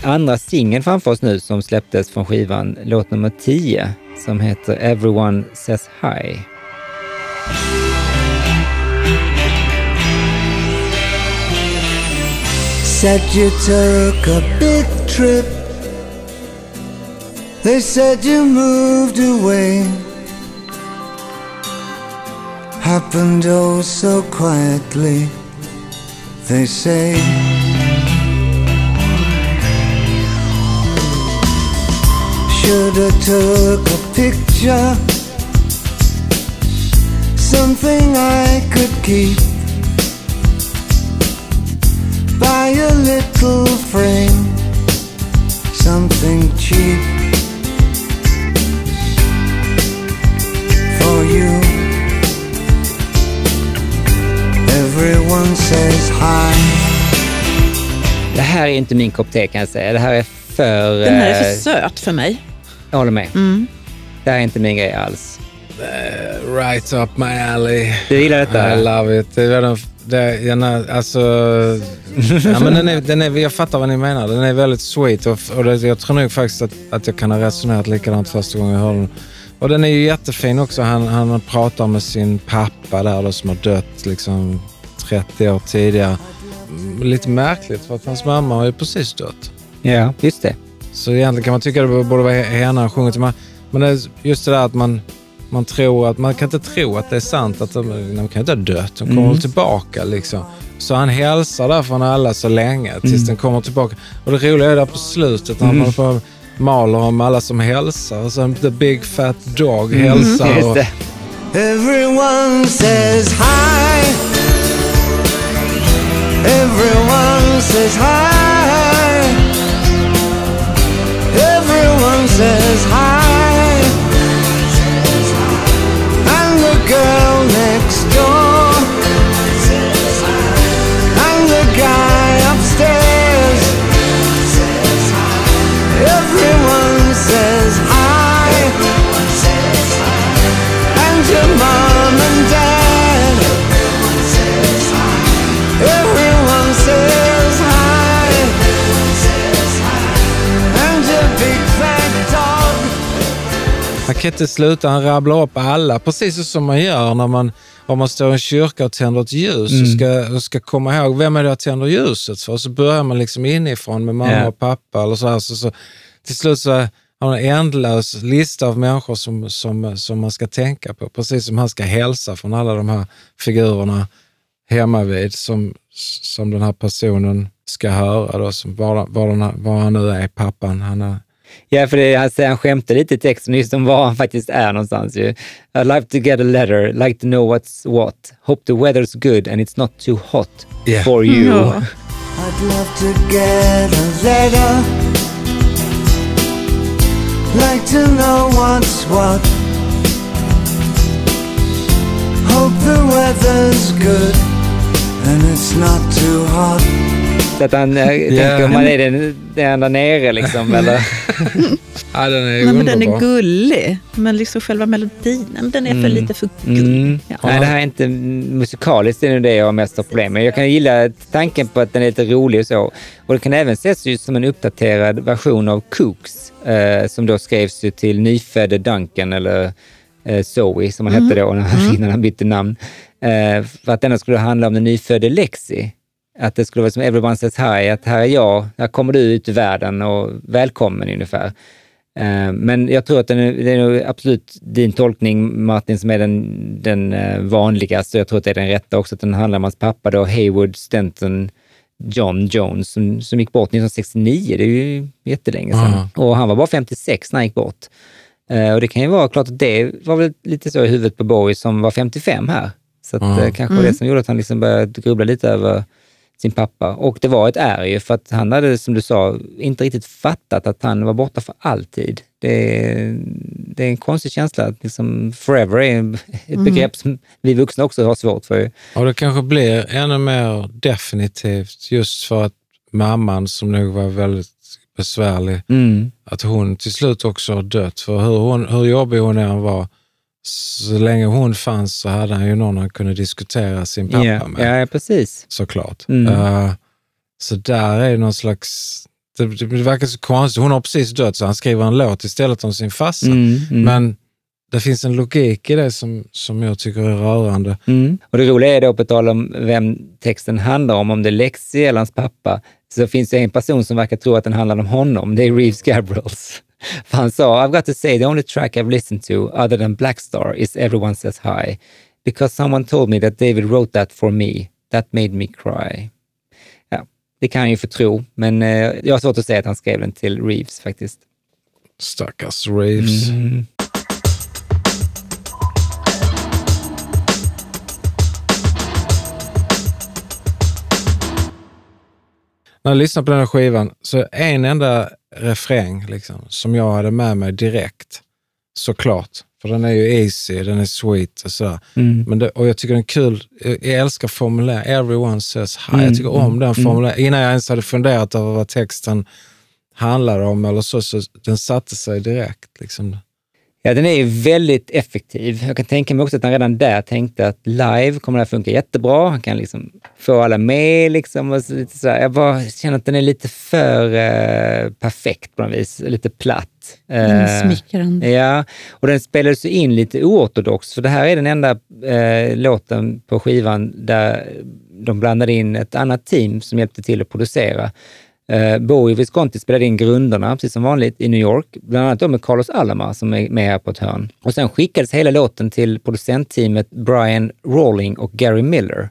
andra singeln framför oss nu som släpptes från skivan, låt nummer 10, som heter Everyone Says Hi. Said you took a big trip. They said you moved away. Happened oh so quietly. They say. Shoulda took a picture. Something I could keep. Buy a little frame, something cheap Everyone says hi. Det här är inte min kopp te kan jag säga. Det här är för... Den här är eh, för söt för mig. Jag håller med. Det här är inte min grej alls. Right up my alley. Du gillar detta? I love it. Det är den, det, den är, alltså, ja, men den är, den är, jag fattar vad ni menar. Den är väldigt sweet och, och det, jag tror nog faktiskt att, att jag kan ha resonerat likadant första gången jag hörde den. Och den är ju jättefin också. Han, han pratar med sin pappa där då, som har dött liksom 30 år tidigare. Mm, Lite märkligt för att hans mamma har ju precis dött. Ja, just det. Så egentligen kan man tycka det borde vara henne han sjunger till. Men men det är just det där att man, man tror att man kan inte tro att det är sant. Att de, de kan inte ha dött, de kommer Mm. tillbaka liksom. Så han hälsar där från alla så länge tills Mm. den kommer tillbaka. Och det roliga är där på slutet när Mm. man får maler om alla som hälsar. Och sen The Big Fat Dog Mm. hälsar. [LAUGHS] Och. Everyone says hi. Says hi. Everyone says hi. Han kan inte sluta, han rabblar upp alla, precis som man gör när man, om man står i en kyrka och tänder ett ljus Mm. och, ska, och ska komma ihåg vem är det jag tänder ljuset för. Så börjar man liksom inifrån med mamma Ja. och pappa. Eller så här, så, så, till slut så har han en ändlös lista av människor som, som, som man ska tänka på. Precis som han ska hälsa från alla de här figurerna hemma vid som, som den här personen ska höra. Då, som var, var, den var han nu är, pappan. Han är, Ja, för det, han, säger- han skämtar lite i texten just om var han faktiskt är någonstans. Ju. I'd like to get a letter, like to know what's what. Hope the weather's good and it's not too hot Yeah. for you. Ja. I'd love to get a letter. Like to know what's what. Hope the weather's good and it's not too hot. Så att han äh, tänker om man är den, den där nere liksom. [LAUGHS] Eller, ja, den är Nej, men den underbar. är gullig, men liksom själva melodin, men den är för Mm. lite för gullig. mm. Ja. Nej, det här är inte musikaliskt, det är nog det jag har mest problem med. Jag kan gilla tanken på att den är lite rolig och så. Och det kan även ses ju som en uppdaterad version av Cooks, eh, som då skrevs ju till nyfödde Duncan, eller eh, Zoe som han hette då när- innan han bytte namn. Eh, för att denna skulle handla om den nyfödde Lexi. Att det skulle vara som Everyone says hi, att här är jag, här kommer du ut i världen och välkommen ungefär. Eh, Men jag tror att den är, det är absolut din tolkning Martin som är den, den eh, vanligaste. Jag tror att det är den rätta också, att den handlar om hans pappa då, Hayward Stenton John Jones som, som gick bort 1969. Det är ju jättelänge sedan. Ja. Och han var bara 56 när han gick bort. Eh, Och det kan ju vara klart att det var väl lite så i huvudet på Bowie som var 55 här. Så att, eh, kanske var det som gjorde att han liksom började grubbla lite över sin pappa. Och det var ett är ju, för att han hade, som du sa, inte riktigt fattat att han var borta för alltid. Det är, det är en konstig känsla. att Liksom forever är ett begrepp som vi vuxna också har svårt för. Och det kanske blir ännu mer definitivt just för att mamman, som nog var väldigt besvärlig, Mm. att hon till slut också har dött. För hur, hon, hur jobbig hon än var, så länge hon fanns så hade han ju någon han kunde diskutera sin pappa Ja, med. ja, precis. Såklart. Mm. Eh, så där är någon slags... Det, det, verkar så konstigt. Hon har precis dött så han skriver en låt istället om sin farsa. Mm, mm. Men det finns en logik i det som, som jag tycker är rörande. Mm. Och det roliga är då, på tal om vem texten handlar om, om det är Lexi eller hans pappa, så finns det en person som verkar tro att den handlar om honom. Det är Reeves Gabrels. [LAUGHS] Han I've got to say the only track I've listened to other than Black Star is Everyone Says Hi. Because someone told me that David wrote that for me. That made me cry. Ja, det kan han ju få tro, men eh, jag har svårt att säga att han skrev den till Reeves faktiskt. Stackars Reeves. Mm. När jag lyssnar på den här skivan så en enda refräng liksom, som jag hade med mig direkt. Såklart. För den är ju easy, den är sweet och sådär. Mm. Men det, och jag tycker den är kul. Jag älskar formuleringen. Everyone says hi. Mm, Jag tycker om den mm. formuleringen. Innan jag ens hade funderat över vad texten handlar om eller så, så den satte sig direkt. Liksom. Ja, den är ju väldigt effektiv. Jag kan tänka mig också att han redan där tänkte att live kommer det här funka jättebra. Han kan liksom få alla med. Liksom och så lite så här. Jag bara känner att den är lite för eh, perfekt på något vis. Lite platt. Mm, smickrande. Ja, och den spelades in lite oortodoxt, för det här är den enda eh, låten på skivan där de blandade in ett annat team som hjälpte till att producera. Eh, Bowie och Visconti spelade in grunderna, precis som vanligt, i New York. Bland annat då med Carlos Alama som är med här på ett hörn. Och sen skickades hela låten till producentteamet Brian Rawling och Gary Miller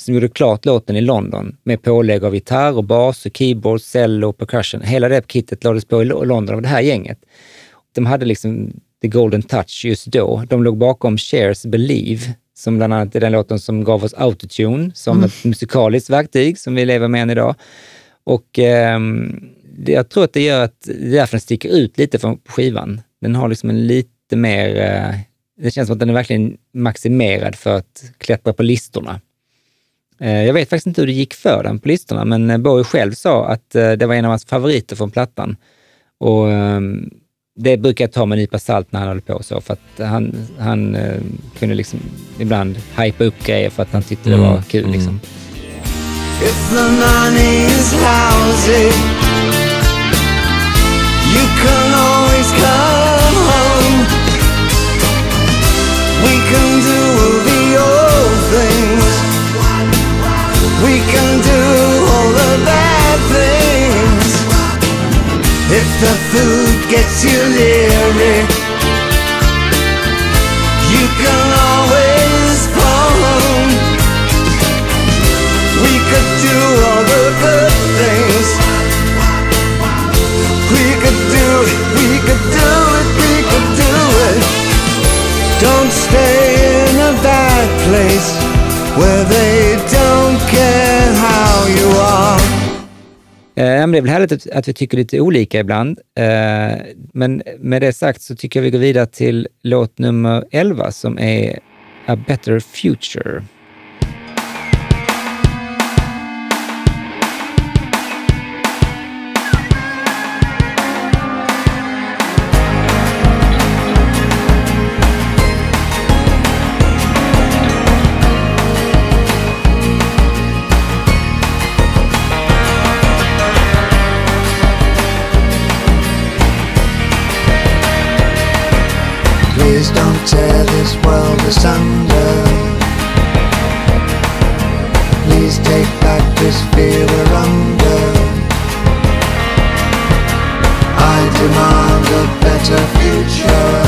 som gjorde klart låten i London med pålägg av gitarr och bas och keyboard, cello och percussion. Hela det kittet lades på i Lo- London av det här gänget. De hade liksom the golden touch just då. De låg bakom Cher's Believe, som bland annat är den låten som gav oss autotune som Mm. ett musikaliskt verktyg som vi lever med än idag. Och det, jag tror att det gör att det är därför den sticker ut lite från skivan. Den har liksom en lite mer, eh, det känns som att den är verkligen maximerad för att klättra på listorna. Eh, Jag vet faktiskt inte hur det gick för den på listorna, men eh, Bowie själv sa att eh, det var en av hans favoriter från plattan. Och ehm, det brukar jag ta med en nypa salt när han håller på så, för att han, han eh, kunde liksom ibland hypa upp grejer för att han tyckte det Mm, var kul. mm. Liksom. If the money is lousy, you can always come home. We can do all the old things. We can do all the bad things. If the food gets you leery, you can We could do all the good things. We could do it, we could do it, we could do it. Don't stay in a bad place where they don't care how you are. Eh, men det är väl härligt att, att vi tycker lite olika ibland. Eh, men med det sagt så tycker jag vi går vidare till låt nummer 11 som är A Better Future. Please don't tear this world asunder. Please take back this fear we're under. I demand a better future.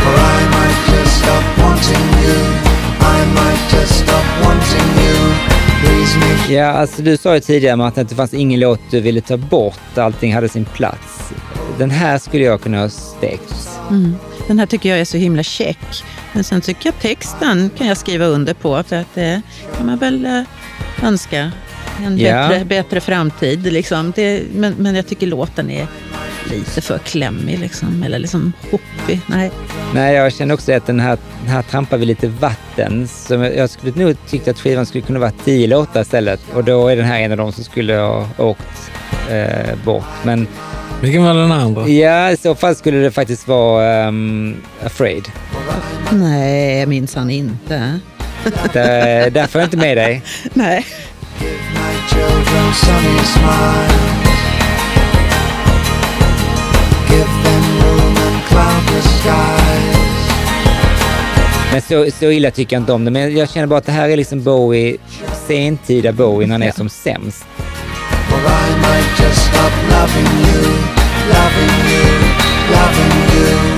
For I might just stop wanting you. I might just stop wanting you. Please me Ja, alltså du sa ju tidigare Martin att det fanns ingen låt du ville ta bort, allting hade sin plats. Den här skulle jag kunna ha stekt. Mm. Den här tycker jag är så himla check. Men sen tycker jag texten kan jag skriva under på, för att det kan man väl eh, önska. En Ja. bättre, bättre framtid. Liksom. Det, men, men jag tycker låten är lite för klämmig, liksom. eller liksom hoppig. Nej. Nej, jag känner också att den här, den här trampar vi lite vatten. Så jag jag skulle nog tyckt att skivan skulle kunna vara tio låtar istället. Och då är den här en av dem som skulle ha åkt eh, bort. Men Vilken var den andra? ja, i så fall skulle det faktiskt vara ehm, Afraid. Nej, minsann inte. Där, därför är jag inte med dig. [LAUGHS] Nej. Men så, så illa tycker jag inte om det. Men jag känner bara att det här är liksom Bowie, sentida Bowie när han är som sämst. Might just stop loving you, loving you, loving you.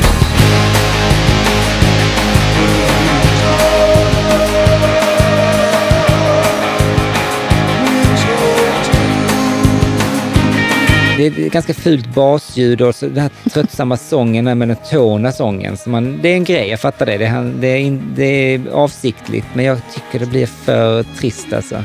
Det är ett ganska fult basljud och så den här tröttsamma [LAUGHS] sången, den monotona sången. Så man, det är en grej, jag fattar det. Det är, det, är det är avsiktligt, men jag tycker det blir för trist alltså.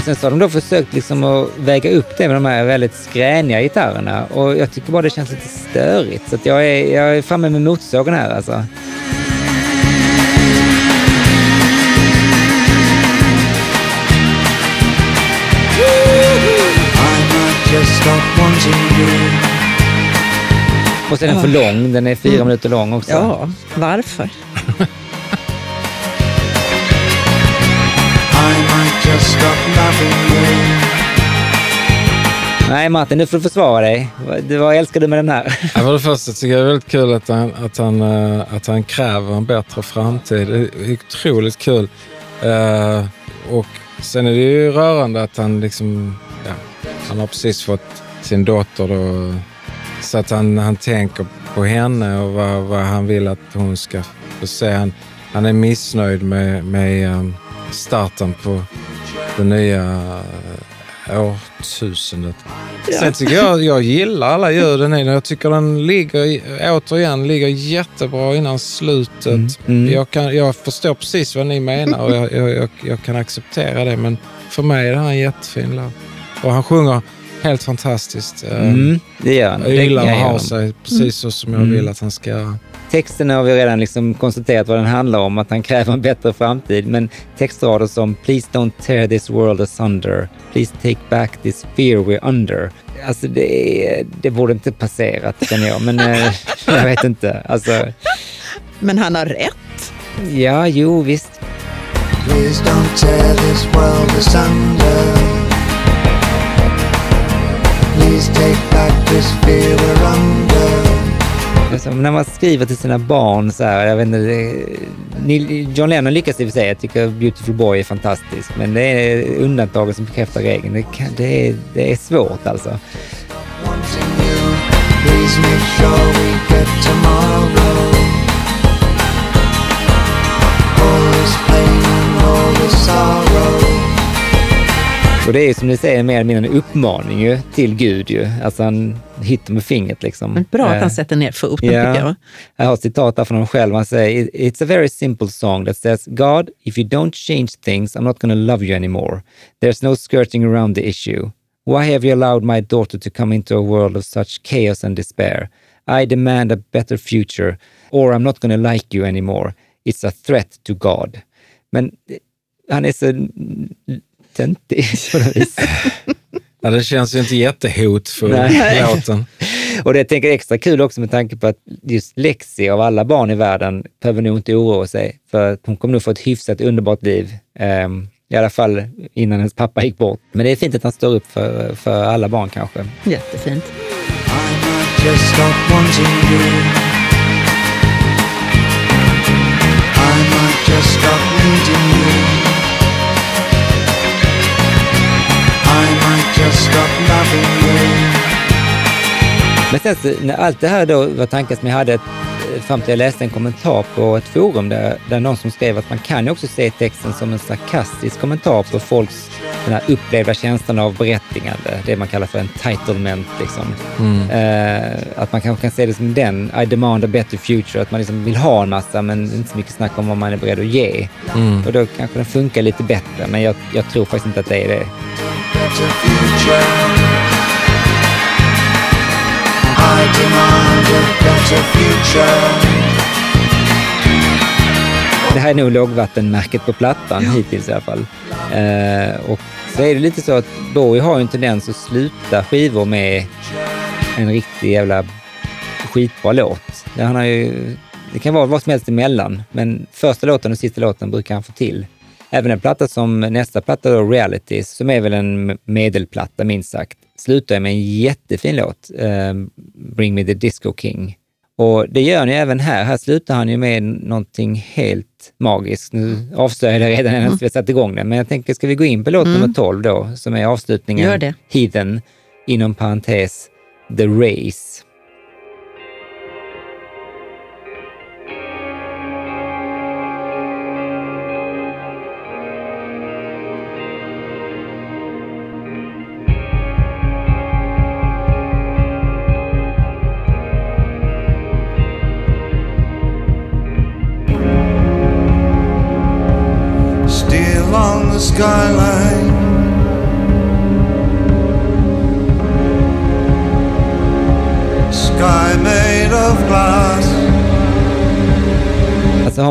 Och sen så har de då försökt liksom att väga upp det med de här väldigt skräniga gitarrerna. Och jag tycker bara det känns lite störigt. Så att jag, är, jag är framme med motorsågen här alltså. Och sen är den för lång. Den är fyra minuter lång också. Ja, varför? [LAUGHS] Nej Martin, nu får du försvara dig. Vad- älskar du med den här? Ja, för det första tycker jag det är väldigt kul att han, att han, eh, att han kräver en bättre framtid. Det är otroligt kul. Eh, och sen är det ju rörande att han liksom, ja, han har precis fått sin dotter då. Så att han, han tänker på henne och vad, vad han vill att hon ska få se. Han, han är missnöjd med, med eh, starten på det nya eh, årtusendet. Sen tycker jag, jag gillar alla ljuden i den. Jag tycker den ligger, återigen, ligger jättebra innan slutet. Jag, kan, jag förstår precis vad ni menar och jag, jag, jag, jag kan acceptera det. Men för mig är det här en jättefin låt. Och han sjunger helt fantastiskt. Eh, Mm, det gör han. Jag Det gillar kan att jag ha göra. sig precis så som jag Mm. vill att han ska göra. Texten har vi redan liksom konstaterat vad den handlar om, att han kräver en bättre framtid. Men textrader som “Please don't tear this world asunder”, “Please take back this fear we're under”. Alltså det, det borde inte passerat känner jag, men eh, [LAUGHS] jag vet inte. Alltså, Men han har rätt. ja, jo visst. Please don't tear this world asunder. När man skriver till sina barn så här, jag vet inte, John Lennon lyckas i och för sig. Jag tycker Beautiful Boy är fantastisk, men det är undantaget som bekräftar regeln. Det, kan, det, är, det är svårt alltså. All this pain all this sorrow. Och det är ju som ni säger mer eller mindre en uppmaning ju, till Gud ju. Alltså han hittar med fingret liksom. Men bra att Eh, han sätter ner foten Ja. tycker jag. Jag har ett citat där från honom själv. Han säger “It's a very simple song that says God, if you don't change things, I'm not gonna love you anymore. There's no skirting around the issue. Why have you allowed my daughter to come into a world of such chaos and despair? I demand a better future, or I'm not gonna like you anymore. It's a threat to God.” Men eh, han är så töntig på något vis. [LAUGHS] Ja, det känns ju inte jättehotfull, Nej. låten. [LAUGHS] Och det tänker jag är extra kul också med tanke på att just Lexi av alla barn i världen behöver nog inte oroa sig för hon kommer nog få ett hyfsat underbart liv. Ehm, I alla fall innan hennes pappa gick bort. Men det är fint att han står upp för, för alla barn kanske. Jättefint. I might just stop wanting you. I might just stop needing you. Men sen så, när allt det här då var tankar som jag hade fram till jag läste en kommentar på ett forum där, där någon som skrev att man kan ju också se texten som en sarkastisk kommentar på folks den här upplevda känslan av berättigande, det man kallar för entitlement. Liksom. Eh, att man kanske kan se det som den, I demand a better future, att man liksom vill ha en massa men inte så mycket snack om vad man är beredd att ge. Och då kanske den funkar lite bättre, men jag, jag tror faktiskt inte att det är det. I demand a better future. Det här är nog lågvattenmärket på plattan hittills i alla fall. Eh, och så är det lite så att Bowie har ju en tendens att sluta skivor med en riktig jävla skitbra låt. Det, han har ju, det kan vara vad som helst emellan, men första låten och sista låten brukar han få till. Även en platta som nästa platta då, Realities, som är väl en medelplatta minst sagt, slutar med en jättefin låt, eh, Bring Me The Disco King. Och det gör han ju även här. Här slutar han ju med någonting helt magiskt. Nu avslöjar jag det redan innan vi har satt igång den, men jag tänker, ska vi gå in på låt nummer 12 då, som är avslutningen? Gör det. Heathen, inom parentes, The Race.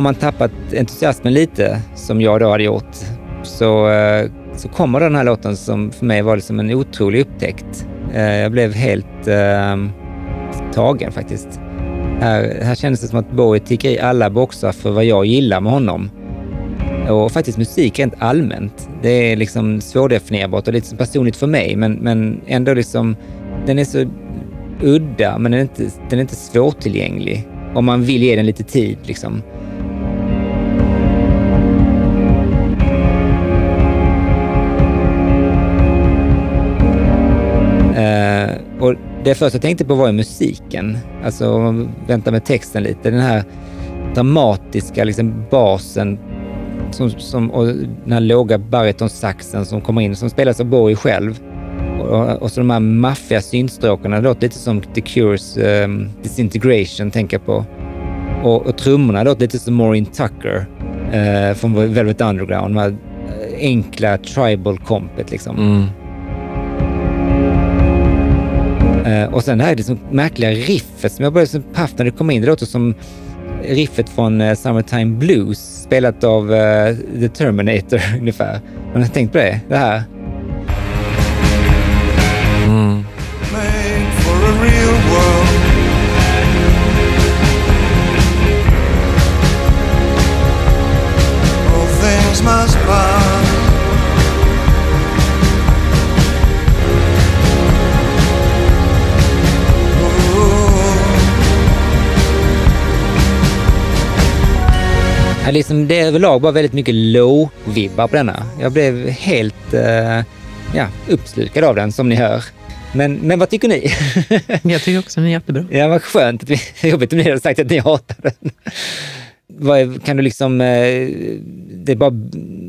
Man tappat entusiasmen lite, som jag då hade gjort, så, eh, så kommer den här låten som för mig var liksom en otrolig upptäckt. Eh, jag blev helt... eh, tagen faktiskt. Här, här kändes det som att Bowie tickar i alla boxar för vad jag gillar med honom. Och faktiskt musik rent allmänt. Det är liksom svårdefinierbart och lite personligt för mig, men, men ändå liksom, den är så udda, men den är inte, den är inte svårtillgänglig. Om man vill ge den lite tid liksom. Det första jag tänkte på var ju musiken. Alltså, om man väntar med texten lite. Den här dramatiska liksom, basen som, som, och den här låga baritonsaxen som kommer in, som spelas av Bowie själv. Och, och så de här maffiga synstråkarna. det låter lite som The Cures um, Disintegration, tänker jag på. Och, och trummorna låter lite som Maureen Tucker uh, från Velvet Underground. De här eh, enkla tribal-kompet liksom. Mm. Eh, och sen det här liksom märkliga riffet som jag började som paff när det kom in. Det låter som riffet från eh, Summertime Blues spelat av eh, The Terminator [LAUGHS] ungefär. Har ni tänkt på det? Det här. Mm. must pass. Ja, liksom, det är överlag bara väldigt mycket low-vibbar på denna. Jag blev helt eh, ja, uppslukad av den som ni hör. Men, men vad tycker ni? [LAUGHS] Jag tycker också den är jättebra. Ja, vad skönt. att vi- [LAUGHS] Jobbigt om ni hade sagt att ni hatar den. Vad är- Kan du liksom... eh, Det är bara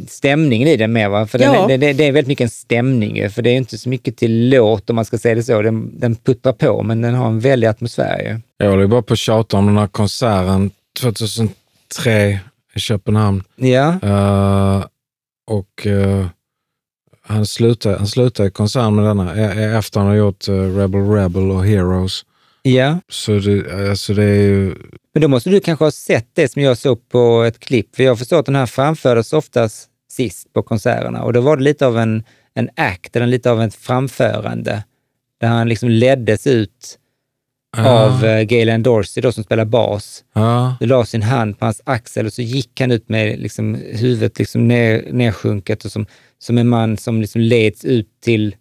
stämningen i den med va? För den, Ja. är- det, det är väldigt mycket en stämning ju, för det är inte så mycket till låt om man ska säga det så. Den, den puttrar på, men den har en väldig atmosfär ju. Jag håller ju bara på att tjata om den här konserten 2003 i Köpenhamn. Ja, Eh, och eh, han slutade, han slutade konserten med denna e- efter han har gjort eh, Rebel Rebel och Heroes. ja. Så det, alltså det är ju... Men då måste du kanske ha sett det som jag såg på ett klipp, för jag förstår att den här framfördes oftast sist på konserterna och då var det lite av en, en act, eller lite av ett framförande, där han liksom leddes ut av uh, Galen Dorsey då, som spelar bas. Ja, Du la sin hand på hans axel och så gick han ut med liksom huvudet liksom ner, nersjunket och som, som en man som liksom leds ut till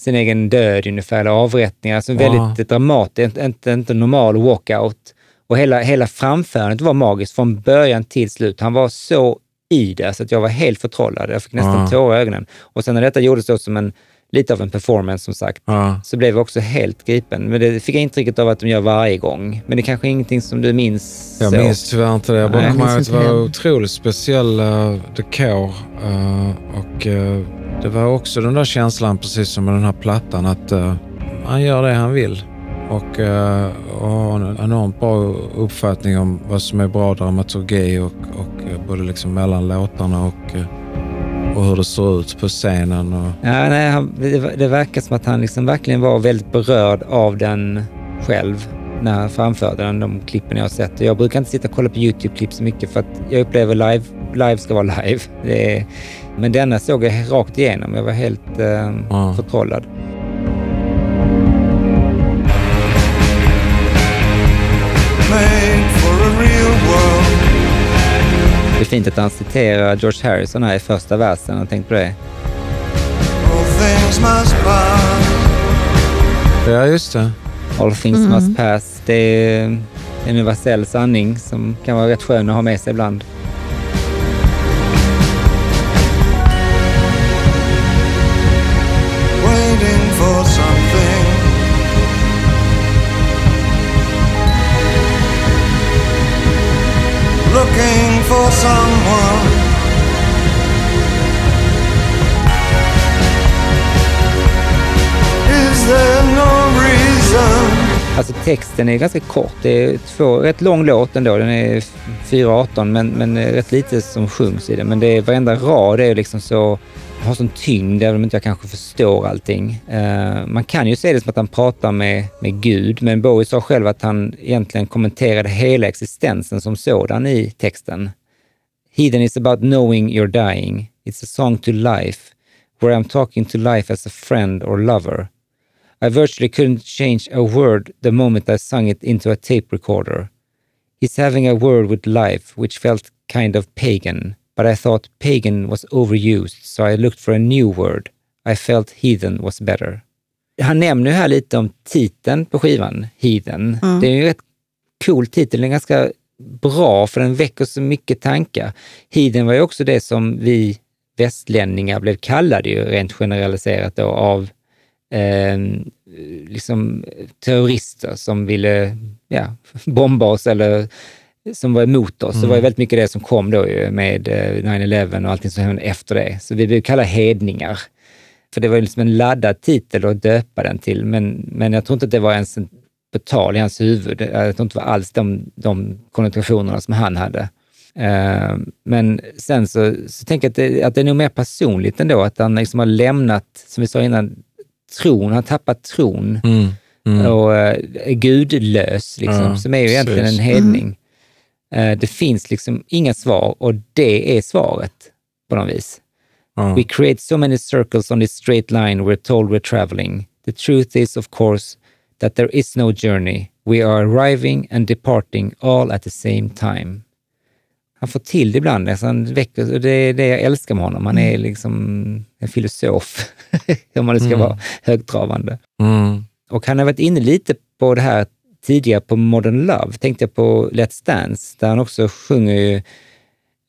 sin egen död ungefär, eller avrättning. Alltså väldigt dramatiskt, inte, inte, inte normal walkout. Och hela, hela framförandet var magiskt från början till slut. Han var så i det så att jag var helt förtrollad. Jag fick nästan Ja. tårar i ögonen. Och sen när detta gjordes då som en, lite av en performance som sagt, ja. så blev jag också helt gripen. Men det fick jag intrycket av att de gör varje gång. Men det är kanske är ingenting som du minns Jag så. minns tyvärr inte det. Jag bara kommer ihåg att minns det var [LAUGHS] otroligt speciell uh, dekor. Uh, och uh, det var också den där känslan, precis som med den här plattan, att han gör det han vill. Och, och har en enormt bra uppfattning om vad som är bra dramaturgi och, och både liksom mellan låtarna och, och hur det ser ut på scenen. Och, Ja, nej, han, det, det verkar som att han liksom verkligen var väldigt berörd av den själv när han framförde den, de klippen jag har sett. Jag brukar inte sitta och kolla på YouTube-klipp så mycket för att jag upplever live, live ska vara live. [LAUGHS] Det är, men denna såg jag rakt igenom. Jag var helt eh, Ja. förtrollad. Made Det är fint att han citerar George Harrison här i första versen. Jag tänkte på det. All things must pass. ja, just det. All things must pass. Det är en universell sanning som kan vara rätt skön att ha med sig ibland. Alltså texten är ganska kort. Det är två, rätt lång låt ändå. Den är 4.18 men, men eh, rätt lite som sjungs i den. Men det är, varenda rad är liksom så, har sån tyngd även om inte jag kanske förstår allting. Uh, man kan ju se det som att han pratar med, med Gud, men Bowie sa själv att han egentligen kommenterade hela existensen som sådan i texten. Heathen is about knowing you're dying. It's a song to life, where I'm talking to life as a friend or lover. I virtually couldn't change a word the moment I sung it into a tape recorder. He's having a word with life, which felt kind of pagan, but I thought pagan was overused, so I looked for a new word. I felt heathen was better. Han nämner ju här lite om titeln på skivan, Heathen. Det är ju en rätt cool titel, den är ganska bra för den väcker så mycket tankar. Heathen var ju också det som vi västlänningar blev kallade ju rent generaliserat då av eh, liksom terrorister som ville ja, [LAUGHS] bomba oss eller som var emot oss. Det var ju väldigt mycket det som kom då ju med eh, 9-11 och allting som hände efter det. Så vi blev kallade hedningar. För det var ju liksom en laddad titel att döpa den till, men, men jag tror inte att det var ens en, på tal i hans huvud. Jag tror inte det var alls de, de konnotationerna som han hade. Eh, men sen så, så tänker jag att det, att det är nog mer personligt ändå, att han liksom har lämnat, som vi sa innan, tron, han har tappat tron Mm. Mm. och eh, är gudlös, liksom, Ja, som är ju egentligen precis. en hedning. Eh, det finns liksom inga svar och det är svaret på något vis. Ja. We create so many circles on this straight line we're told we're traveling. The truth is, of course, that there is no journey. We are arriving and departing all at the same time. Han får till det ibland, alltså han väcker, det är det jag älskar med honom. Han är liksom en filosof, [LAUGHS] om man nu ska vara högtravande. Mm. Och han har varit inne lite på det här tidigare på Modern Love, tänkte jag på Let's Dance, där han också sjunger ju,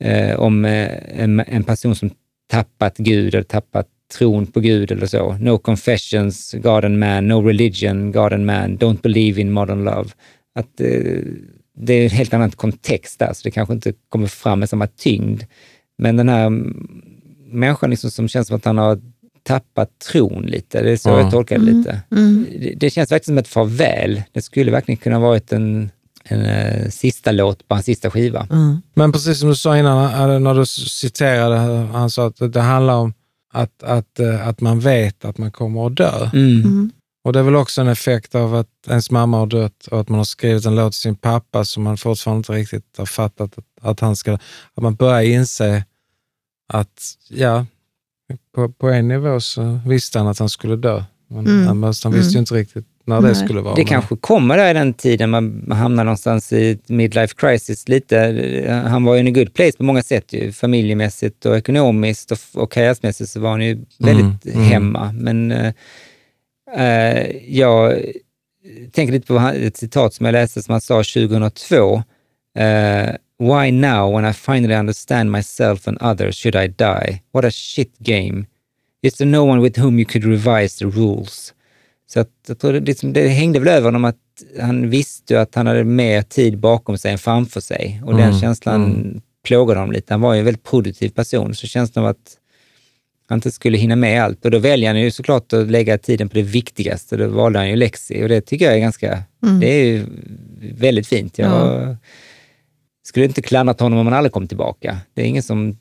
eh, om eh, en, en person som tappat Gud eller tappat tron på Gud eller så. No confessions, God and man, no religion, God and man, don't believe in modern love. Att eh, det är en helt annan kontext där, så det kanske inte kommer fram med samma tyngd. Men den här mm, människan liksom som känns som att han har tappat tron lite, det är så Ja. jag tolkar det lite. Det, det känns verkligen som ett farväl. Det skulle verkligen kunna varit en, en eh, sista låt på hans sista skiva. Men precis som du sa innan, eh, när du citerade, han sa att det handlar om att, att, eh, att man vet att man kommer att dö. Mm. Och det är väl också en effekt av att ens mamma har dött och att man har skrivit en låt till sin pappa som man fortfarande inte riktigt har fattat att, att han ska... Att man börjar inse att, ja, på, på en nivå så visste han att han skulle dö. Men Mm. han, han visste ju inte riktigt när det skulle vara. Det Men- kanske kommer där i den tiden man hamnar någonstans i ett midlife crisis lite. Han var ju in a good place på många sätt, ju. familjemässigt och ekonomiskt och, och karriärsmässigt så var han ju väldigt Mm, mm. hemma. Men eh, jag tänker lite på ett citat som jag läste som han sa 2002. Eh, Why now when I finally understand myself and others should I die? What a shit game. Is there no one with whom you could revise the rules? Så att, jag tror det, liksom, det hängde väl över honom att han visste att han hade mer tid bakom sig än framför sig. Och den Mm, känslan mm. plågade honom lite. Han var ju en väldigt produktiv person, så känslan av att han inte skulle hinna med allt. Och då väljer han ju såklart att lägga tiden på det viktigaste. Då valde han ju Lexi och det tycker jag är ganska, det är ju väldigt fint. Jag skulle inte klandrat honom om han aldrig kom tillbaka. Det är ingen som,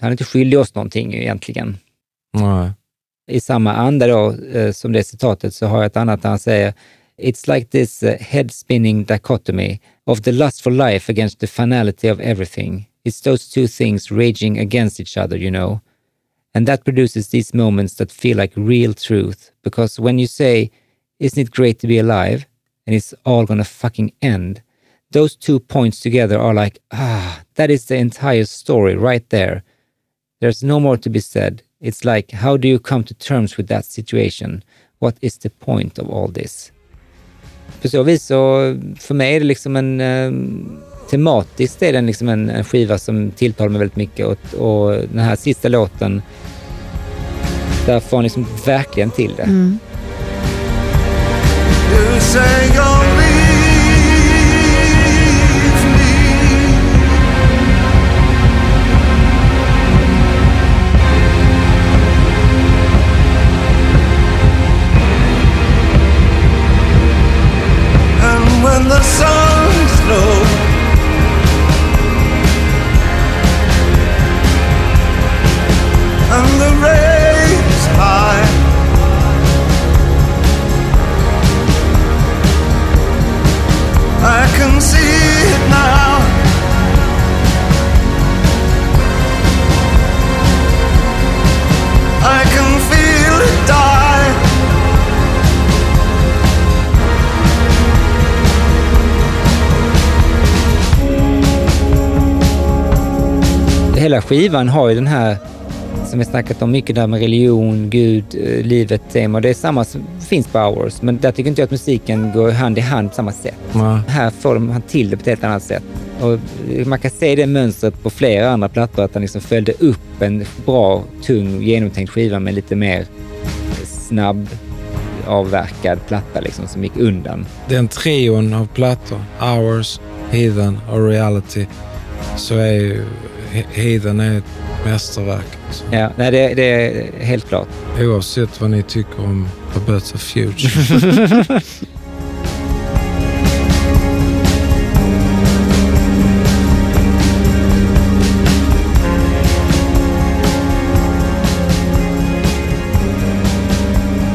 han är inte skyldig oss någonting egentligen Nej. i samma anda då, eh, som det citatet så har jag ett annat där han säger It's like this uh, head-spinning dichotomy of the lust for life against the finality of everything. It's those two things raging against each other, you know. And that produces these moments that feel like real truth. Because when you say, isn't it great to be alive? And it's all gonna fucking end. Those two points together are like, ah, that is the entire story right there. There's no more to be said. It's like, how do you come to terms with that situation? What is the point of all this? På så vis så, för mig är det liksom en, eh, tematiskt är den liksom en, en skiva som tilltalar mig väldigt mycket och, och den här sista låten, där får han liksom verkligen till det. Mm. Hela skivan har ju den här, som vi snackat om mycket där med religion, Gud, eh, livet, tema. Det är samma som finns på Hours, men där tycker inte jag att musiken går hand i hand på samma sätt. Nej. Här får de han till det på ett helt annat sätt. Och eh, man kan se det mönstret på flera andra plattor, att han liksom följde upp en bra, tung, genomtänkt skiva med lite mer snabb avverkad platta liksom, som gick undan. Den trion av plattor, Hours, Heathen och Reality, så är ju Heathen är ett mästerverk. Alltså. Ja, nej, det, det är helt klart. Oavsett vad ni tycker om A Better Future. [LAUGHS]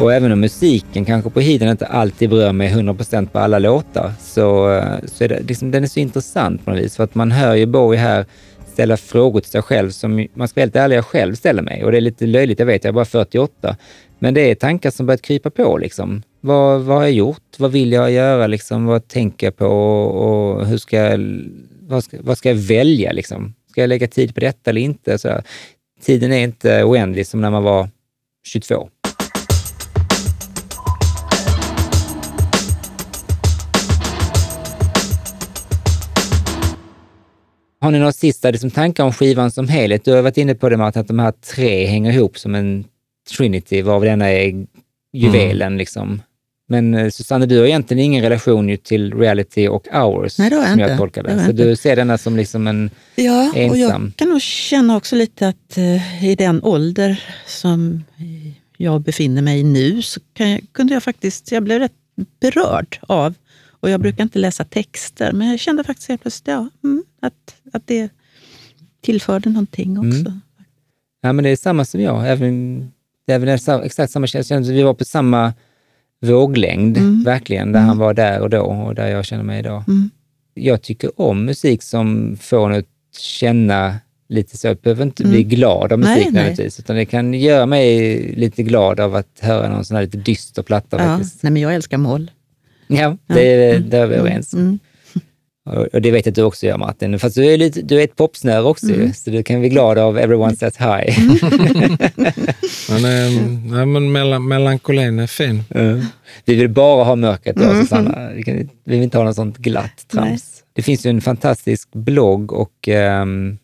Och även om musiken kanske på Heathen inte alltid berör mig 100% på alla låtar, så, eh, så är det, liksom, den är så intressant på något vis. För att man hör ju Bowie här ställa frågor till sig själv som man ska vara helt ärlig, jag själv ställer mig. Och det är lite löjligt, jag vet, jag är bara 48. Men det är tankar som börjat krypa på. Liksom. Vad, vad har jag gjort? Vad vill jag göra? Liksom? Vad tänker jag på? Och hur ska jag, vad, ska, vad ska jag välja? Liksom? Ska jag lägga tid på detta eller inte? Så tiden är inte oändlig som när man var 22. Har ni några sista liksom, tankar om skivan som helhet? Du har varit inne på det Martin, att de här tre hänger ihop som en trinity, varav denna är juvelen. Liksom. Men eh, Susanne, du har egentligen ingen relation till reality och hours, Nej, det har jag som jag tolkar Det Så inte. du ser denna som liksom en Ja, och ensam. jag kan nog känna också lite att eh, i den ålder som jag befinner mig i nu så jag, kunde jag faktiskt, jag blev rätt berörd av, och jag brukar inte läsa texter, men jag kände faktiskt helt plötsligt ja, mm, att, att det tillförde någonting också. Mm. Ja, men det är samma som jag. Även, det är väl exakt samma känsla. Vi var på samma våglängd, Mm. verkligen, där Mm. han var där och då och där jag känner mig idag. Mm. Jag tycker om musik som får en att känna lite så. Jag behöver inte bli Mm. glad av musik nej. nödvändigtvis, utan det kan göra mig lite glad av att höra någon sån här lite dyster platta Ja, faktiskt. nej, men jag älskar moll. Ja, det är, Mm. där är vi överens. Mm. Och det vet jag att du också gör Martin. Fast du är, lite, du är ett popsnöre också Mm. så du kan bli glad av Everyone Says Hi. [LAUGHS] Men, eh, nej, men melan, melankolin är fin. Vi vill bara ha mörkret och Mm. Susanna. Vi, kan, vi vill inte ha något sånt glatt trams. Det finns ju en fantastisk blogg och ehm,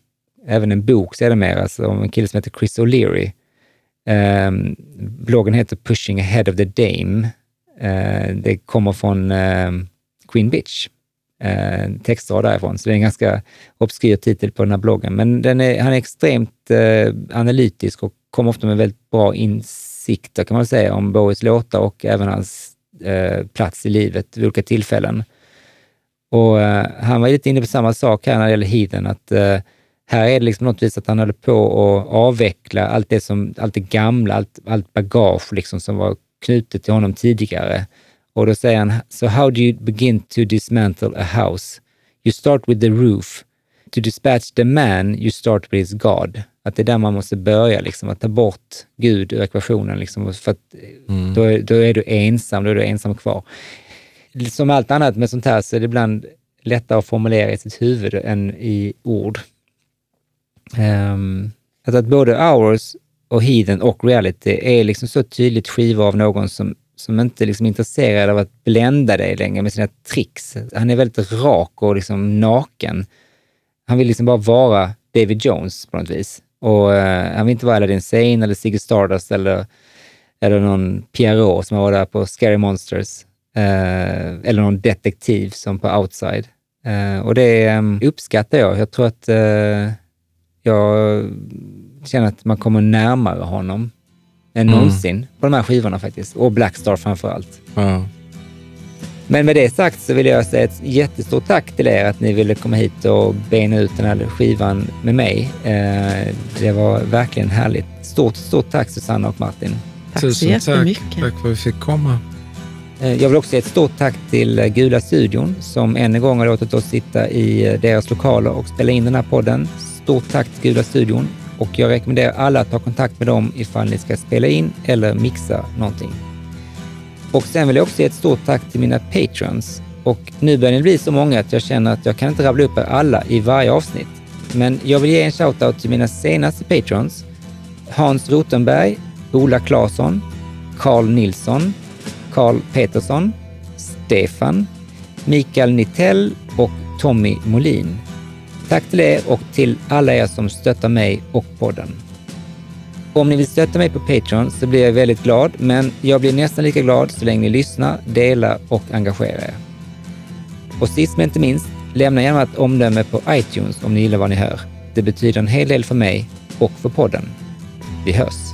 även en bok sedermera alltså, om en kille som heter Chris O'Leary. Ehm, bloggen heter Pushing Ahead of the Dame. Eh, det kommer från ehm, Queen Bitch eh, textrad därifrån, så det är en ganska obskyr titel på den här bloggen. Men den är, han är extremt eh, analytisk och kommer ofta med väldigt bra insikter kan man säga om Bowies låtar och även hans eh, plats i livet vid olika tillfällen. Och eh, han var lite inne på samma sak här när det gäller Heathen, att eh, här är det liksom något vis att han höll på att avveckla allt det, som, allt det gamla, allt, allt bagage liksom som var knutet till honom tidigare. Och då säger han, so how do you begin to dismantle a house? You start with the roof. To dispatch the man, you start with his God. Att det är där man måste börja, liksom, att ta bort Gud ur ekvationen. Liksom, för att då, är, då är du ensam, då är du ensam kvar. Som allt annat med sånt här så är det ibland lättare att formulera i sitt huvud än i ord. Um, att, att både Hours och Heathen och Reality är liksom så tydligt skivor av någon som, som inte liksom är intresserad av att blända dig längre med sina tricks. Han är väldigt rak och liksom naken. Han vill liksom bara vara David Jones på något vis. Och eh, han vill inte vara Aladdin Sane eller Ziggy Stardust eller, eller någon Pierrot som var där på Scary Monsters. Eh, eller någon detektiv som på Outside. Eh, och det ehm, uppskattar jag. Jag tror att eh, jag känner att man kommer närmare honom än Mm. någonsin på de här skivorna faktiskt. Och Blackstar framför allt. Ja. Men med det sagt så vill jag säga ett jättestort tack till er att ni ville komma hit och bena ut den här skivan med mig. Eh, det var verkligen härligt. Stort, stort tack Susanna och Martin. Tack så Tusen tack. jättemycket. Tack för att vi fick komma. Eh, Jag vill också ge ett stort tack till eh, Gula studion som än en gång har låtit oss sitta i deras lokaler och spela in den här podden. Stort tack till Gula studion och jag rekommenderar alla att ta kontakt med dem ifall ni ska spela in eller mixa någonting. Och sen vill jag också ge ett stort tack till mina patrons. Och nu börjar ni bli så många att jag känner att jag kan inte rabbla upp er alla i varje avsnitt. men jag vill ge en shoutout till mina senaste patrons. Hans Rotenberg, Ola Claesson, Carl Nilsson, Carl Petersson, Stefan, Mikael Nittell och Tommy Molin. Tack till er och till alla er som stöttar mig och podden. Om ni vill stötta mig på Patreon så blir jag väldigt glad, men jag blir nästan lika glad så länge ni lyssnar, delar och engagerar er. Och sist men inte minst, lämna gärna ett omdöme på iTunes om ni gillar vad ni hör. Det betyder en hel del för mig och för podden. Vi hörs!